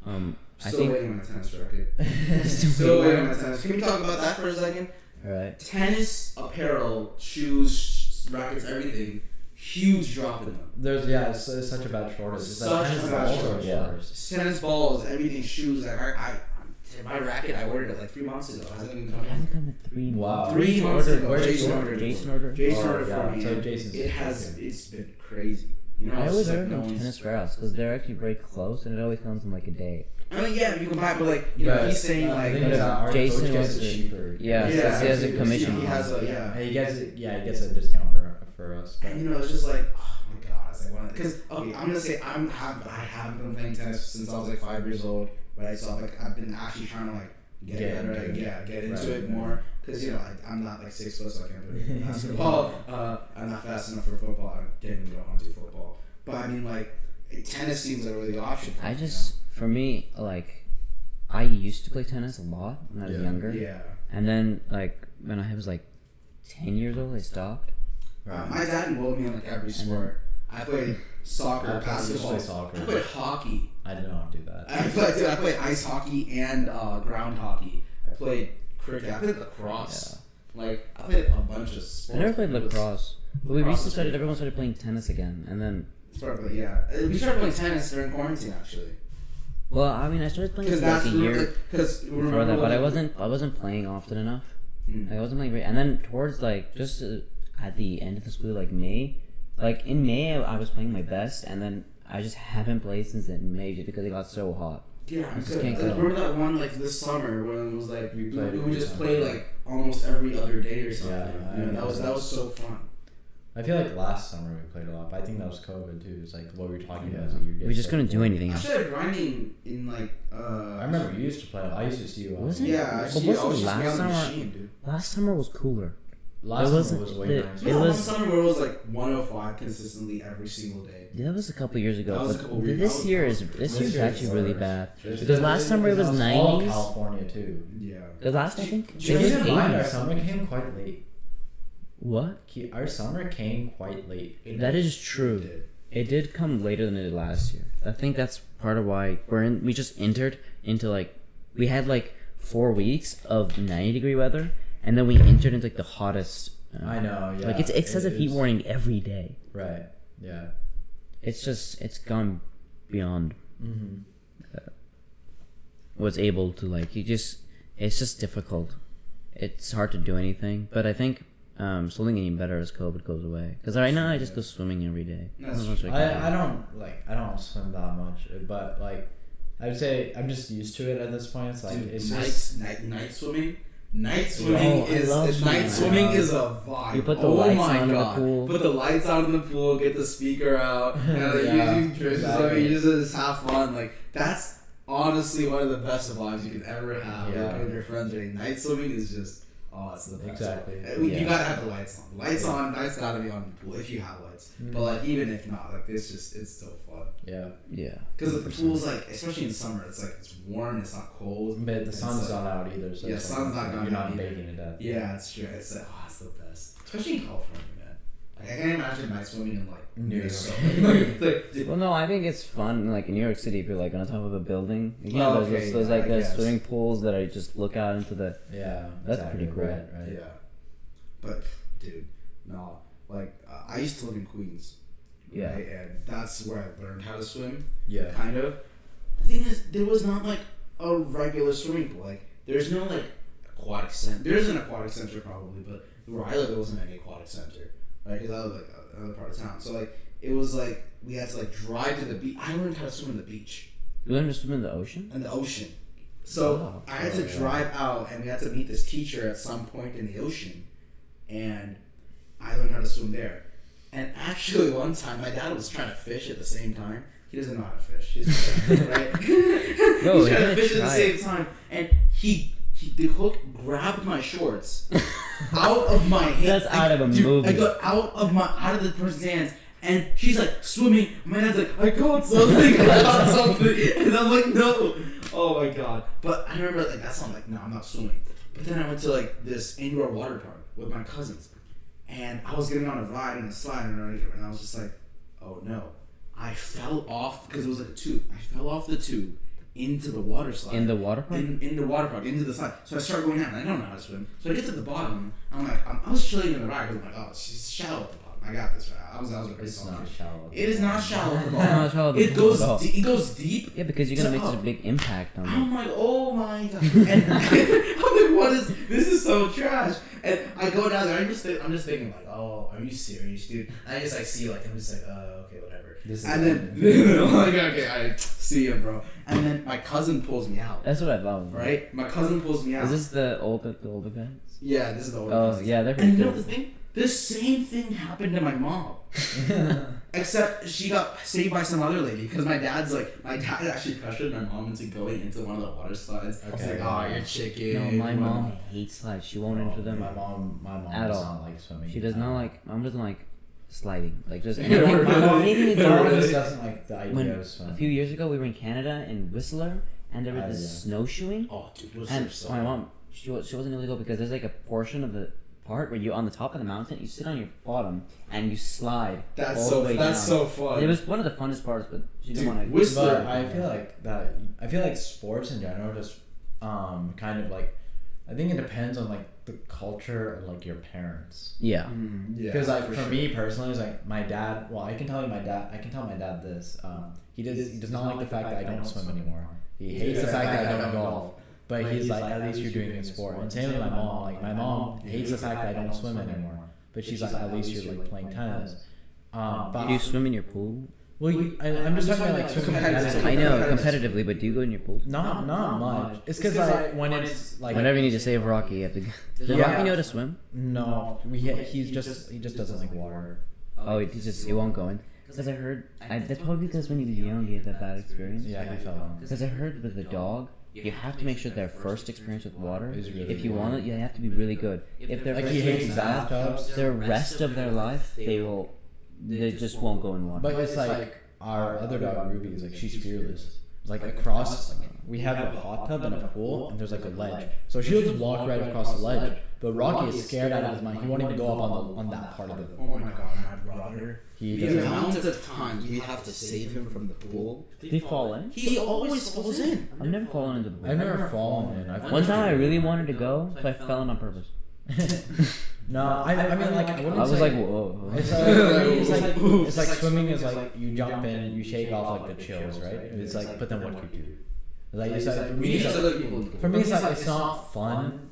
S1: Um, I
S3: Still
S1: think.
S3: waiting on my tennis racket.
S1: Still
S3: Still
S1: waiting.
S3: waiting on my tennis. Can we talk about that for a second?
S1: Right.
S3: Tennis apparel, shoes, rackets, everything. Huge drop in them.
S2: There's yeah, it's, it's such a bad shortage. It's
S3: Such
S2: like tennis
S3: a bad shortage.
S1: Yeah.
S2: worse.
S3: Tennis balls, everything, shoes. Like I, I, my racket, I ordered it like three months ago. Hasn't even come
S1: It hasn't come in three
S2: Wow.
S1: months.
S3: Three months
S1: ordered-
S3: ago.
S1: Where's
S3: Jason
S1: Jason
S3: ordered.
S1: Jason ordered.
S3: Jason
S2: Oh,
S3: ordered
S2: yeah,
S3: for me.
S2: so
S3: and
S2: Jason's
S3: It has.
S2: okay.
S3: It's been crazy. You know,
S1: I
S3: it's
S1: always
S3: like
S1: order
S3: no
S1: from
S3: one's-
S1: Tennis Warehouse because they're actually very close and it always comes in like a day.
S3: I mean, yeah, you can buy, it, but like, you know,
S2: But,
S3: he's saying
S2: uh,
S3: like,
S2: the thing is our
S1: Jason
S2: coach gets
S1: wants
S2: it
S1: to-
S2: cheaper.
S1: Yeah,
S3: Yeah,
S1: so he has a
S3: he-
S1: commission.
S3: he has
S1: it.
S3: a yeah.
S2: And he gets it. Yeah, he gets a discount for for us. But
S3: And you know, it's just like, oh my god, it's like because okay, I'm gonna say I'm have I haven't been playing tennis since I was like five years old, right? So like I've been actually trying to like get,
S2: Get
S3: better,
S2: into it.
S3: yeah, get into
S2: Right.
S3: it more because you know I, I'm not like six foot, so I can't play basketball. uh, I'm not fast enough for football. I didn't even go on to football, but I mean like tennis seems like a really good option. For
S1: I
S3: me,
S1: just, for me, like, I used to play tennis a lot when I was
S2: Yeah.
S1: younger.
S3: yeah.
S1: And then, like, when I was like 10 years old, I stopped.
S3: My dad enrolled me in like every sport. I played soccer,
S2: I played-
S3: basketball,
S2: I played soccer.
S3: I played hockey.
S2: I did not do that.
S3: I played, dude, I played ice hockey and uh, ground hockey. I played cricket. I played lacrosse. Like I played a bunch of sports.
S1: I never played lacrosse. But we
S3: lacrosse
S1: recently started, everyone started playing tennis again. And then,
S3: Started, play- yeah, Uh, we started playing tennis during quarantine actually.
S1: well, I mean, I started playing
S3: Because
S1: for like
S3: that's
S1: a year
S3: because
S1: before that, but I wasn't, I wasn't playing often enough.
S3: Hmm.
S1: Like, I wasn't playing very, and then towards like just uh, at the end of the school, like May, like in May, I, I was playing my best, and then I just haven't played since then May just because it got so hot.
S3: Yeah,
S1: I just can't go.
S3: remember that one like this summer when it was like we,
S2: We played
S3: we would just
S2: every
S3: play like almost every other day or something.
S2: Yeah, I
S3: You know, that was that was so fun.
S2: I feel like last summer we played a lot, but I think that was COVID too. It's like what we were talking about. Is
S1: Yeah.
S2: like you
S1: We just couldn't do
S2: more.
S1: anything
S3: I
S1: else.
S3: started grinding in like. Uh,
S2: I remember you used to play. I used to see you. on-
S1: Was it?
S3: Yeah, I
S1: But
S3: see.
S1: wasn't
S3: I was just
S1: last
S3: on the
S1: summer-
S3: machine, dude.
S1: Last summer was cooler.
S2: Last
S1: It
S2: summer
S1: wasn't
S2: was way
S1: the-
S2: nicer.
S1: It
S3: Yeah,
S1: was-
S3: one summer where it was like 105 consistently every single day.
S1: Yeah, that was a couple years ago.
S3: That was a
S1: but
S3: couple
S1: th-
S3: years-
S1: this year
S3: that
S1: is
S3: was-
S1: this
S2: This
S1: year's
S2: year is
S1: actually really bad.
S2: Just-
S1: Because last summer it was
S2: all
S1: 90s.
S2: California too.
S3: Yeah.
S1: The last I think it
S2: Keep
S1: was
S2: in mind, our summer came quite late.
S1: What?
S2: Our summer came quite late.
S1: That is true.
S3: did.
S1: It did come later than it did last year. I think that's part of why we're in. We just entered into like we had like four weeks of 90 degree weather, and then we entered into like the hottest. uh,
S2: I know. Yeah.
S1: like it's excessive
S2: it
S1: heat warning every day.
S2: Right. Yeah.
S1: it's just it's gone beyond
S2: Mm-hmm.
S1: was able to like you just it's just difficult it's hard to do anything but i think um slowly getting better as covid goes away because right now i just go swimming every day
S3: That's
S1: Not much
S3: true.
S1: I can do.
S2: I, I don't like I don't swim that much, but like I would say I'm just used to it at this point. It's like
S3: Dude,
S2: it's
S3: night,
S2: just
S3: night night swimming. Night swimming
S1: I
S3: is night
S1: swimming.
S3: swimming is a vibe.
S1: You put the
S3: oh
S1: lights
S3: my
S1: on in the
S3: god!
S1: pool.
S3: Put the lights out in the pool. Get the speaker out. And uh, like,
S2: Yeah,
S3: you, you,
S2: exactly.
S3: you just, just have fun. Like that's honestly one of the best vibes you can ever have.
S2: Yeah.
S3: Like, with your friends. Doing night swimming is just oh, it's the best.
S2: Exactly.
S3: Uh, You gotta have the lights on. Lights
S2: Yeah.
S3: on. Lights gotta be on the pool if you have lights.
S2: Mm.
S3: But like even if not, like it's just it's still fun.
S2: yeah.
S1: yeah
S3: Because the pool's like, especially in summer, it's like it's warm. It's not cold.
S2: But the sun's
S3: like-
S2: not out either, so
S3: Yeah, sun's
S2: like,
S3: not
S2: you're not
S3: either.
S2: baking to death.
S3: Yeah, it's true. It's like, oh, it's the best. Especially in California. Like, I can't imagine night swimming in, like,
S2: New York.
S3: Minnesota. like, dude,
S1: well no i think it's fun like in new york city if you're like on top of a building you
S3: Oh,
S1: know there's,
S3: okay,
S1: those, there's
S3: yeah,
S1: like
S3: I
S1: those
S3: guess.
S1: swimming pools that I just look out into the
S2: Yeah,
S1: That's
S2: exactly,
S1: pretty cool.
S2: Right, right.
S3: yeah. But, dude, no. Like, uh, I used to live in Queens.
S1: Yeah.
S3: Right? And that's where I learned how to swim,
S2: Yeah.
S3: kind of. The thing is, there was not, like, a regular swimming pool. Like, there's no, like, aquatic center. There's an aquatic center, probably, but where I live, there wasn't any aquatic center. Right? Because I live, like, another part of town. So, like, it was like we had to like drive to the beach. I learned how to swim in the beach
S1: you learned to swim in the ocean
S3: in the ocean. So
S1: Oh.
S3: I had to
S2: yeah.
S3: drive out, and we had to meet this teacher at some point in the ocean, and I learned how to swim there. And actually, one time my dad was trying to fish at the same time. He doesn't know how to fish. He's right.
S1: Bro,
S3: He's trying to fish at the same time, and he. He, the hook grabbed my shorts out of my hands.
S1: That's out of a
S3: dude,
S1: movie.
S3: I got out of my out of the person's hands, and she's like swimming. My dad's like, I caught something, I caught something, and I'm like, no. Oh my god. But I remember like that song, like, no, I'm not swimming. But then I went to like this indoor water park with my cousins, and I was getting on a ride and a slide and I was just like, oh no. I fell off because it was like a tube. I fell off the tube into the water slide
S1: in the water park
S3: in, in the water park into the slide. So I start going down. and I don't know how to swim. So I get to the bottom. I'm like, I'm, I was chilling in the ride. I'm like, oh, she's shallow at the bottom. I got this. Right? I was, I was a pretty
S2: It's not shallow.
S3: It is not shallow
S1: It's not shallow
S3: It goes.
S1: bottom.
S3: De- it goes deep.
S1: yeah because you're gonna
S3: to
S1: make such a big impact on
S3: I'm
S1: it
S3: like, oh my god. And I'm like, what is this? Is so trash. And I go down there. I'm just, thi- I'm just thinking like, oh, are you serious, dude? And I just like see like I'm just like, uh, okay, whatever.
S2: This is
S3: And then I'm like, okay, I see you, bro. And then my cousin pulls me out.
S1: that's what i thought
S3: Right? My cousin pulls me out.
S1: is this the older the older guys
S3: Yeah, this is the older
S1: oh
S3: cousins.
S1: yeah they're pretty
S3: And you know the thing? This same thing happened to my mom. Except she got saved by some other lady because my dad's like my dad actually pressured my mom into going into one of the water slides. I was
S2: Okay.
S3: like, oh, you're chicken.
S1: no my mom hates slides she won't enter them
S2: My mom, my mom
S1: At
S2: does
S1: all.
S2: not like swimming.
S1: she does not like mom doesn't like sliding like just
S3: Yeah,
S1: anything,
S3: really?
S2: My mom,
S1: anything
S2: my mom just doesn't like the idea
S1: when
S2: of swimming.
S1: a few years ago we were in Canada in Whistler and there was
S2: Oh,
S1: this
S2: yeah.
S1: snowshoeing
S3: Oh, dude, was
S1: and
S3: so
S1: my mom she, she wasn't able to go because there's like a portion of the part where you're on the top of the mountain you sit on your bottom and you slide
S3: That's
S1: all
S3: so
S1: the way
S3: that's
S1: down.
S3: so fun.
S1: it was one of the funnest parts but she didn't
S3: Dude,
S1: want to
S3: Whistler-
S2: But I feel like that. I feel like sports in general just um kind of like. I think it depends on like the culture or like your parents.
S1: yeah
S3: Mm, yeah,
S2: Because like for,
S3: sure.
S2: me personally, it's like my dad. Well, I can tell you my dad. I can tell my dad this. Um, he does. He does not like the fact that I don't swim anymore. He hates the fact that I don't golf. But he's like, at least you're doing a sport. And same with my mom. Like my mom hates the fact that I don't swim anymore. But she's like, at least you're like playing tennis. Um, but
S1: do you swim in your pool
S2: well, you, I, I'm just talking about like swimming
S3: Competitive.
S2: competitively.
S1: I know competitively but do you go in your pool
S2: Not not much. It's because like when it's like
S1: whenever you need to save Rocky you have to go does
S2: Yeah.
S1: Rocky know to swim
S2: no, we he's just he just doesn't like water.
S1: oh he just he won't go in because I heard I, that's probably because when he was young he had that bad experience
S2: Yeah, he fell in.
S1: Because I heard with the dog, you have to make sure their first experience with water,
S2: Is really
S1: if you
S2: good.
S1: want it, you have to be really good. If their
S2: Like
S1: first
S2: he hates
S1: experience is
S2: bathtubs.
S1: the rest of their life they will, they just won't go in water.
S2: But it's like our other dog Ruby is like she's fearless. It's like across, we have a hot tub and a pool, and there's like a ledge. So she'll just walk right across the ledge. But Rocky is scared out of his mind. He won't even go up on the on that part of it.
S3: Oh my god, my brother.
S2: He
S3: The
S2: doesn't.
S3: amount of times we have to save him from the pool.
S1: Did he fall in?
S3: He always falls in.
S1: I've never fallen into the pool.
S2: I've never fallen in. I've
S1: One time I really wanted to go, so I fell in on purpose.
S2: No, I, I mean like I
S1: I was
S2: say-
S1: like, whoa.
S2: It's like, it's like it's like swimming is like you jump in, you shake off like the chills, right? It's like, but then what do you do? Like, it's like for me, it's like, for me, it's like it's not fun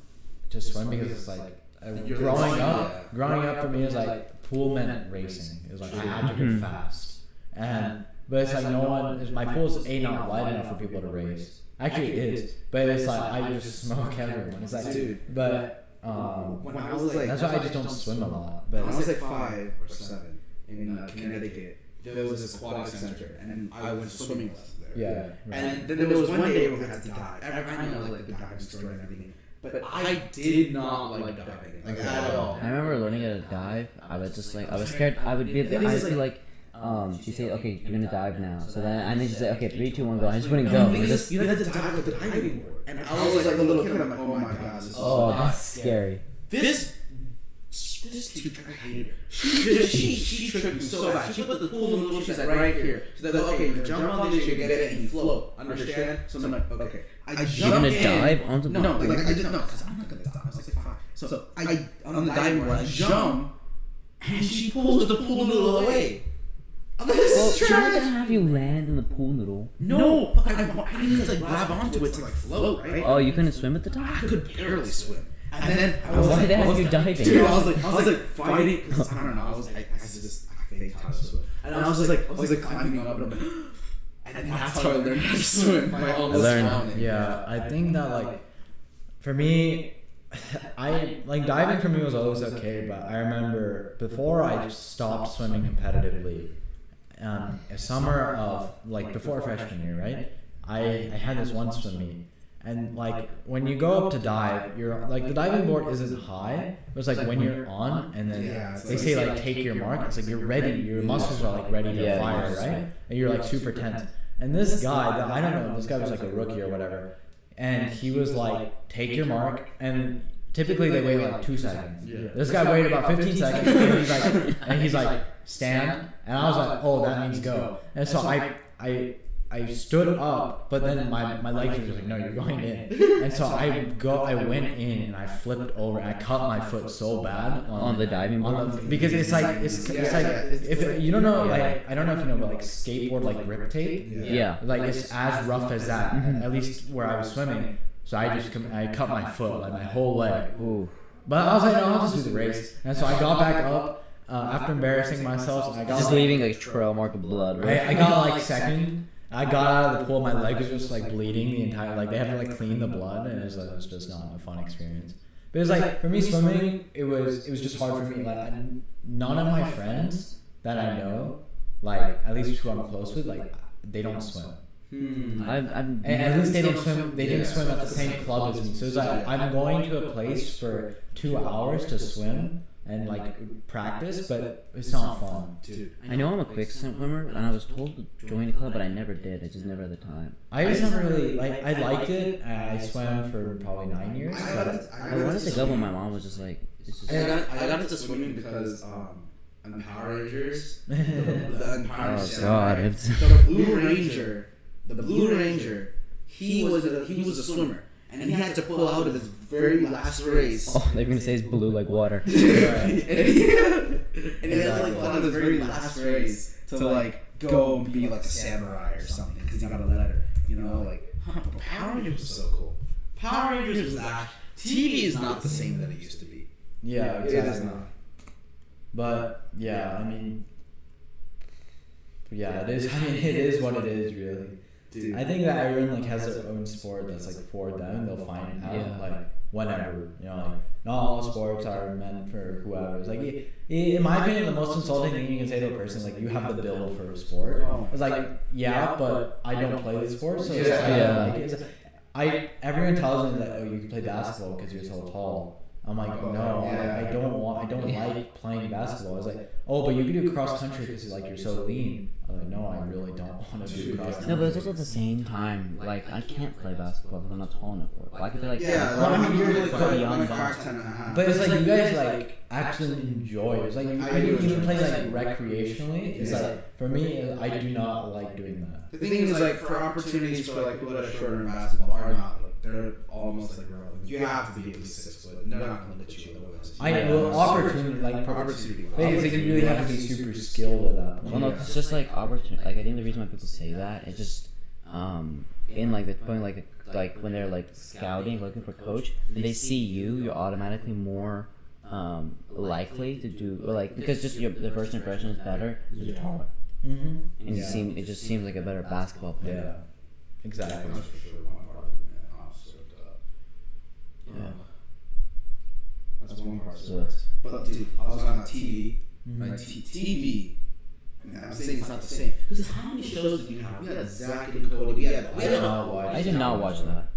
S2: to swim because it's like uh,
S3: You're
S2: growing
S3: like-
S2: up. Growing up for me is like pool meant racing. It was like I had to go fast, and but it's like no one. My pool's a not wide enough for people to race. Actually, it is, but it's like I just smoke everyone. It's like,
S3: Dude.
S2: but um,
S3: When I was like,
S2: that's why I just don't swim a lot.
S3: When
S2: But
S3: I was like five or seven in uh, Connecticut, there was this aquatic center, and I went to swimming lessons there.
S2: yeah, right.
S3: And then there was one day where we had to dive. I, I know like the diving story and everything, but I did not like diving like at all.
S1: I remember learning how to dive. I was just like, I was scared. I would be, I would be like, um, she'd say, okay, you're gonna dive now. So then, and then she'd say, okay, three, two, one, go. I just wouldn't go.
S3: You just
S1: just,
S3: you had to dive with the diving board, and I was like a little kid. I'm like, oh my god, this is
S1: oh,
S3: so
S1: that's scary.
S3: This this teacher, I hate her. She, she, she tricked me so bad. She put the pool in the middle. She's like right here. She's like, okay, you jump on this, you get it, and you float. Understand? So I'm like, okay. I
S1: You're gonna
S3: in.
S1: dive onto the
S3: No, like, like I didn't know because I'm not gonna dive. I was like five. So I on the diving board, I jump, and she pulls the pool noodle away. I'm like, this
S1: Well,
S3: is
S1: she's not gonna have you land in the pool noodle.
S3: No, but I, I needed to like grab onto it to like float, right?
S1: Oh, you couldn't swim at the
S3: top?
S1: I
S3: could barely swim. And then I was
S1: Why
S3: like,
S1: they
S3: I
S1: have
S3: was
S1: you diving?
S3: Dude, I was like, I was like fighting. 'cause I don't know. I was like, I just I faked how to swim. And I was just like, I was like climbing up, and I'm like, and that's how I learned how to swim. By almost
S1: learned.
S3: drowning.
S2: Yeah, I think that like for me, I like diving for me was always okay, but I remember before I stopped swimming competitively, um, a summer of like before freshman year, right? I I had this one swim meet. And like when you go up to dive, you're like the diving board isn't high. It was like when you're on, and then
S3: Yeah,
S2: they say like take your mark. It's like you're ready. Your muscles are like ready to fire, right? And you're like super tense. And this guy, that I don't know, this guy was like a rookie or whatever, and he was like, take your mark, and typically they wait like two seconds.
S3: Yeah.
S2: This guy waited about 15 seconds, and he's like, and he's like, stand, and I was like, oh, oh that means go. And so I, I, I stood up, but then my, my legs were just like, no, you're going in. And so I go, I went in and I flipped over. And I cut my foot so bad
S1: On the diving
S2: on
S1: board?
S2: the, because it's like it's, it's like if you don't know like I don't know if you know but like skateboard like grip tape
S1: Yeah.
S2: like it's as rough as that at least where I was swimming so I just com- I cut my foot like my whole leg
S1: Ooh.
S2: but I was like no I'll just do the race and so I got back up uh, after embarrassing myself I got
S1: Just
S2: like,
S1: leaving a trail mark of blood, right?
S2: I, I got like second I got out of the pool my leg was just like bleeding the entire like they had to like clean the blood and it was, like, it was just not a fun experience but it was like for me swimming it was it was just hard for me like I, none of my friends that I know like at least who I'm close with like they don't swim
S3: Hmm.
S1: I've, I've
S2: and at least they didn't swim. They didn't swim at the same club as me. So it's like I'm going to a place for two hours to swim and like practice, but it's not fun.
S3: Dude,
S1: I know I'm a quick swimmer, and I was told to join a club, but I never did. I just never had the time.
S2: I just never really like. I liked it. I swam for probably nine years,
S3: I got it.
S1: I wanted to go, but my mom was just like, "It's just."
S3: I got, I got into swimming because um, on Power Rangers, the, the Power
S1: Oh
S3: Rangers
S1: God!
S3: Samurai, the Blue Ranger, the Blue Ranger, he was a, he was a swimmer, and he had to pull out of his very last race.
S1: Oh, they're gonna say it's blue like water.
S3: and he, and he had to like pull out of his very last race to like go and be like a samurai or something because he got a letter. You know, like huh, Power Rangers was so cool. Power Rangers was actually TV is not the same that it used to be.
S2: yeah,
S3: It is
S2: exactly.
S3: not.
S2: But yeah, I mean, yeah, it is. I mean, it is what it is, really.
S3: Dude.
S2: I think that everyone like has their own sport that's like for them. They'll find out
S1: Yeah.
S2: like whenever you know. Like not all sports are meant for whoever. It's like in my opinion, the most insulting thing you can say to a person is like you have the build for a sport. It's like yeah, but I don't play the sport, so
S1: Yeah.
S2: like I everyone tells me that oh you can play basketball because you're so tall. I'm like no, I, I don't want. I don't like playing basketball. I was like oh, but you can do cross country because like you're so lean. I'm like no, I really don't want to do cross country.
S1: No, but it's also at the same time, like I can't play basketball because I'm not tall enough for it. Well, I could play like
S3: Yeah,
S2: Well, I mean, you're
S3: really
S2: like
S3: quite
S1: young,
S3: like
S1: but-
S3: five, ten and a half.
S2: But it's like you guys like actually enjoy it. It's like you,
S3: I
S2: I you
S3: enjoy
S2: can play like recreationally. It's like for me, I do not like doing that.
S3: The thing is, like, for opportunities for like people that are shorter in basketball are not like they're almost like irrelevant. You have to be at least six foot. and They're not gonna let you go with was.
S2: I
S1: Yeah.
S2: well, opportunity like
S3: Opportunity.
S2: They, they really have to be super skilled at that.
S1: Well, no, it's just like opportunity. Like I think the reason why people say that is just um in like the point like like when they're like scouting looking for coach, and they see you, you're automatically more um likely to do or like because just your the first impression is better because you're taller
S2: Mm-hmm.
S1: and you seem it just seems like a better basketball player.
S2: Yeah,
S3: Yeah,
S2: exactly.
S3: that's for sure one part of it, man. I'm stoked up.
S1: Yeah.
S3: Uh, That's one part.
S1: So it's
S3: But dude, I was on TV.
S2: Mm-hmm.
S3: Like t- TV. Man, I'm saying it's not the same. Because how many shows do you have? We had Zack and Cody. We had. We
S2: I
S3: had
S2: did not watch.
S1: I did not watch that.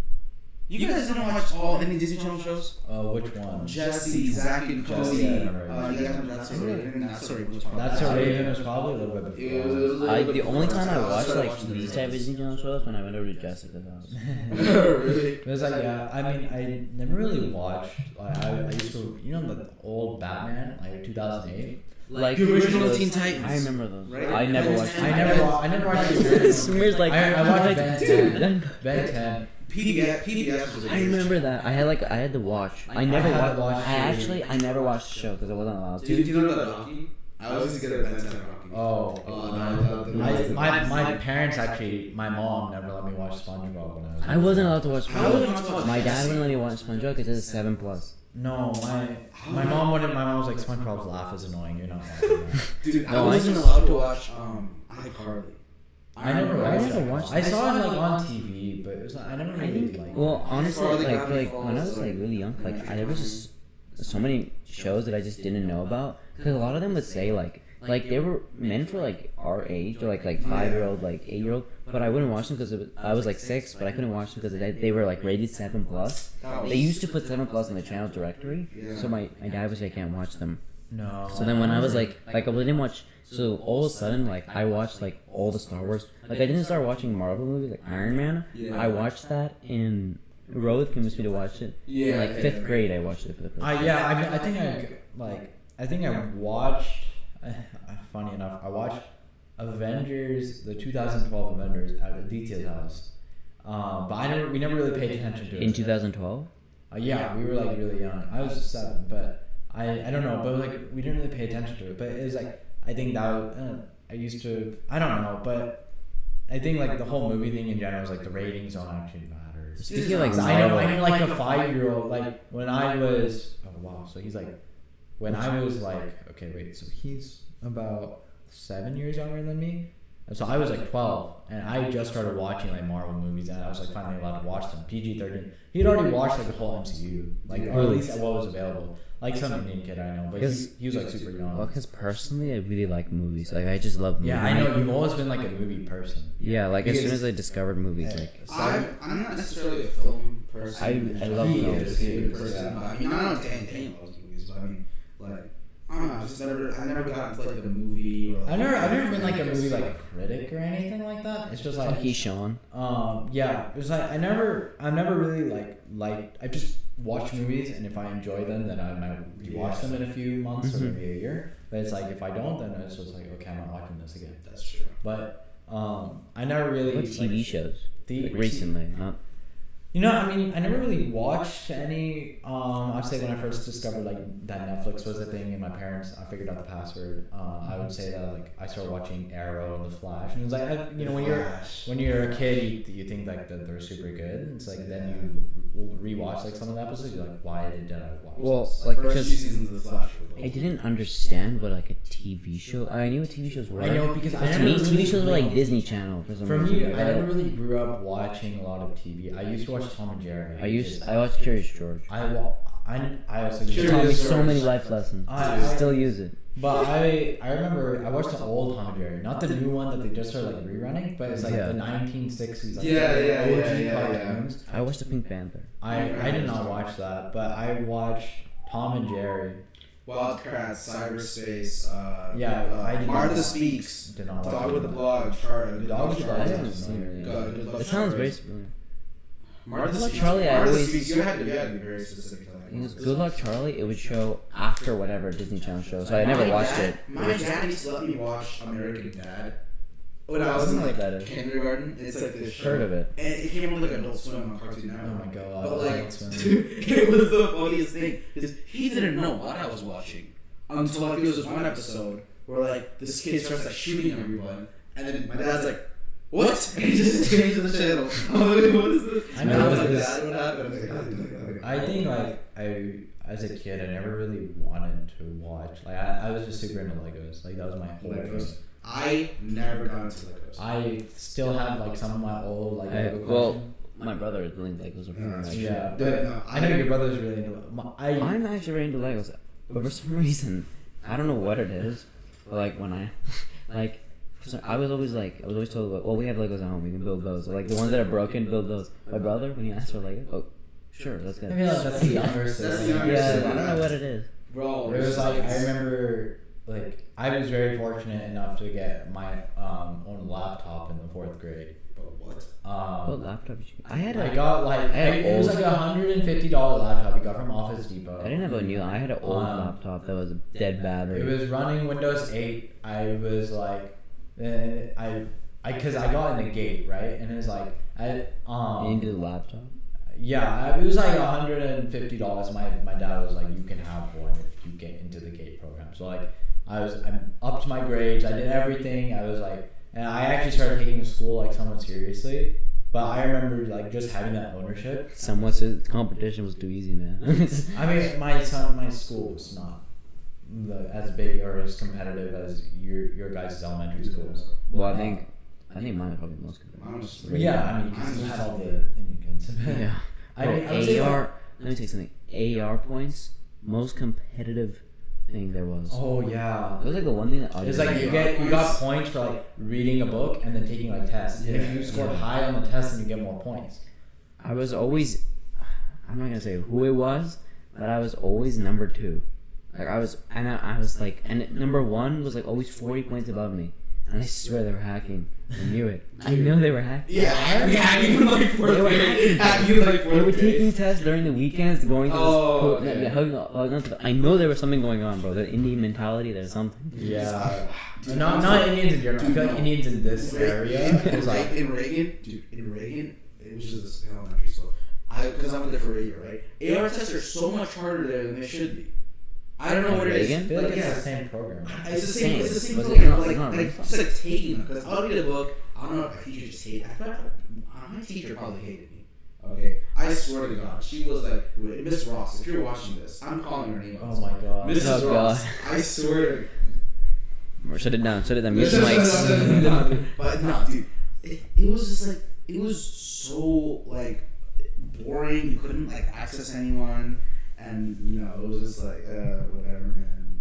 S3: You guys didn't watch all any Disney Channel shows?
S2: Uh, which one?
S3: Jesse, Zack, and
S2: Jesse,
S3: Cody.
S2: yeah,
S3: Uh,
S2: right.
S3: you guys remember That's So Raven? That's So Raven was probably.
S2: That's a Raven was probably a little bit before.
S3: it was
S1: I the only time I watched like these type of Disney Channel shows when I went over to Jessica's house.
S3: really?
S2: It was like yeah. I mean, I never really watched. Like, I, I used to, you know, the old Batman, like 2008.
S1: Like
S3: The original
S1: those-
S3: Teen Titans.
S1: I remember those.
S3: Right?
S1: I never watched.
S2: I never, I never watched the original.
S1: Smear's like
S2: I, I watched Ben 10. Ben 10.
S3: PBS, PBS was a
S1: I remember that. I had like I had to watch. I never
S2: had
S1: watched.
S2: watch
S1: I actually I never watched the show because I wasn't allowed to.
S3: Dude, do you know that Rocky? I was just gonna Ben 10 Rocky.
S2: Oh.
S3: Oh, no, the-
S2: I,
S3: the-
S2: my, my parents actually, my mom never let me watch SpongeBob when I was.
S1: I wasn't allowed to watch.
S3: How would you
S1: SpongeBob.
S3: not watch
S1: My dad wouldn't let me watch SpongeBob because it's seven plus.
S2: No, my my mom wouldn't. My mom was like, SpongeBob's laugh is annoying. You're not watching that.
S3: Dude, I
S1: I
S3: wasn't allowed to watch um iCarly.
S2: I never
S1: I
S2: watched.
S1: never watched
S2: I
S1: it.
S2: saw it like on TV, but it was not, I never
S1: I
S2: really
S1: think.
S2: like.
S1: Well, honestly,
S3: Or
S1: like like when I was like really young, like I there was just so many shows that I just didn't know about because a lot of them would say like like they were meant for like our age or like like five year old like eight year old but i wouldn't watch them because i was like six but i couldn't watch them because they, they were like rated seven plus they used to put seven plus in the channel directory so my, my dad was like i can't watch them
S2: no.
S1: so then when i was like like i didn't watch so all of a sudden like i watched like all the star wars like i didn't start watching marvel movies like iron man
S3: Yeah.
S1: i watched that in Roth convinced me to watch it in like fifth grade i watched it for the first
S2: I yeah. I, mean, I think I like. I think I watched. funny enough, I watched Avengers, the 2012 Avengers, at Aditya's house. Um, but I never, we never really paid attention to it.
S1: in 2012
S2: Uh, yeah, we were like really young. I was seven, but I, I don't know, but like we didn't really pay attention to it. But it was like I think that uh, I used to I don't know, but I think like the whole movie thing in general is like the ratings don't actually matter.
S1: Speaking of, like,
S2: I know,
S1: Marvel-
S2: I know, like a five year old, like when I was, oh wow, so he's like, when I was like, okay, wait, so he's about seven years younger than me. And so I was like 12, and I just started watching like Marvel movies, and I was like finally allowed to watch them. PG 13. He had already watched like the whole MCU, like or at least what was available. Like some Indian kid I know, but he,
S1: Because-
S2: he was like super young.
S1: Well, because personally, I really like movies. Like, I just love movies.
S2: Yeah, I know you've always been like a movie person.
S1: Yeah, like as soon as I discovered movies,
S2: Yeah.
S1: like
S3: I'm, I'm not necessarily a film person.
S1: I- I love
S3: He
S1: films.
S3: is a film person. But, I mean, I don't know Dan Dane loves movies, but I mean, like, I don't know. I just never, I never got into like a movie. Or, like,
S2: I've never, I've never been like a movie like critic or anything like that. It's just like
S1: he's Sean.
S2: Um, yeah, it was like I never, I never really like like I just watch movies, and if I enjoy them, then I might rewatch them in a few months or
S1: Mhm.
S2: maybe a year. But it's like if I don't, then it's just like okay, I'm not watching this again.
S3: That's true.
S2: But um, I never really
S1: What TV
S2: like,
S1: shows?
S2: The,
S1: Like recently, not
S2: You know, I mean, I never really watched any. Um, I'd say when I first discovered like that Netflix was a thing, and my parents, I figured out the password. Uh, I would say that like I started watching Arrow and The Flash, and it was like I, you know when you're when you're a kid, you, you think like that they're super good. And it's like then you will rewatch like some of the episodes. You're like, why did I watch?
S1: Well,
S2: this?
S1: like
S3: First few
S1: because
S3: seasons of The Flash. were
S1: I didn't understand what like a TV show. I knew what TV shows were.
S2: I know because I
S1: to me,
S2: really
S1: TV shows were like Disney Channel for some
S2: For
S1: reason.
S2: me,
S1: Like,
S2: I never really grew up watching a lot of TV. I used to watch Tom and Jerry.
S1: I used I watched Curious George.
S2: I wa- I I also
S1: It taught me so
S3: George.
S1: many life lessons.
S2: I-
S1: I still use it.
S2: But I I remember I watched the old Tom and Jerry, not the new one that they just started like rerunning, but it's like
S1: Yeah.
S2: the 1960s. Like,
S3: Yeah, yeah,
S2: OG
S3: yeah, yeah, yeah.
S2: cartoons.
S1: I watched the Pink Panther.
S2: I I did not watch that, but I watched Tom and Jerry.
S3: Wildcats, Cyberchase. Uh,
S2: Yeah,
S3: uh,
S2: I did
S3: Martha
S2: watch-
S3: Speaks.
S2: Did not watch
S3: Dog with a blog. Char-
S2: The Dog with the
S3: Charlie.
S2: Blog
S1: I
S2: sounds
S1: haven't seen
S2: familiar.
S1: it.
S3: Good, good luck
S1: It sounds very
S3: Charlie.
S1: familiar.
S3: Martha
S1: Good Luck. Charlie, I always-.
S3: You had to, you had to be very specific. to that.
S1: Mm, good Luck Charlie, it would show after whatever Disney Channel show, so I never watched it.
S3: My dad used to let me watch American Dad. when I oh, was in like
S1: that
S3: kindergarten. It's like this show.
S1: Of it?
S3: And it came on like Adult Swim on Cartoon
S2: Oh my god.
S3: But like, dude, it was the funniest thing because he didn't know what I was watching until like there was this one episode where like this kid starts like shooting everyone, and then my dad's like, "What?" And he just changed the channel. I'm like, "What is this?"
S2: I
S3: And
S2: know
S3: I was like,
S2: this.
S3: "Dad, what happened?" I was like,
S2: I think like I as a kid I never really wanted to watch. Like I, I was just super into Legos. Like that was my whole
S3: Legos.
S2: thing.
S3: I never got into Legos.
S2: I still have like some of my old like
S1: I-
S2: Lego
S1: well. My brother is really Legos. are
S3: Yeah,
S1: pretty
S2: Yeah, but
S3: no,
S2: I know your brother's really into. My, I
S1: I'm actually really into Legos, but for some reason, I don't know what it is. But like when I, like, for some, I was always like, I was always told, like, well, we have Legos at home, we can build those. Like the ones that are broken, build those. My brother, when he asked for Lego, oh, sure, let's
S2: I feel like that's the younger
S3: That's the
S2: sibling.
S1: Yeah, I don't know what it is.
S3: Bro,
S2: It was like I remember like I was very fortunate enough to get my um, own laptop in the fourth grade.
S3: But what?
S2: Um,
S1: What laptop did you? I had
S2: I
S1: a.
S2: got like
S1: I had
S2: it was like a hundred and fifty dollar laptop we got from Office Depot.
S1: I didn't have a new. I had an old
S2: Um,
S1: laptop that was a dead battery.
S2: It was running Windows 8. I was like, eh, I, I, cause I got in the gate right, and it was like, I, um,
S1: you needed a laptop.
S2: yeah, it was like hundred and fifty dollars. My my dad was like, you can have one if you get into the gate program. So like, I was I'm up to my grades. I did everything. I was like, and I actually started taking school like somewhat seriously. But I remember like just having that ownership.
S1: Somewhat, the competition was too easy, man.
S2: I mean, my son, my school was not the, as big or as competitive as your your guys' elementary schools.
S1: well, I think, I think mine was probably the most.
S3: Mine was
S2: Yeah, I mean, because you had all the Indians.
S1: Yeah.
S2: I mean, I would say
S1: AR.
S2: like-
S1: let me say something. AR points, most competitive thing there was.
S2: Oh yeah.
S1: It was like the one thing that.
S2: It's like you get you got points for like reading a book and then taking like tests. And if you scored high on the test, then you get more points.
S1: I was always. I'm not gonna say who it was, but I was always number two. Like I was, and I, I was like, and it- number one was like always 40 points above me. And I swear they were hacking. I knew it. I knew they were hacking.
S3: Yeah, hacking like fourth
S1: They were hacking.
S3: Hacking like
S1: They were taking tests during the weekends, going to
S3: Oh,
S1: the school,
S3: okay.
S1: hugging, hugging I know there was something going on, bro. The Indian mentality, there's something.
S2: Yeah. Uh, not not Indians in general. I feel like Indians in this area
S3: in,
S2: like
S3: in Reagan, dude, in Reagan, which is this elementary school. I because I went there for a year, right? AR tests are so much harder there than they should be. I don't know what it is.
S2: I feel like
S3: Like,
S2: it's
S3: yeah,
S2: the same program.
S3: It's the same. It's the same
S1: Was it
S3: program.
S1: not-
S3: Like,
S1: not
S3: like just like taking them because I'll read a book. I don't know if a teacher just hated. I feel like uh, my teacher probably hated me. Okay, I swear to God, she was like, Miss Ross. If you're watching this, I'm calling her name.
S2: Oh my god.
S3: Mrs.
S1: Oh,
S3: Ross.
S1: God.
S3: I swear.
S1: Shut it down. Shut it down. Mute the
S3: no, no,
S1: mics.
S3: But no, dude, it, it was just like it was so like boring. You couldn't like access anyone, and you know it was just like uh, whatever, man.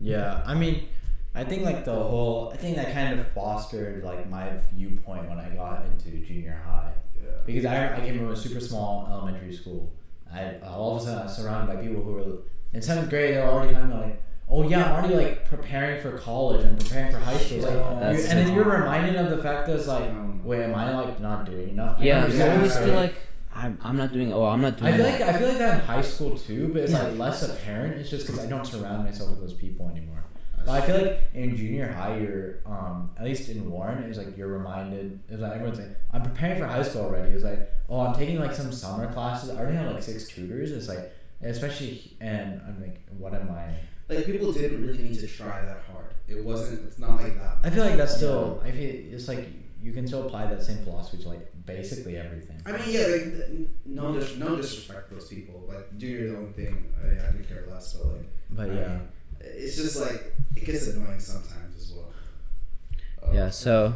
S2: Yeah, I mean, I think like the whole, I think that kind of fostered like my viewpoint when I got into junior high
S3: Yeah.
S2: because I, I came from a super small elementary school. I all of a sudden I was surrounded by people who were in seventh grade. They were already kind of like, oh yeah, I'm already like preparing for college and preparing for high school. Like,
S1: That's
S2: you- and then you're reminded of the fact that it's like, wait, am I like not doing enough?
S1: Yeah,
S2: I
S1: you
S2: don't
S1: always
S2: understand.
S1: feel like I'm, I'm not doing. Oh, I'm not doing.
S2: I feel
S1: that.
S2: like I feel like that in high school too, but it's
S1: Yeah.
S2: like less apparent. It's just because I don't surround myself with those people anymore. But I feel like in junior high, you're um, at least in Warren, it's like you're reminded. It's like everyone's like, I'm preparing for high school already. It's like, oh, I'm taking like some summer classes. I already have like six tutors. It's like, especially, and I'm like, what am I?
S3: Like people didn't really need to try that hard. It wasn't. It's not like that.
S2: I feel like that's still. I feel it's like you can still apply that same philosophy to like basically everything.
S3: I mean, yeah, like no, dis- no disrespect to those people. Like, do your own thing. I, I could care less, but like,
S2: But
S3: I
S2: yeah.
S3: mean, it's just like it gets annoying sometimes as well. Uh,
S1: Yeah. So,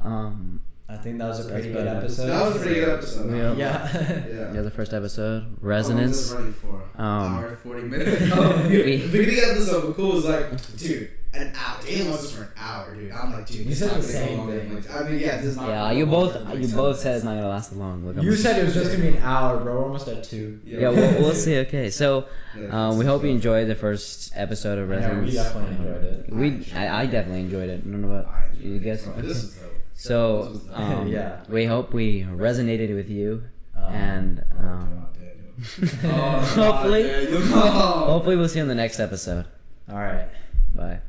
S1: um,
S2: I think that was a pretty good episode.
S3: That was a pretty good episode.
S1: Yeah.
S2: Yeah.
S3: Yeah.
S1: yeah, the first episode,
S3: How long was
S1: resonance.
S3: this running for?
S1: Um,
S3: hour forty minutes. Oh, dude,
S1: we-
S3: the beginning of the episode cool. Was like, dude, an hour. Daniel wants this for an hour, dude. I'm like, dude,
S2: You said the same thing.
S3: Like, I mean, yeah, this is not.
S1: Yeah, you both you both
S3: 10
S1: said it's not gonna last long. Look, I'm-
S2: You said it was just gonna be an hour, bro. We're almost at two.
S1: Yeah, we'll, we'll see. Okay, so um, we hope you enjoyed the first episode of
S2: Yeah,
S1: Resonance.
S2: we definitely enjoyed it.
S1: We, I, I definitely enjoyed it. I don't know about you
S3: it.
S1: guys.
S3: This.
S1: So
S3: This was dope.
S1: um,
S2: Yeah.
S1: we hope we resonated with you,
S2: Um,
S1: and
S3: Oh,
S1: um,
S3: Oh,
S1: hopefully,
S3: God, Daniel. No.
S1: hopefully we'll see you on the next episode.
S2: All right.
S1: Bye.